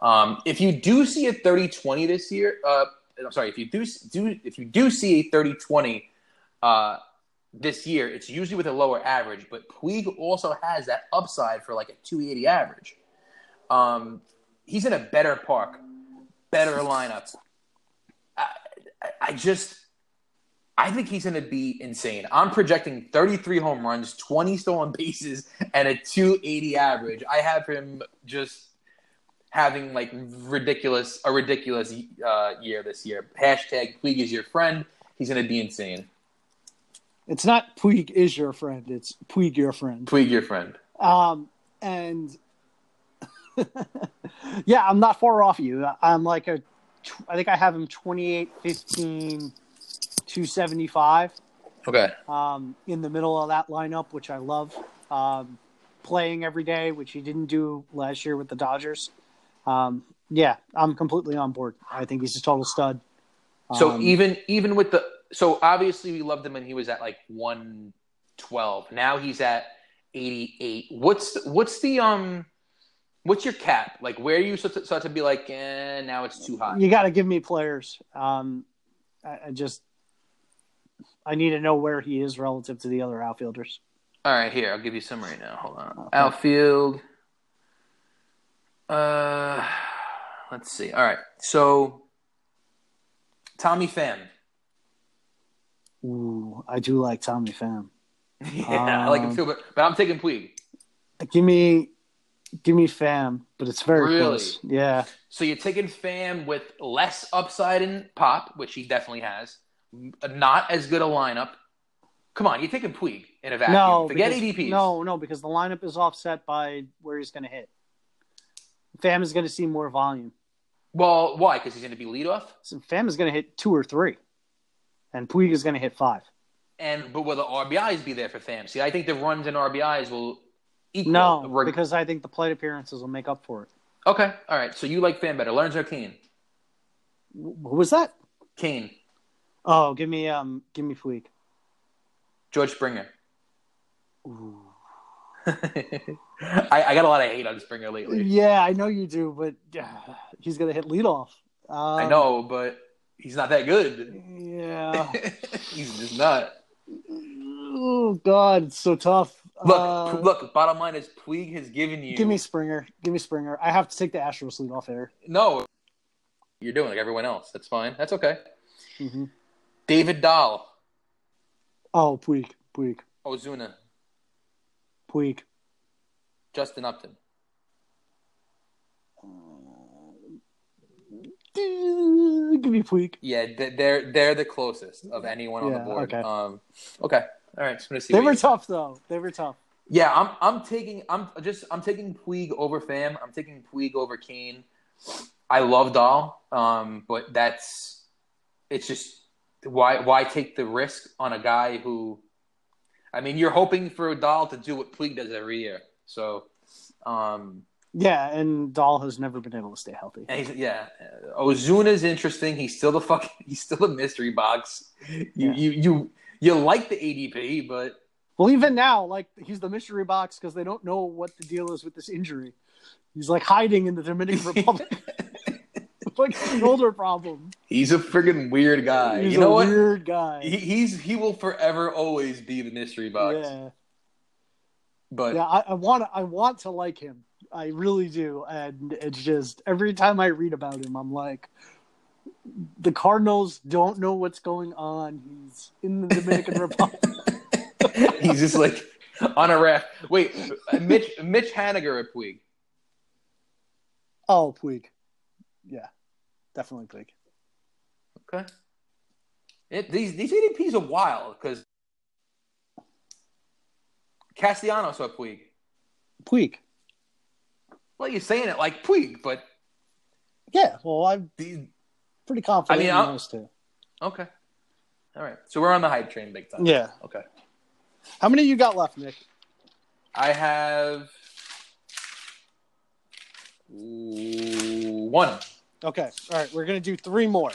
Speaker 2: Um, if you do see a 30 20 this year, uh, I'm sorry, if you do, do if you do see a 30 20 uh, this year, it's usually with a lower average, but Puig also has that upside for like a 280 average. Um, he's in a better park, better lineup. I, I just, I think he's going to be insane. I'm projecting 33 home runs, 20 stolen bases, and a 280 average. I have him just having like ridiculous, a ridiculous uh, year this year. Hashtag Puig is your friend. He's going to be insane.
Speaker 1: It's not Puig is your friend. It's Puig your friend.
Speaker 2: Puig your friend.
Speaker 1: Um, and yeah, I'm not far off you. I'm like a, I think I have him 28, 15, 275.
Speaker 2: Okay.
Speaker 1: Um, in the middle of that lineup, which I love. Um, playing every day, which he didn't do last year with the Dodgers. Um, yeah, I'm completely on board. I think he's a total stud.
Speaker 2: So
Speaker 1: Um,
Speaker 2: even even with the so obviously we loved him when he was at like 112. Now he's at 88. What's what's the um what's your cap? Like where are you start to, to be like eh, now it's too high?
Speaker 1: you got to give me players. Um, I, I just I need to know where he is relative to the other outfielders.
Speaker 2: All right, here I'll give you some right now. Hold on.
Speaker 1: Okay.
Speaker 2: Outfield. Uh, let's see. All right, so Tommy Pham.
Speaker 1: Ooh, I do like Tommy Pham.
Speaker 2: yeah, I like him
Speaker 1: Um,
Speaker 2: too, but but I'm taking Puig.
Speaker 1: Give me, give me Pham, but it's very
Speaker 2: Really?
Speaker 1: close. Yeah,
Speaker 2: So you're taking Pham with less upside in pop, which he definitely has. Not as good a lineup. Come on, you're taking Puig in a vacuum.
Speaker 1: no,
Speaker 2: Forget
Speaker 1: because,
Speaker 2: ADPs.
Speaker 1: No, no, because the lineup is offset by where he's going to hit. Pham is going to see more volume.
Speaker 2: Well, why? Because he's going to be leadoff.
Speaker 1: So Pham is going to hit two or three, and Puig is going to hit five.
Speaker 2: And but will the RBIs be there for? See, I think the runs and RBIs will equal.
Speaker 1: No,
Speaker 2: Reg-
Speaker 1: because I think the plate appearances will make up for it.
Speaker 2: okay, all right. So you like Pham better? Lorenzo Cain.
Speaker 1: Wh- Who was that?
Speaker 2: Cain.
Speaker 1: Oh, give me um, give me Puig.
Speaker 2: George Springer.
Speaker 1: Ooh.
Speaker 2: I, I got a lot of hate on Springer lately.
Speaker 1: Yeah, I know you do, but uh, he's going to hit leadoff. Um,
Speaker 2: I know, but he's not that good.
Speaker 1: Yeah.
Speaker 2: he's just not.
Speaker 1: oh God, it's so tough.
Speaker 2: Look,
Speaker 1: Uh,
Speaker 2: look. Bottom line is Puig has given you.
Speaker 1: give me Springer. Give me Springer. I have to take the Astros lead off here.
Speaker 2: no. You're doing like everyone else. That's fine. That's okay.
Speaker 1: hmm
Speaker 2: David Dahl,
Speaker 1: Oh, Puig, Puig,
Speaker 2: Ozuna,
Speaker 1: Puig.
Speaker 2: Justin Upton.
Speaker 1: Give me Puig.
Speaker 2: Yeah, they're they're the closest of anyone on the board.
Speaker 1: okay.
Speaker 2: Um, okay. All right. Just gonna see.
Speaker 1: They were tough though. They were tough.
Speaker 2: Yeah, I'm I'm taking I'm just I'm taking Puig over Pham. I'm taking Puig over Cain. I love Dahl, um, but that's it's just why why take the risk on a guy who I mean you're hoping for Dahl to do what Puig does every year. So um
Speaker 1: Yeah, and Dahl has never been able to stay healthy.
Speaker 2: yeah, uh, Ozuna's interesting. He's still the fucking he's still a mystery box. You
Speaker 1: Yeah.
Speaker 2: you you you like the ADP, but
Speaker 1: Well, even now, like he's the mystery box because they don't know what the deal is with this injury. He's like hiding in the Dominican Republic, like shoulder problem.
Speaker 2: he's a friggin' weird guy.
Speaker 1: He's
Speaker 2: you know
Speaker 1: a
Speaker 2: what?
Speaker 1: weird guy.
Speaker 2: He, he's he will forever always be the mystery box.
Speaker 1: yeah,
Speaker 2: But
Speaker 1: yeah. I, I want I want to like him. I really do, and it's just every time I read about him, I'm like, the Cardinals don't know what's going on. He's in the Dominican Republic.
Speaker 2: he's just like on a raft. Wait, Mitch Mitch Haniger at Puig.
Speaker 1: Oh, Puig. Yeah, definitely Puig.
Speaker 2: Okay. It, these these ADPs are wild because Castellanos at Puig.
Speaker 1: Puig.
Speaker 2: Well, you're saying it like Puig, but
Speaker 1: Yeah, well, I'm pretty confident
Speaker 2: I mean,
Speaker 1: in those two.
Speaker 2: okay. All right, so we're on the hype train big time.
Speaker 1: Yeah.
Speaker 2: Okay.
Speaker 1: How many you got left, Nick?
Speaker 2: I have Ooh, one.
Speaker 1: Okay. All right. We're gonna do three more.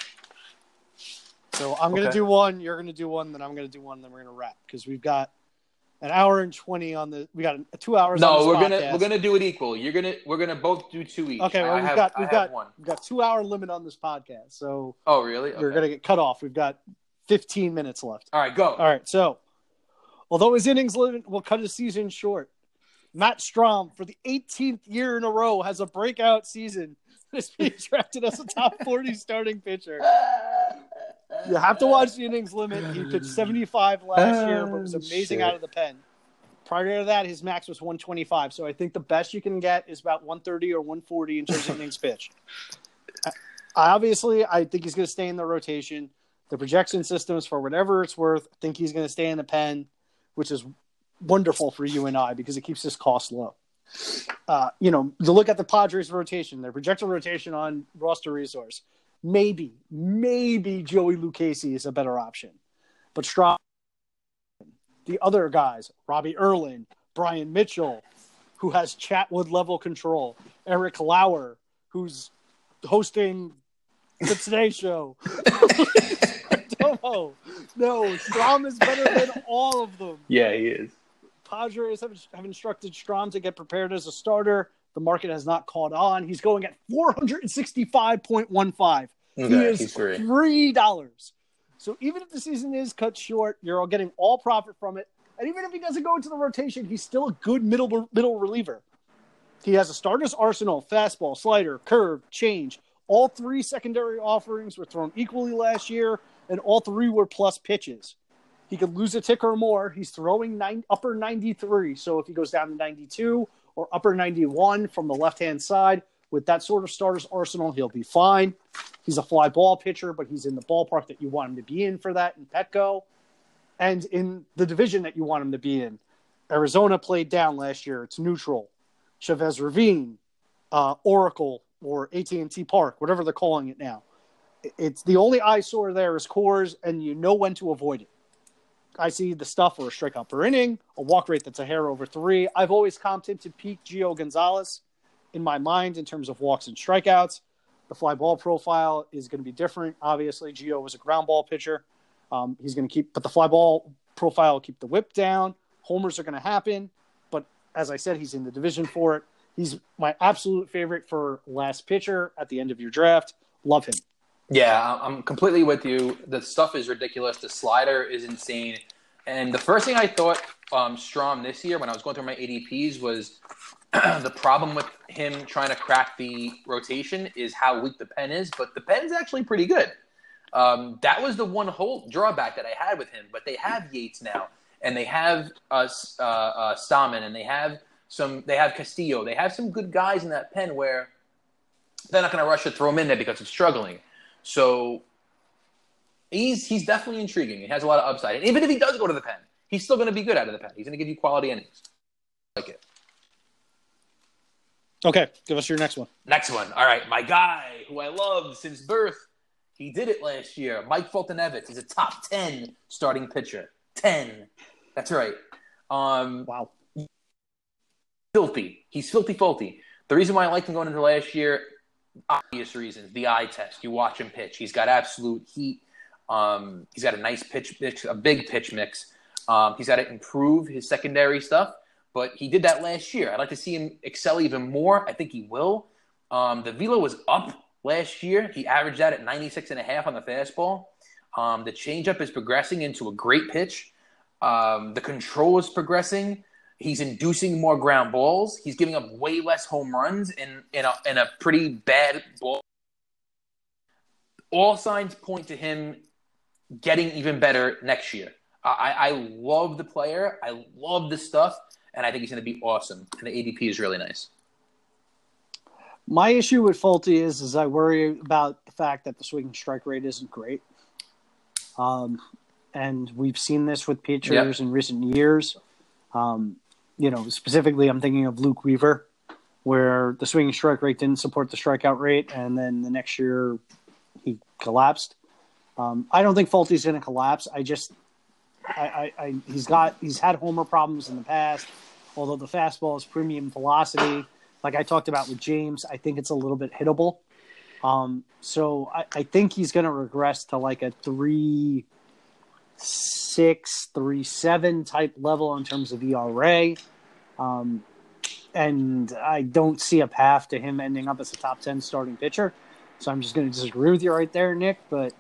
Speaker 1: So I'm gonna do one. You're gonna do one. Then I'm gonna do one. Then we're gonna wrap because we've got an hour and twenty on the. We got a, two hours. on
Speaker 2: No,
Speaker 1: this
Speaker 2: we're gonna we're gonna do it equal. You're gonna we're gonna both do two each.
Speaker 1: Okay. Well,
Speaker 2: I
Speaker 1: we've
Speaker 2: have-
Speaker 1: got we've got
Speaker 2: one.
Speaker 1: we've got two hour limit on this podcast. So
Speaker 2: Oh, really?
Speaker 1: we're gonna get cut off. We've got 15 minutes left.
Speaker 2: All right, go.
Speaker 1: All right. So Although his innings limit will cut his season short, Matt Strahm for the 18th year in a row, has a breakout season. Is being drafted as a top 40 starting pitcher. You have to watch the innings limit. He pitched 75 last year, but was amazing
Speaker 2: shit.
Speaker 1: out of the pen. Prior to that, his max was 125. So I think the best you can get is about 130 or 140 in terms of innings pitched. I- Obviously, I think he's going to stay in the rotation. The projection systems, for whatever it's worth, I think he's going to stay in the pen, which is wonderful for you and I because it keeps his cost low. Uh, you know, to look at the Padres rotation, their projected rotation on roster resource, maybe, maybe Joey Lucchesi is a better option. But Straw, the other guys, Robbie Erlin, Bryan Mitchell, who has Chatwood level control, Eric Lauer, who's hosting the Today Show. Domo. No, Strahm is better than all of them.
Speaker 2: Yeah, he is.
Speaker 1: Padres have, have instructed Strahm to get prepared as a starter. The market has not caught on. He's going at 465.15. he is three dollars. So even if the season is cut short, you're all getting all profit from it. And even if he doesn't go into the rotation, he's still a good middle middle reliever. He has a starter's arsenal: fastball, slider, curve, change. All three secondary offerings were thrown equally last year, and all three were plus pitches. He could lose a tick or more. He's throwing nine, upper 93. So if he goes down to 92 or upper 91 from the left hand side, with that sort of starter's arsenal, he'll be fine. He's a fly ball pitcher, but he's in the ballpark that you want him to be in for that in Petco and in the division that you want him to be in. Arizona played down last year. It's neutral. Chavez Ravine, uh, Oracle, or AT&T Park, whatever they're calling it now. It's the only eyesore there is Coors, and you know when to avoid it. I see the stuff for a strikeout per inning, a walk rate that's a hair over three. I've always comped him to peak Gio Gonzalez in my mind in terms of walks and strikeouts. The fly ball profile is going to be different. Obviously, Gio was a ground ball pitcher. Um, he's going to keep, but the fly ball profile will keep the whip down. Homers are going to happen, but as I said, he's in the division for it. He's my absolute favorite for last pitcher at the end of your draft. Love him.
Speaker 2: Yeah, I'm completely with you. The stuff is ridiculous. The slider is insane. And the first thing I thought um, Strahm this year when I was going through my ADPs was the problem with him trying to crack the rotation is how weak the pen is. But the pen's actually pretty good. Um, that was the one whole drawback that I had with him. But they have Yates now, and they have uh, S- uh, uh, Stammen, and they have some. They have Castillo. They have some good guys in that pen where they're not going to rush to throw him in there because it's struggling. So he's he's definitely intriguing. He has a lot of upside. And even if he does go to the pen, he's still going to be good out of the pen. He's going to give you quality innings. like it.
Speaker 1: Okay, give us your next one.
Speaker 2: Next one. All right, my guy who I loved since birth. He did it last year. Mike Foltynewicz. He's a top ten starting pitcher. Ten. That's right. Um,
Speaker 1: Wow.
Speaker 2: filthy. He's filthy, Folty. The reason why I liked him going into last year, obvious reasons. The eye test. You watch him pitch. He's got absolute heat. Um, he's got a nice pitch mix, a big pitch mix. Um, he's got to improve his secondary stuff, but he did that last year. I'd like to see him excel even more. I think he will. Um, the velo was up last year. He averaged out at 96 and a half on the fastball. Um, the changeup is progressing into a great pitch. Um, the control is progressing. He's inducing more ground balls. He's giving up way less home runs in, in, a, in a pretty bad ball. All signs point to him getting even better next year. I, I love the player. I love the stuff, and I think he's going to be awesome. And the ADP is really nice.
Speaker 1: My issue with Folty is, is I worry about the fact that the swinging strike rate isn't great. Um, and we've seen this with pitchers in recent years. Um, you know, specifically, I'm thinking of Luke Weaver, where the swinging strike rate didn't support the strikeout rate, and then the next year he collapsed. Um, I don't think Folty's going to collapse. I just, I, I, I, he's got, he's had homer problems in the past. Although the fastball is premium velocity, like I talked about with James, I think it's a little bit hittable. Um, so I, I think he's going to regress to like a three six, three seven type level in terms of ERA. Um, and I don't see a path to him ending up as a top ten starting pitcher. So I'm just going to disagree with you right there, Nick. But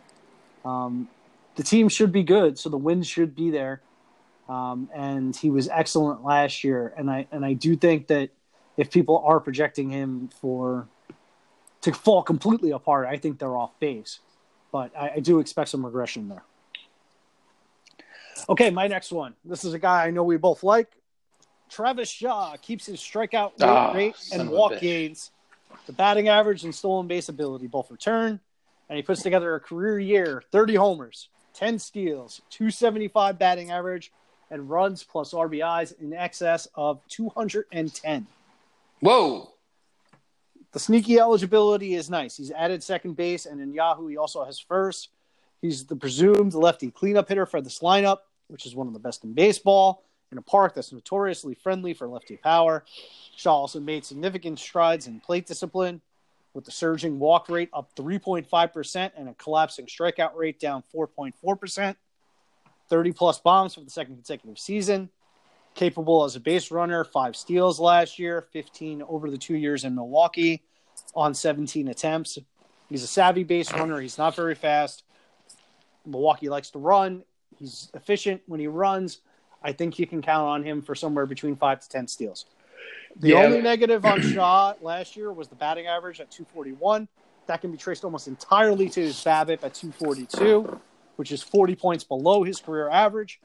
Speaker 1: um, the team should be good, so the wins should be there. um, and he was excellent last year. And I and I do think that if people are projecting him for to fall completely apart, I think they're off base. But I, I do expect some regression there. Okay, my next one. This is a guy I know we both like. Travis Shaw keeps his strikeout rate,
Speaker 2: Oh,
Speaker 1: rate and walk gains, the batting average and stolen base ability both return, and he puts together a career year: 30 homers, 10 steals, 275 batting average, and runs plus RBIs in excess of 210.
Speaker 2: Whoa.
Speaker 1: The sneaky eligibility is nice. He's added second base, and in Yahoo, he also has first. He's the presumed lefty cleanup hitter for this lineup, which is one of the best in baseball, in a park that's notoriously friendly for lefty power. Shaw also made significant strides in plate discipline, with the surging walk rate up 3.5% and a collapsing strikeout rate down 4.4%. 30 plus bombs for the second consecutive season. Capable as a base runner, five steals last year, 15 over the two years in Milwaukee on 17 attempts. He's a savvy base runner. He's not very fast. Milwaukee likes to run. He's efficient when he runs. I think you can count on him for somewhere between five to 10 steals. The
Speaker 2: Yeah.
Speaker 1: only negative on Shaw last year was the batting average at 241. That can be traced almost entirely to his BABIP at 242, which is 40 points below his career average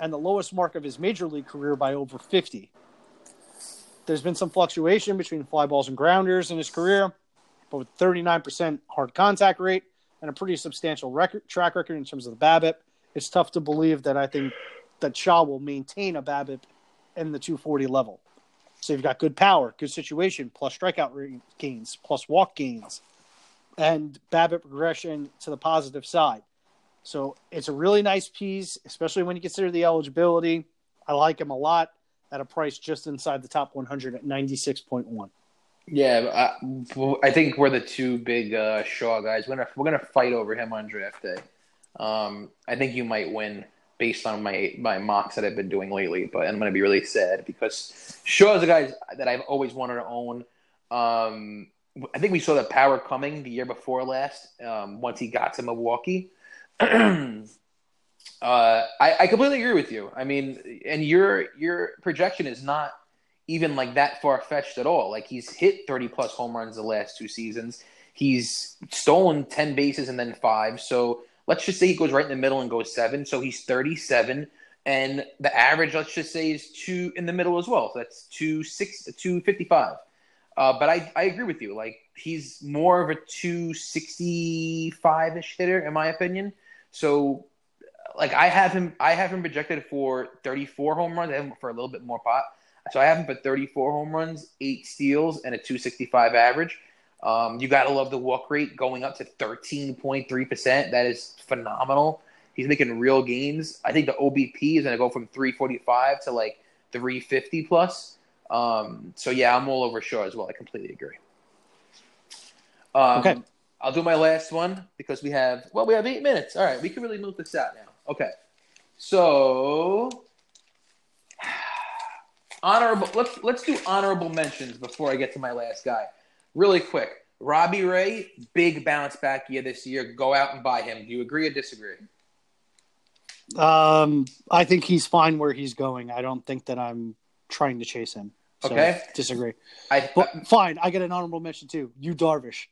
Speaker 1: and the lowest mark of his major league career by over 50. There's been some fluctuation between fly balls and grounders in his career, but with 39% hard contact rate and a pretty substantial record, track record in terms of the BABIP, it's tough to believe that I think that Shaw will maintain a BABIP in the 240 level. So you've got good power, good situation, plus strikeout gains, plus walk gains, and BABIP progression to the positive side. So it's a really nice piece, especially when you consider the eligibility. I like him a lot at a price just inside the top 100 at 96.1.
Speaker 2: Yeah, I, I think we're the two big uh, Shaw guys. We're gonna we're gonna fight over him on draft day. Um, I think you might win based on my my mocks that I've been doing lately, but I'm gonna be really sad because Shaw is a guy that I've always wanted to own. Um, I think we saw the power coming the year before last. Um, once he got to Milwaukee. Uh, I, I completely agree with you. I mean, and your your projection is not even like that far fetched at all. Like he's hit thirty plus home runs the last two seasons. He's stolen ten bases and then five. So let's just say he goes right in the middle and goes seven. So he's thirty seven, and the average let's just say is two in the middle as well. So that's two six two fifty five. Uh, but I, I agree with you. Like he's more of a two sixty five ish hitter in my opinion. So like I have him I have him projected for 34 home runs. I have him for a little bit more pot. So I have him for 34 home runs, eight steals, and a 265 average. Um, you got to love the walk rate going up to 13.3%. That is phenomenal. He's making real gains. I think the OBP is going to go from 345 to like 350 plus. Um, so yeah, I'm all over Shaw as well. I completely agree. Um,
Speaker 1: Okay.
Speaker 2: I'll do my last one because we have well, we have eight minutes. All right, we can really move this out now. Okay, so honorable. Let's let's do honorable mentions before I get to my last guy. Really quick, Robbie Ray, big bounce back year this year. Go out and buy him. Do you agree or disagree?
Speaker 1: Um, I think he's fine where he's going. I don't think that I'm trying to chase him. So
Speaker 2: Okay.
Speaker 1: Disagree.
Speaker 2: I
Speaker 1: But fine, I get an honorable mention too. You Darvish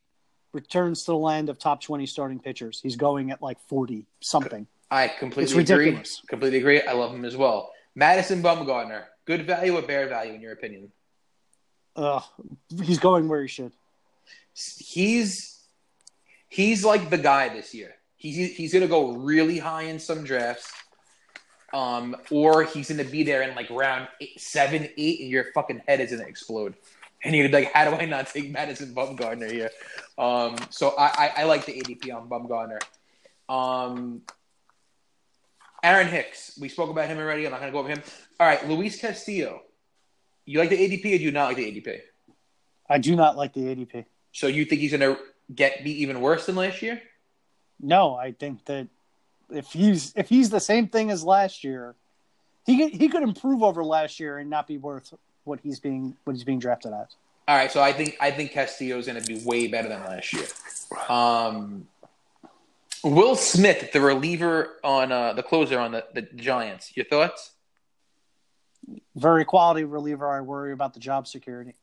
Speaker 1: returns to the land of top 20 starting pitchers. He's going at like 40 something.
Speaker 2: I completely agree. Completely agree. I love him as well. Madison Bumgarner, good value or bad value in your opinion?
Speaker 1: Uh, he's going where he should.
Speaker 2: he's he's like the guy this year. He's he's gonna go really high in some drafts, um, or he's gonna be there in like round eight, seven, eight, and your fucking head is gonna explode. And you're like, how do I not take Madison Bumgarner here? Um, so I, I, I like the ADP on Bumgarner. Um, Aaron Hicks, we spoke about him already. I'm not gonna go over him. All right, Luis Castillo. You like the ADP or do you not like the ADP?
Speaker 1: I do not like the ADP.
Speaker 2: So you think he's gonna get be even worse than last year?
Speaker 1: No, I think that if he's if he's the same thing as last year, he could, he could improve over last year and not be worth what he's being what he's being drafted as.
Speaker 2: All right, so I think I think Castillo's going to be way better than last year. Um, Will Smith, the reliever on uh, the closer on the, the Giants. Your thoughts?
Speaker 1: Very quality reliever. I worry about the job security.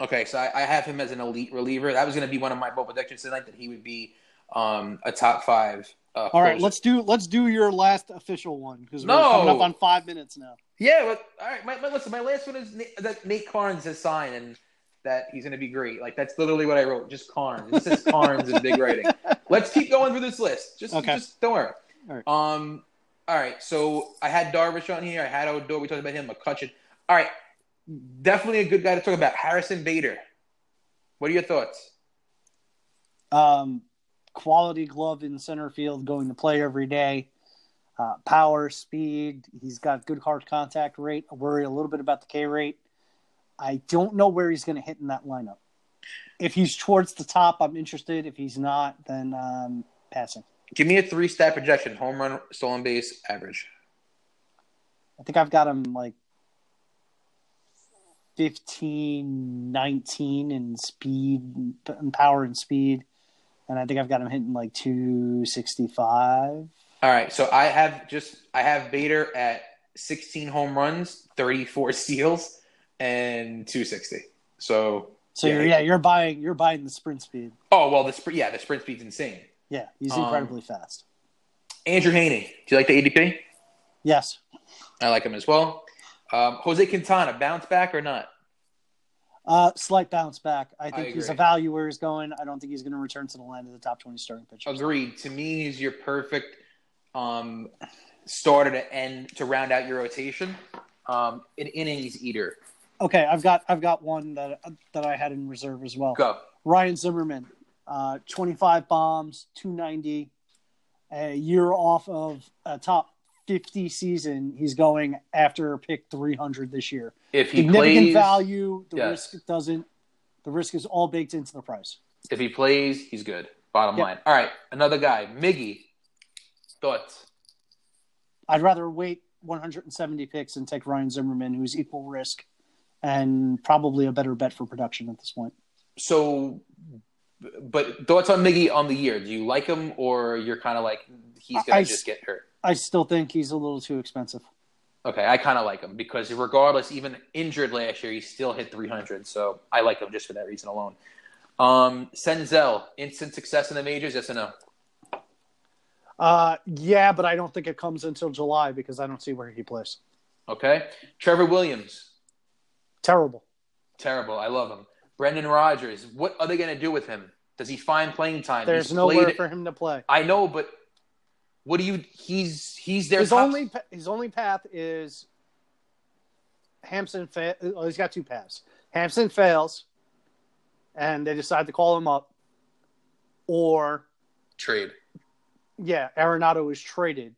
Speaker 2: Okay, so I, I have him as an elite reliever. That was going to be one of my bold predictions tonight that he would be um, a top five. Uh,
Speaker 1: All right, let's do let's do your last official one because we're coming up on five minutes now.
Speaker 2: Yeah, but all right. My, my, listen, my last one is Na- that Nate Karns has signed and that he's going to be great. Like that's literally what I wrote. Just Karns. It says Karns in big writing. Let's keep going through this list. Just,
Speaker 1: Okay.
Speaker 2: just don't worry.
Speaker 1: All right.
Speaker 2: Um. All right. So I had Darvish on here. I had Odor. We talked about him. McCutchen. All right. Definitely a good guy to talk about. Harrison Bader. What are your thoughts?
Speaker 1: Um, quality glove in center field, going to play every day. Uh, power, speed. He's got good hard contact rate. I worry a little bit about the K rate. I don't know where he's going to hit in that lineup. If he's towards the top, I'm interested. If he's not, then um, passing.
Speaker 2: Give me a three stat projection: home run, stolen base, average.
Speaker 1: I think I've got him like 15, 19 in speed and power and speed. And I think I've got him hitting like 265.
Speaker 2: All right, so I have just I have Bader at 16 home runs, 34 steals, and 260. So
Speaker 1: So
Speaker 2: Yeah,
Speaker 1: you're, yeah, you're buying you're buying the sprint speed.
Speaker 2: oh well, the sprint yeah the sprint speed's insane.
Speaker 1: Yeah, he's
Speaker 2: Um,
Speaker 1: incredibly fast.
Speaker 2: Andrew Heaney, do you like the ADP?
Speaker 1: Yes.
Speaker 2: I like him as well. Um, Jose Quintana, bounce back or not?
Speaker 1: Uh, slight bounce back. I think he's a value where he's going. I don't think he's going to return to the line of the top 20 starting pitchers.
Speaker 2: Agreed. To me, he's your perfect um, starter to end to round out your rotation. Um, an innings eater.
Speaker 1: Okay, I've got I've got one that that I had in reserve as well.
Speaker 2: Go.
Speaker 1: Ryan Zimmerman, uh, 25 bombs, 290, a year off of a top 50 season. He's going after pick 300 this year.
Speaker 2: If he
Speaker 1: Significant
Speaker 2: plays,
Speaker 1: value. The
Speaker 2: Yes.
Speaker 1: risk doesn't. The risk is all baked into the price.
Speaker 2: if he plays, he's good. Bottom
Speaker 1: Yep.
Speaker 2: line. All right, another guy, Miggy. Thoughts?
Speaker 1: I'd rather wait 170 picks and take Ryan Zimmerman, who's equal risk and probably a better bet for production at this point.
Speaker 2: So, but thoughts on Miggy on the year? Do you like him, or you're kind of like he's gonna
Speaker 1: I-
Speaker 2: just get hurt?
Speaker 1: I still think he's a little too expensive.
Speaker 2: Okay, I kind of like him because regardless, even injured last year, he still hit 300. So I like him just for that reason alone. Um, Senzel, instant success in the majors, yes or no?
Speaker 1: Uh, yeah, but I don't think it comes until July because I don't see where he plays.
Speaker 2: Okay. Trevor Williams,
Speaker 1: Terrible.
Speaker 2: terrible. I love him. Brendan Rodgers, what are they going to do with him? Does he find playing time?
Speaker 1: There's
Speaker 2: He's
Speaker 1: nowhere
Speaker 2: played-
Speaker 1: for him to play.
Speaker 2: I know, but what do you? He's he's their
Speaker 1: His
Speaker 2: top-
Speaker 1: only his only path is Hampson. Fa- well, he's got two paths. Hampson fails, and they decide to call him up, or
Speaker 2: trade.
Speaker 1: yeah, Arenado is traded,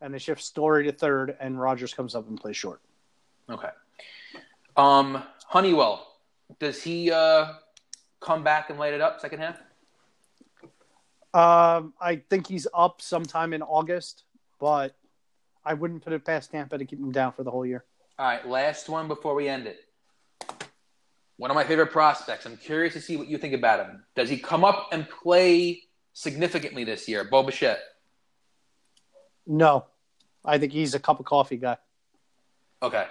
Speaker 1: and they shift Story to third, and Rodgers comes up and plays short.
Speaker 2: Okay. Um, Honeywell, does he uh, come back and light it up second half?
Speaker 1: Um, I think he's up sometime in August, but I wouldn't put it past Tampa to keep him down for the whole year.
Speaker 2: All right, last one before we end it. One of my favorite prospects. I'm curious to see what you think about him. Does he come up and play significantly this year? Bo Bichette.
Speaker 1: No, I think he's a cup of coffee guy,
Speaker 2: Okay.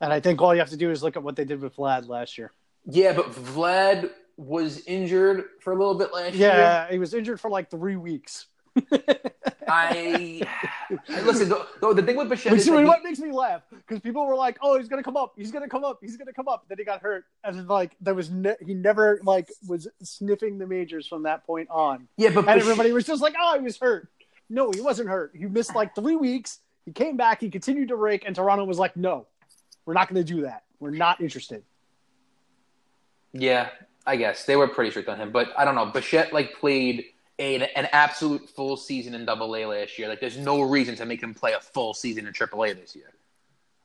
Speaker 1: And I think all you have to do is look at what they did with Vlad last year.
Speaker 2: Yeah, but Vlad was injured for a little bit last year.
Speaker 1: Yeah, he was injured for like three weeks.
Speaker 2: I, I listen. The, the, the thing with Bichette
Speaker 1: Which
Speaker 2: is
Speaker 1: what makes me laugh because people were like, "Oh, he's gonna come up. He's gonna come up. He's gonna come up." Then he got hurt, and like there was ne- he never like was sniffing the majors from that point on,
Speaker 2: yeah, but
Speaker 1: and
Speaker 2: Bichette-
Speaker 1: everybody was just like, "Oh, he was hurt." No, he wasn't hurt. He missed like three weeks. He came back. He continued to rake, and Toronto was like, "No, we're not going to do that. We're not interested."
Speaker 2: Yeah, I guess they were pretty strict on him, but I don't know. Bichette like played a, an absolute full season in Double A last year. Like, there's no reason to make him play a full season in Triple A this year.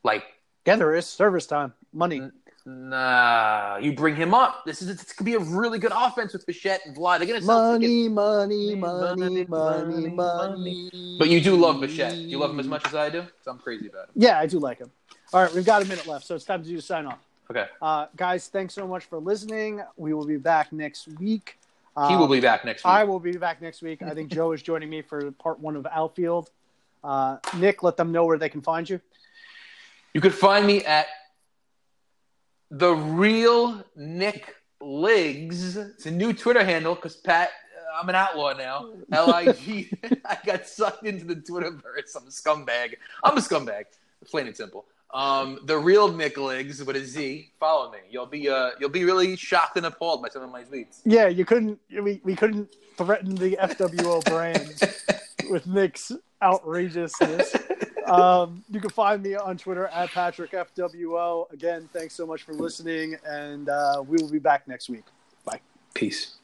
Speaker 2: Like,
Speaker 1: Yeah, there is service time, money.
Speaker 2: nah, you bring him up. This is this could be a really good offense with Bichette and Vlad. They're gonna money,
Speaker 1: money,
Speaker 2: money, money, money. But you do love Bichette. Do you love him as much as I do? 'Cause I'm crazy about him.
Speaker 1: Yeah, I do like him. All right, we've got a minute left, so it's time to do sign off.
Speaker 2: Okay,
Speaker 1: Uh, guys, thanks so much for listening. We will be back next week.
Speaker 2: he will
Speaker 1: Um,
Speaker 2: be back next week.
Speaker 1: I will be back next week. I think Joe is joining me for part one of Outfield. Uh, Nick, let them know where they can find you.
Speaker 2: You could find me at the real Nick Liggs. It's a new Twitter handle because Pat, uh, I'm an outlaw now. L I G. I got sucked into the Twitterverse. I'm a scumbag. I'm a scumbag. Plain and simple. Um, the real Nick Liggs with a Z. Follow me. You'll be uh, you'll be really shocked and appalled by some of my tweets.
Speaker 1: Yeah, you couldn't. We, we couldn't threaten the FWO brand with Nick's outrageousness. Um, you can find me on Twitter at Patrick FWO. Again, thanks so much for listening, and uh, we will be back next week. Bye.
Speaker 2: Peace.